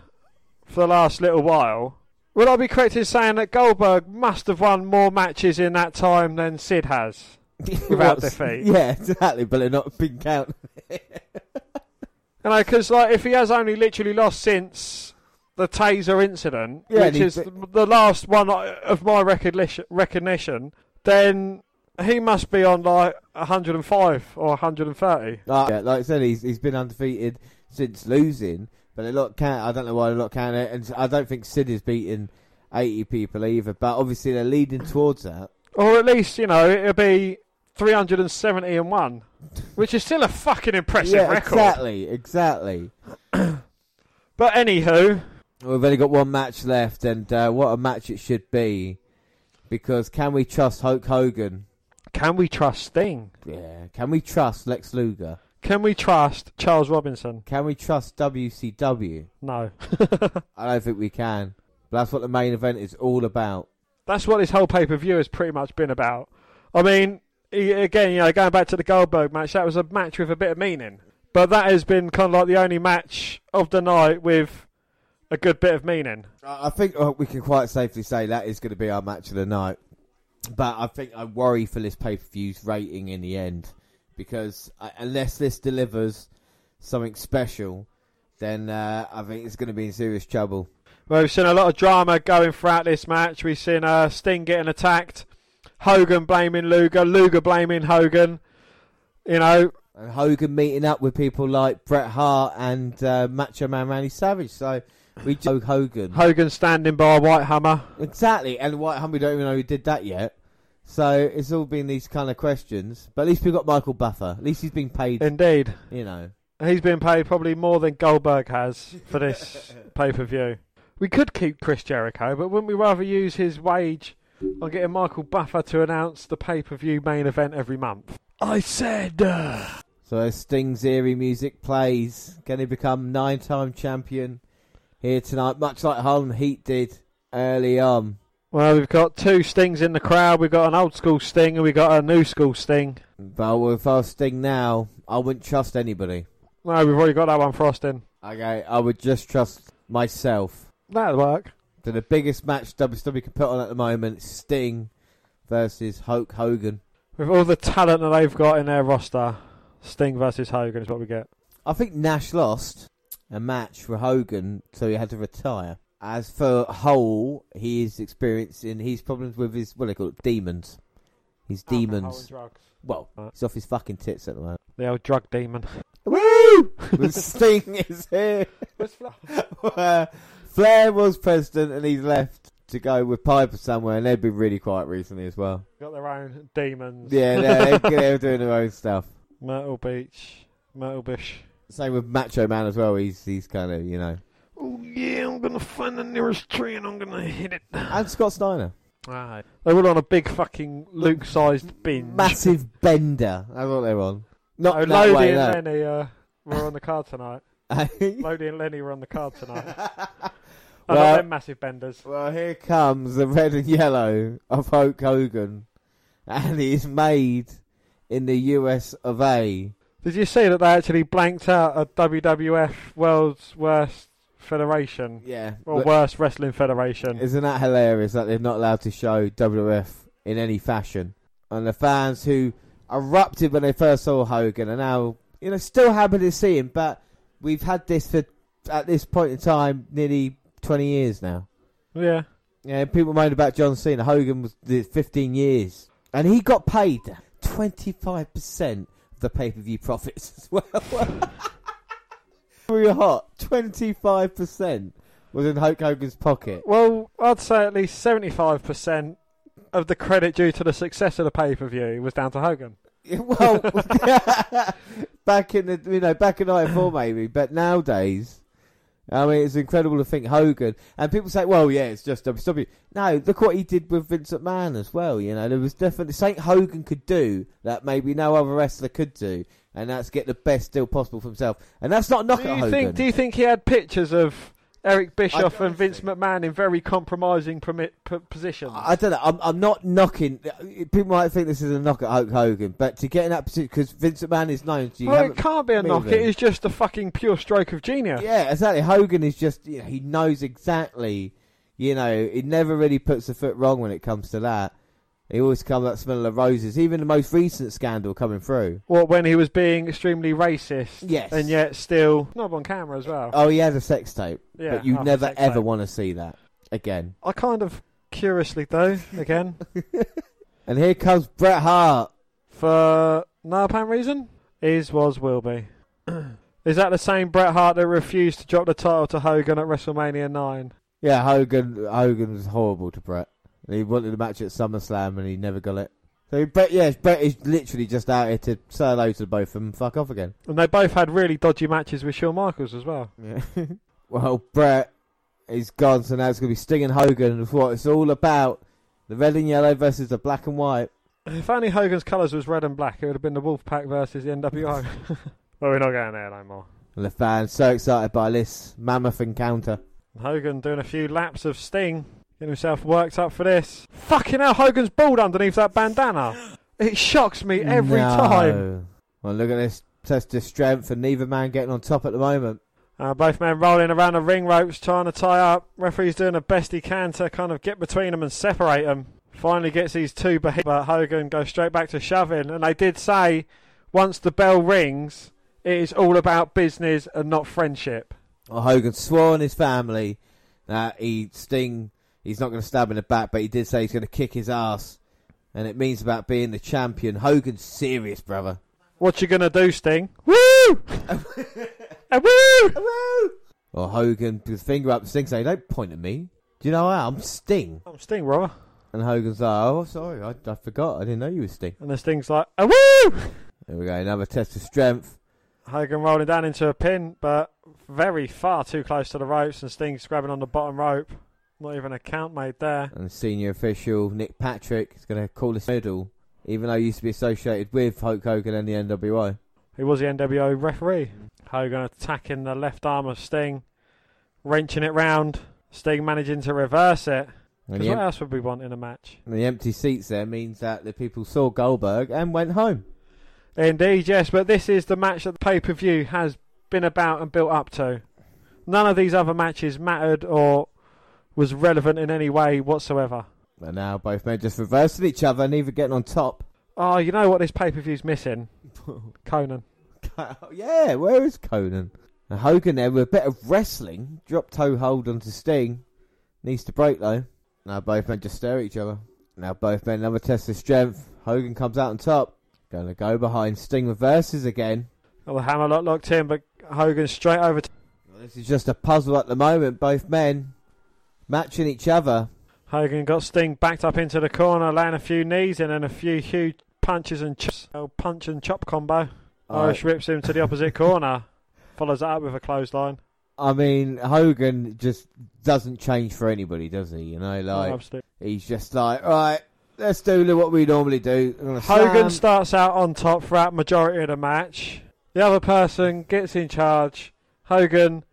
for the last little while, would I be correct in saying that Goldberg must have won more matches in that time than Sid has? Without defeat. Yeah, exactly, but they're not been counted. You know, because like if he has only literally lost since the Taser incident, Yeah, which is the last one uh, of my recognition, recognition, then he must be on like 105 or 130. Like, yeah, like I said, he's he's been undefeated since losing, but they're not. I don't know why they're not it, and I don't think Sid is beating eighty people either. But obviously, they're leading towards that. Or at least, you know, it'll be 370 and 1, which is still a fucking impressive yeah, record. exactly, exactly. But anywho, We've only got one match left, and uh, what a match it should be. Because can we trust Hulk Hogan? Can we trust Sting? Yeah. Can we trust Lex Luger? Can we trust Charles Robinson? Can we trust WCW? No. I don't think we can. But that's what the main event is all about. That's what this whole pay per view has pretty much been about. I mean, again, you know, going back to the Goldberg match, that was a match with a bit of meaning. But that has been kind of like the only match of the night with a good bit of meaning. I think uh, we can quite safely say that is going to be our match of the night. But I think I worry for this pay per view's rating in the end because uh, unless this delivers something special, then uh, I think it's going to be in serious trouble. Well, we've seen a lot of drama going throughout this match. We've seen uh, Sting getting attacked, Hogan blaming Luger, Luger blaming Hogan. You know, And Hogan meeting up with people like Bret Hart and uh, Macho Man Randy Savage. So we know Hogan. Hogan standing by white Hummer. Exactly, and White Hummer we don't even know who did that yet. So it's all been these kind of questions. But at least we've got Michael Buffer. At least he's been paid, Indeed. you know. He's been paid probably more than Goldberg has for this pay per view. We could keep Chris Jericho, but wouldn't we rather use his wage on getting Michael Buffer to announce the pay per view main event every month? I said. Uh... So as Sting's eerie music plays, can he become nine-time champion here tonight? Much like Harlem Heat did early on. Well, we've got two Stings in the crowd. We've got an old school Sting and we've got a new school Sting. But if our Sting now, I wouldn't trust anybody. No, we've already got that one for Austin. Okay, I would just trust myself. That'll work. So the biggest match WWE can put on at the moment is Sting versus Hulk Hogan. With all the talent that they've got in their roster, Sting versus Hogan is what we get. I think Nash lost a match for Hogan, so he had to retire. As for Hall, he is experiencing his problems with his what do they call it, demons. His demons. drugs. Well, Right. he's off his fucking tits at the moment. The old drug demon. Woo! Sting is here. Uh, Flair was president, and he's left to go with Piper somewhere, and they've been really quiet recently as well. got their own demons. Yeah, they're, they're doing their own stuff. Myrtle Beach, Myrtle Bish. Same with Macho Man as well. He's he's kind of you know, Oh yeah, I'm gonna find the nearest tree and I'm gonna hit it. and Scott Steiner. Right. They were on a big fucking Luke-sized binge. Massive bender. That's what they're on. Not No, that Lodi way, and no. Lenny uh, were on the card tonight. Lodi and Lenny were on the card tonight. I Well- them massive benders. well, here comes the red and yellow of Hulk Hogan, and he's made in the US of A. Did you see that they actually blanked out a WWF World's Worst Federation Yeah, or Worst Wrestling Federation? isn't that hilarious that they're not allowed to show WWF in any fashion? And the fans who erupted when they first saw Hogan are now, you know, still happy to see him. But we've had this for at this point in time nearly twenty years now. Yeah. Yeah, people moan about John Cena. Hogan was did 15 years, and he got paid 25 percent of the pay per view profits as well. Very hot. 25 percent was in Hulk Hogan's pocket. Well, I'd say at least 75% of the credit due to the success of the pay per view was down to Hogan. Well, back in the you know back in '94 maybe, but nowadays. I mean, it's incredible to think Hogan and people say, "Well, yeah, it's just WCW." No, look what he did with Vince McMahon as well. You know, there was definitely something Hogan could do that maybe no other wrestler could do, and that's get the best deal possible for himself. And that's not a knock Do you Hogan. think? Do you think he had pictures of Eric Bischoff and Vince think- McMahon in very compromising permit, p- positions? I don't know. I'm, I'm not knocking. People might think this is a knock at Hulk Hogan, but to get in that position because Vince McMahon is known to. You. Well, it can't be a knock. It moving. just a fucking pure stroke of genius. Yeah, exactly. Hogan is just, you know, he knows exactly, you know, he never really puts a foot wrong when it comes to that. He always comes up smelling of roses. Even the most recent scandal coming through. What when he was being extremely racist? Yes. And yet still not on camera as well. Oh, he has a sex tape, yeah. but you never ever want to see that again. I kind of curiously though again And here comes Bret Hart. for no apparent reason is was will be. is that the same Bret Hart that refused to drop the title to Hogan at WrestleMania nine? Yeah, Hogan. Hogan was horrible to Bret. He wanted a match at SummerSlam and he never got it. So Bret, yeah, Bret is literally just out here to say hello to both of them and fuck off again. And they both had really dodgy matches with Shawn Michaels as well. Yeah. well, Bret He's gone, so now it's going to be Sting and Hogan. It's what it's all about. The red and yellow versus the black and white. If only Hogan's colours was red and black, it would have been the Wolfpack versus the NWO. well, we're not going there no more. And the fans so excited by this mammoth encounter. Hogan doing a few laps of Sting, getting himself worked up for this. Fucking hell, Hogan's bald underneath that bandana. It shocks me every No. time. Well, look at this test of strength, and neither man getting on top at the moment. Uh, both men rolling around the ring ropes, trying to tie up. Referee's doing the best he can to kind of get between them and separate them. Finally gets these two beheaded, but Hogan goes straight back to shoving. And they did say, once the bell rings, it is all about business and not friendship. Well, Hogan swore on his family that he'd Sting. He's not going to stab in the back, but he did say he's going to kick his ass, and it means about being the champion. Hogan's serious, brother. What you gonna do, Sting? Woo! a woo! A woo! Or Hogan with his finger up, Sting saying, "Don't point at me. Do you know how I'm Sting?" I'm Sting, brother. And Hogan's like, "Oh, sorry, I, I forgot. I didn't know you were Sting." And the Sting's like, "A woo! There we go, another test of strength. Hogan rolling down into a pin, but very far too close to the ropes, and Sting's grabbing on the bottom rope. Not even a count made there. And senior official Nick Patrick is going to call this medal, even though he used to be associated with Hulk Hogan and the NWO. He was the NWO referee. Hogan attacking the left arm of Sting, wrenching it round. Sting managing to reverse it. Because what em- else would we want in a match? and the empty seats there means that the people saw Goldberg and went home. Indeed, yes, but this is the match that the pay per view has been about and built up to. None of these other matches mattered or was relevant in any way whatsoever. And now both men just reversing each other, neither getting on top. Oh, you know what this pay per view's missing? Conan. Oh, yeah, where is Conan? And Hogan there with a bit of wrestling, drop toe hold onto Sting. Needs to break though. Now both men just stare at each other. Now both men another test of strength. Hogan comes out on top. Gonna go behind. Sting reverses again. Well, the hammerlock locked in, but Hogan straight over to This is just a puzzle at the moment. Both men matching each other. Hogan. Got Sting backed up into the corner, laying a few knees in and a few huge punches and chops. Oh, punch and chop combo. Uh, Irish rips him to the opposite corner. Follows that up with a clothesline. I mean, Hogan just doesn't change for anybody, does he? You know, like absolutely. he's just like, right, let's do what we normally do. Hogan slam." starts out on top throughout majority of the match. The other person gets in charge. Hogan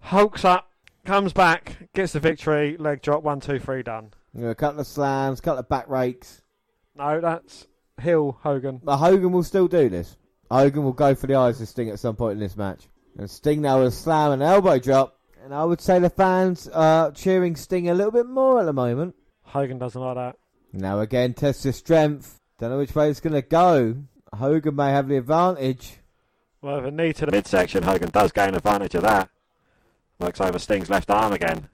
hulks up, comes back, gets the victory. Leg drop, one, two, three, done. Know, a couple of slams, couple of back rakes. No, that's Hill Hogan. But Hogan will still do this. Hogan will go for the eyes of Sting at some point in this match. And Sting now will slam an elbow drop. And I would say the fans are cheering Sting a little bit more at the moment. Hogan doesn't like that. Now again, test of strength. Don't know which way it's going to go. Hogan may have the advantage. Well, the knee to the Midsection, Hogan does gain advantage of that. Works over Sting's left arm again.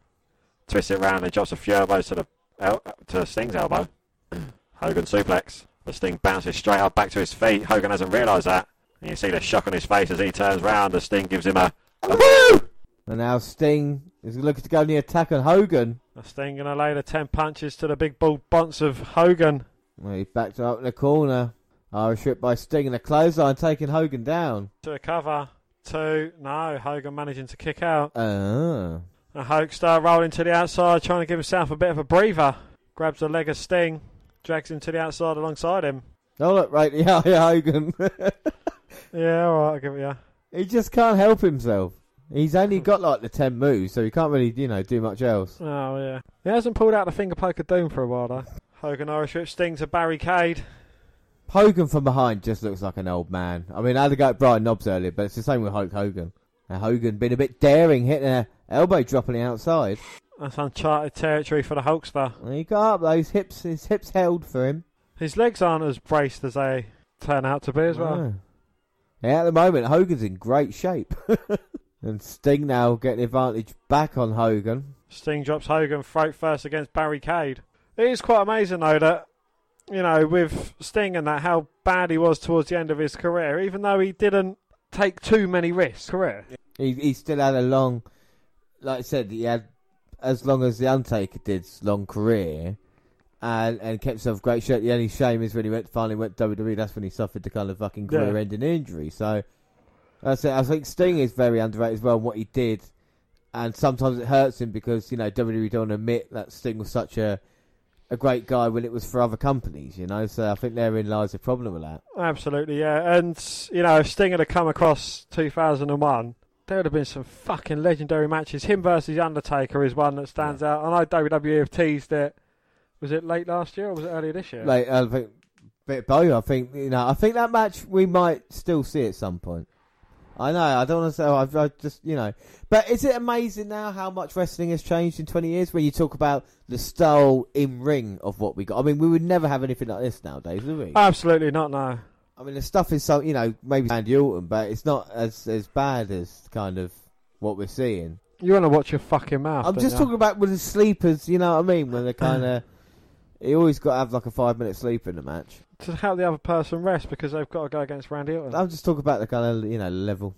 Twists it round and drops a few elbows to the el- to Sting's elbow. Hogan suplex. The Sting bounces straight up back to his feet. Hogan hasn't realised that. And you see the shock on his face as he turns round. The Sting gives him a, a woo! And now Sting is looking to go in the attack on Hogan. Sting gonna lay the ten punches to the big bull bonce of Hogan. Well, he's backed up in the corner. Irish whip by Sting and a clothesline taking Hogan down. To a cover. Two. No, Hogan managing to kick out. Ah. And Hogan rolling to the outside, trying to give himself a bit of a breather. Grabs the leg of Sting, drags him to the outside alongside him. Oh, look, right, yeah, yeah, Hogan. Yeah, alright, I'll give it you. he just can't help himself. He's only got like the 10 moves, so he can't really, you know, do much else. Oh, yeah. He hasn't pulled out the finger poke of doom for a while, though. Hogan Irish whip Sting to barricade. Hogan from behind just looks like an old man. I mean, I had to go at Brian Knobbs earlier, but it's the same with Hulk Hogan. Now, Hogan been a bit daring, hitting a elbow drop on the outside. That's uncharted territory for the Hulkster. And he got up, those hips, his hips held for him. His legs aren't as braced as they turn out to be as well. Yeah, at the moment, Hogan's in great shape. and Sting now getting the advantage back on Hogan. Sting drops Hogan throat first against barricade. It is quite amazing though that you know with Sting and that how bad he was towards the end of his career, even though he didn't take too many risks. Career. He, he still had a long, like I said, he had as long as the Undertaker did long career, and and kept himself great shape. The only shame is when he went finally went WWE. That's when he suffered the kind of fucking career-ending injury. So that's it. I think Sting is very underrated as well. In what he did and sometimes it hurts him because you know WWE don't admit that Sting was such a a great guy when it was for other companies, you know. So I think therein lies the problem with that. Absolutely, yeah. And you know, if Sting had come across 2001, there would have been some fucking legendary matches. Him versus Undertaker is one that stands out. I know WWE have teased it. Was it late last year or was it earlier this year? Like I think bit of both. I think you know. I think that match we might still see at some point. I know. I don't want to say. I've, I just you know. But is it amazing now how much wrestling has changed in twenty years? When you talk about the style in ring of what we got. I mean, we would never have anything like this nowadays, would we? Absolutely not. No. I mean, the stuff is so you know maybe Randy Orton, but it's not as as bad as kind of what we're seeing. You want to watch your fucking mouth. I'm just you? talking about with the sleepers. You know what I mean? When they're kind of. You always got to have like a five minute sleep in the match. To help the other person rest because they've got to go against Randy Orton. I'm just talking about the kind of you know level,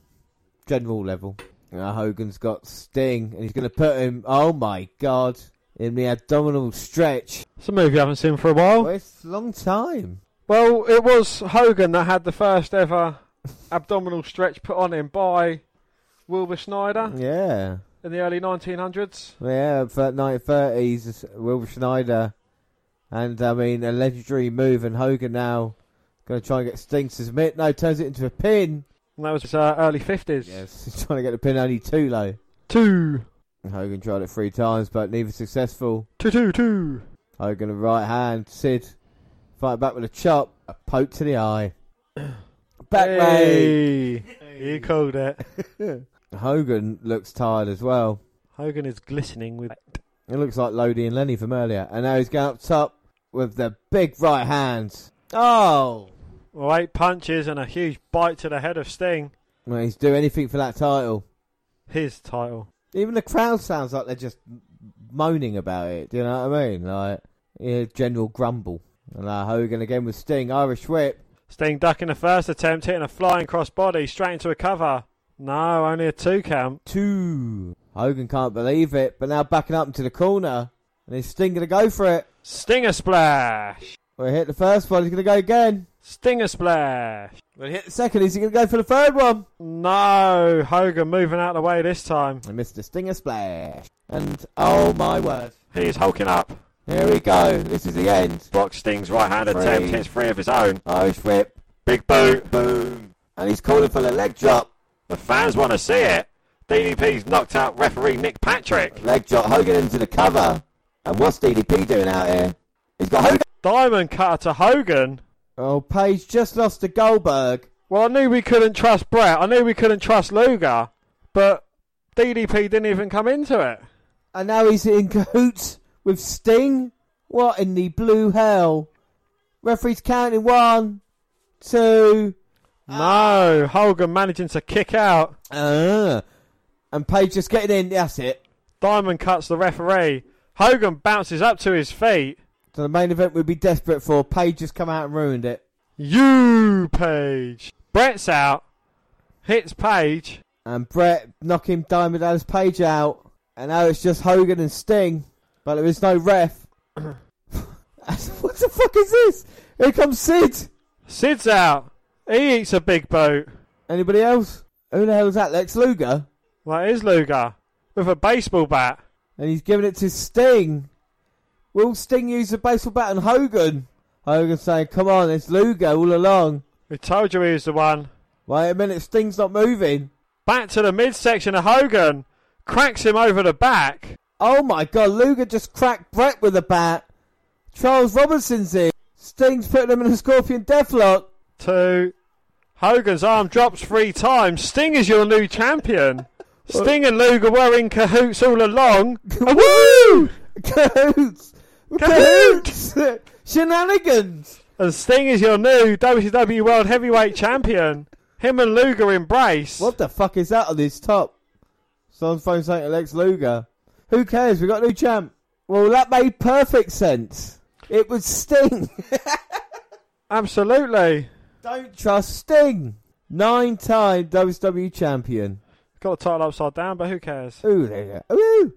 general level. You know, Hogan's got Sting, and he's going to put him. Oh my god! In the abdominal stretch. It's a move you haven't seen for a while. Well, it's a long time. Well, it was Hogan that had the first ever abdominal stretch put on him by Wilbur Snyder Yeah, in the early 1900s. yeah. 1930s, Wilbur Schneider, and I mean a legendary move, and Hogan now going to try and get Sting to submit. No, turns it into a pin. And that was uh, early 50s. Yes, he's trying to get the pin only two low. Two. Hogan tried it three times, but neither successful. Two, two, two. Hogan a right hand. Sid fight back with a chop. A poke to the eye. Back leg. Hey. You called it. Hogan looks tired as well. Hogan is glistening with. It looks like Lodi and Lenny from earlier. And now he's going up top with the big right hand. Oh! Well, eight punches and a huge bite to the head of Sting. Well, he's do anything for that title. His title. Even the crowd sounds like they're just moaning about it. Do you know what I mean? Like, yeah, general grumble. And uh, Hogan again with Sting. Irish whip. Sting ducking the first attempt, hitting a flying cross body straight into a cover. No, only a two count. Two. Hogan can't believe it, but now backing up into the corner. And is Sting going to go for it? Stinger splash. Well, he hit the first one. He's going to go again. Stinger splash. Well, he hit the second. Is he going to go for the third one? No, Hogan moving out of the way this time. And Mr. Stinger splash. And oh my word. He's hulking up. Here we go. This is the end. Blocks Sting's right hand Three. attempt. Hits three of his own. Irish whip. Big boot. Boom. And he's calling for the leg drop. The fans want to see it. DDP's knocked out referee Nick Patrick. Leg drop. Hogan into the cover. And what's DDP doing out here? He's got Hogan. Diamond cutter to Hogan. Oh, Page just lost to Goldberg. Well, I knew we couldn't trust Bret. I knew we couldn't trust Luger. But DDP didn't even come into it. And now he's in cahoots with Sting? What in the blue hell? Referee's counting one, two, No, Hogan managing to kick out. uh, and Page just getting in. That's it. Diamond cuts the referee. Hogan bounces up to his feet. So the main event we'd be desperate for. Page just come out and ruined it. You, Page. Bret's out. Hits Page. And Bret knocking Diamond Dallas Page out. And now it's just Hogan and Sting. But there is no ref. what the fuck is this? Here comes Sid. Sid's out. He eats a big boot. Anybody else? Who the hell is that? Lex Luger? That is Luger. With a baseball bat. And he's giving it to Sting. Will Sting use the baseball bat on Hogan? Hogan saying, come on, it's Luger all along. We told you he was the one. Wait a minute, Sting's not moving. Back to the midsection of Hogan. Cracks him over the back. Oh my god, Luger just cracked Bret with a bat. Charles Robinson's in. Sting's putting him in a scorpion deathlock. Two. Hogan's arm drops three times. Sting is your new champion. Sting and Luger were in cahoots all along. Woo! Cahoots! Cahoots! Shenanigans! And Sting is your new WCW World Heavyweight Champion. Him and Luger embrace. What the fuck is that on this top? Someone's phone saying Alex Luger. Who cares? We got a new champ. Well, that made perfect sense. It was Sting. Absolutely. Don't trust Sting. Nine time WCW champion. Got the title upside down, but who cares? Ooh, there you go. Ooh.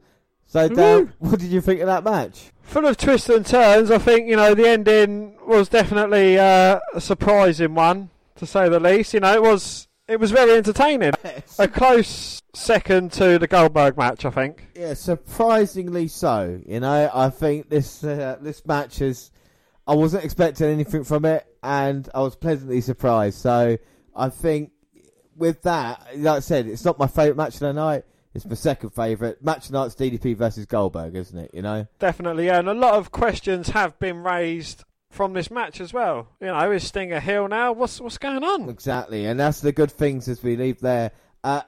So, Dan, what did you think of that match? Full of twists and turns. I think, you know, the ending was definitely uh, a surprising one, to say the least. You know, it was it was very entertaining. A close second to the Goldberg match, I think. Yeah, surprisingly so. You know, I think this uh, this match is. I wasn't expecting anything from it, and I was pleasantly surprised. So I think with that, like I said, it's not my favourite match of the night. It's my second favourite match of the night's DDP versus Goldberg, isn't it? You know, Definitely, yeah. And a lot of questions have been raised from this match as well. You know, is Sting a heel now? What's what's going on? exactly, and that's the good things as we leave there. Uh,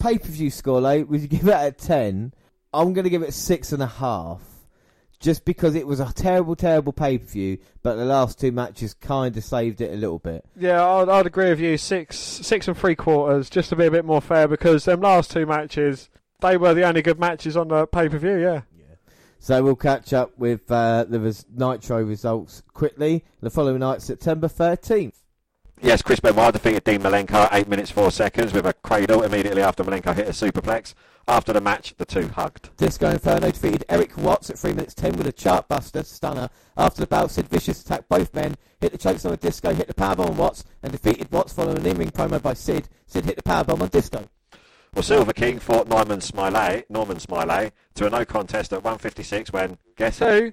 Pay per view score, like, would you give it a ten? I'm going to give it six and a half. Just because it was a terrible, terrible pay per view, but the last two matches kind of saved it a little bit. Yeah, I'd, I'd agree with you. Six, six and three quarters, just to be a bit more fair, because them last two matches, they were the only good matches on the pay per view. Yeah. So we'll catch up with uh, the res- Nitro results quickly. The following night, September 13th. Yes, Chris Benoit defeated Dean Malenko at 8 minutes 4 seconds with a cradle immediately after Malenko hit a superplex. After the match, the two hugged. Disco Inferno defeated Erik Watts at 3 minutes 10 with a chartbuster stunner. After the bout, Sid Vicious attacked both men, hit the chokes on Disco, hit the powerbomb on Watts, and defeated Watts following an in-ring promo by Sid. Sid hit the powerbomb on Disco. Well, Silver King fought Norman Smiley, Norman Smiley to a no contest at 156 when, guess who?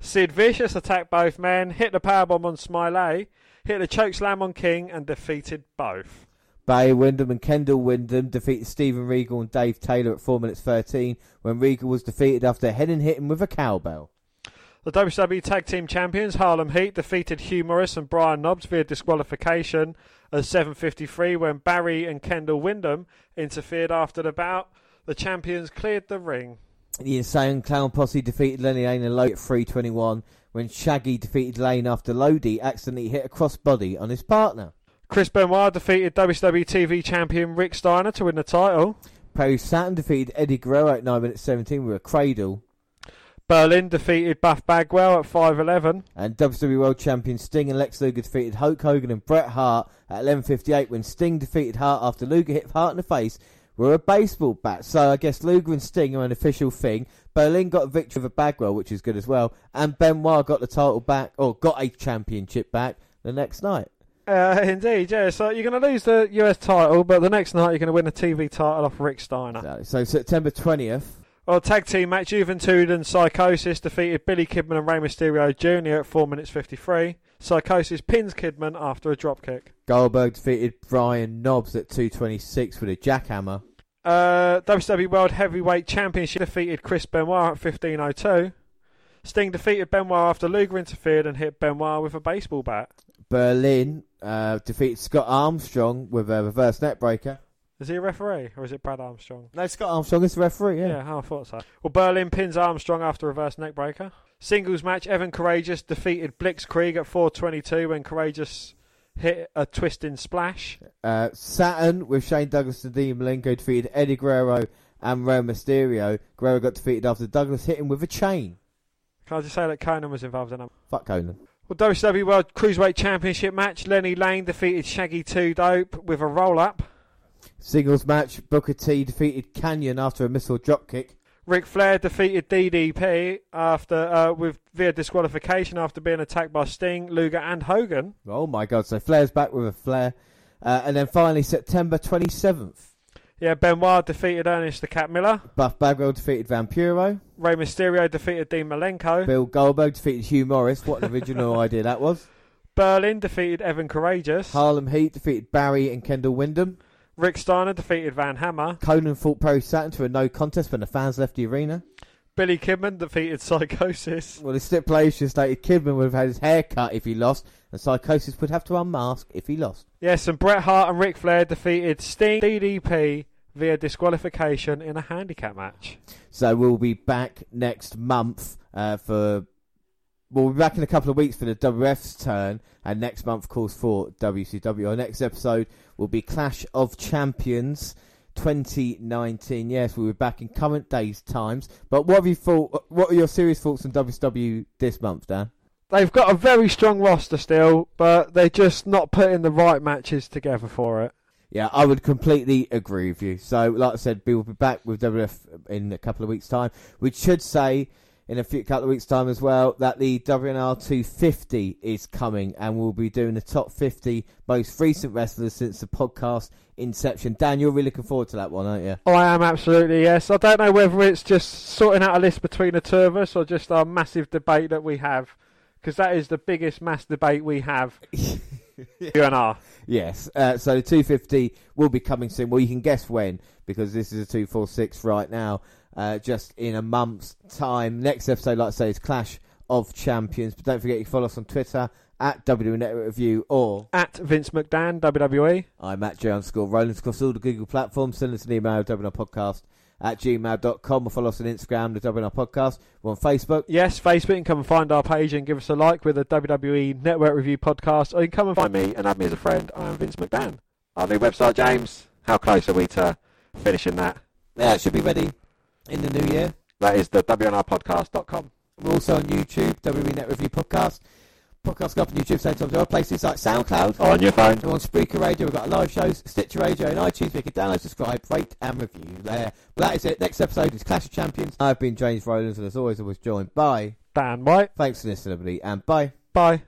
Sid Vicious attacked both men, hit the powerbomb on Smiley, hit the choke slam on King, and defeated both. Barry Windham and Kendall Windham defeated Steven Regal and Dave Taylor at 4 minutes 13 when Regal was defeated after Hennig hit him with a cowbell. The WCW Tag Team Champions Harlem Heat defeated Hugh Morris and Brian Knobbs via disqualification at 7.53 when Barry and Kendall Windham interfered after the bout. The champions cleared the ring. The Insane Clown Posse defeated Lenny Lane and at 321 when Shaggy defeated Lane after Lodi accidentally hit a crossbody on his partner. Chris Benoit defeated WCW TV champion Rick Steiner to win the title. Perry Saturn defeated Eddie Guerrero at 9 minutes 17 with a cradle. Berlyn defeated Buff Bagwell at 5.11. And WCW World Champion Sting and Lex Luger defeated Hulk Hogan and Bret Hart at 11.58 when Sting defeated Hart after Luger hit Hart in the face with a baseball bat. So I guess Luger and Sting are an official thing. Berlyn got a victory over Bagwell, which is good as well. And Benoit got the title back, or got a championship back the next night. Uh, indeed, yeah. So you're going to lose the US title, but the next night you're going to win the TV title off Rick Steiner. So, so September 20th. Well, tag team match Juventud and Psychosis defeated Billy Kidman and Rey Mysterio Jr. at 4 minutes 53. Psychosis pins Kidman after a dropkick. Goldberg defeated Brian Knobbs at 226 with a jackhammer. Uh, WCW World Heavyweight Championship defeated Chris Benoit at 15.02. Sting defeated Benoit after Luger interfered and hit Benoit with a baseball bat. Berlyn uh, defeated Scott Armstrong with a reverse neckbreaker. Is he a referee or is it Brad Armstrong? No, Scott Armstrong is the referee, yeah. Yeah, I thought so. Well, Berlyn pins Armstrong after reverse neckbreaker. Singles match: Evan Karagias defeated Blitzkrieg at 4:22 when Karagias hit a twisting splash. Uh, Saturn with Shane Douglas and Dean Malenko defeated Eddie Guerrero and Rey Mysterio. Guerrero got defeated after Douglas hit him with a chain. Can I just say that Konnan was involved in that? Fuck Konnan. Well, WCW World Cruiserweight Championship match: Lenny Lane defeated Shaggy Two Dope with a roll up. Singles match: Booker T defeated Kanyon after a missile dropkick. Ric Flair defeated DDP after uh, with via disqualification after being attacked by Sting, Luger, and Hogan. Oh my god! So Flair's back with a flare, uh, and then finally September twenty seventh. Yeah, Benoit defeated Ernest the Cat Miller. Buff Bagwell defeated Vampiro. Rey Mysterio defeated Dean Malenko. Bill Goldberg defeated Hugh Morris. What an original idea that was. Berlyn defeated Evan Karagias. Harlem Heat defeated Barry and Kendall Windham. Rick Steiner defeated Van Hammer. Konnan fought Pro Saturn to a no contest when the fans left the arena. Billy Kidman defeated Psychosis. Well, the stipulation stated Kidman would have had his hair cut if he lost, and Psychosis would have to unmask if he lost. Yes, and Bret Hart and Ric Flair defeated Sting, DDP via disqualification in a handicap match. So we'll be back next month uh, for. We'll be back in a couple of weeks for the WF's turn, and next month, of course, for WCW. Our next episode will be Clash of Champions 2019. Yes, we'll be back in current days times. But what have you thought? What are your serious thoughts on WCW this month, Dan? They've got a very strong roster still, but they're just not putting the right matches together for it. Yeah, I would completely agree with you. So, like I said, we will be back with WF in a couple of weeks' time, which should say in a few couple of weeks' time as well that the WNR 250 is coming, and we'll be doing the top 50 most recent wrestlers since the podcast inception. Dan, you're really looking forward to that one, aren't you? Oh, I am absolutely yes. I don't know whether it's just sorting out a list between the two of us or just our massive debate that we have, because that is the biggest mass debate we have. I. Yes. Uh, so the 250 will be coming soon. Well, you can guess when because this is a 246 right now. Uh, just in a month's time. Next episode, like I say, is Clash of Champions. But don't forget you follow us on Twitter at WWE Network Review or At Vince McDan, WWE. I'm at J underscore Rollins across all the Google platforms. Send us an email, WNR Podcast at gmail.com or follow us on Instagram, the WNR Podcast. We're on Facebook. Yes, Facebook. You can come and find our page and give us a like with a WWE Network Review podcast. Or you can come and Find me and add me as a friend. I am Vince McDan. Our new website, James. How close are we to finishing that? Yeah, it should be ready in the new year. That is the WNRpodcast.com. We're also on YouTube, WWE Net Review Podcast. Podcast go up on YouTube, same time as other places like SoundCloud. On your phone. We're on Spreaker Radio, we've got live shows, Stitcher Radio, and iTunes. We can download, subscribe, rate, and review there. Well, that is it. Next episode is Clash of Champions. I've been James Rowlands, and as always, I was joined by. Dan White. Thanks for listening, everybody, and bye. Bye.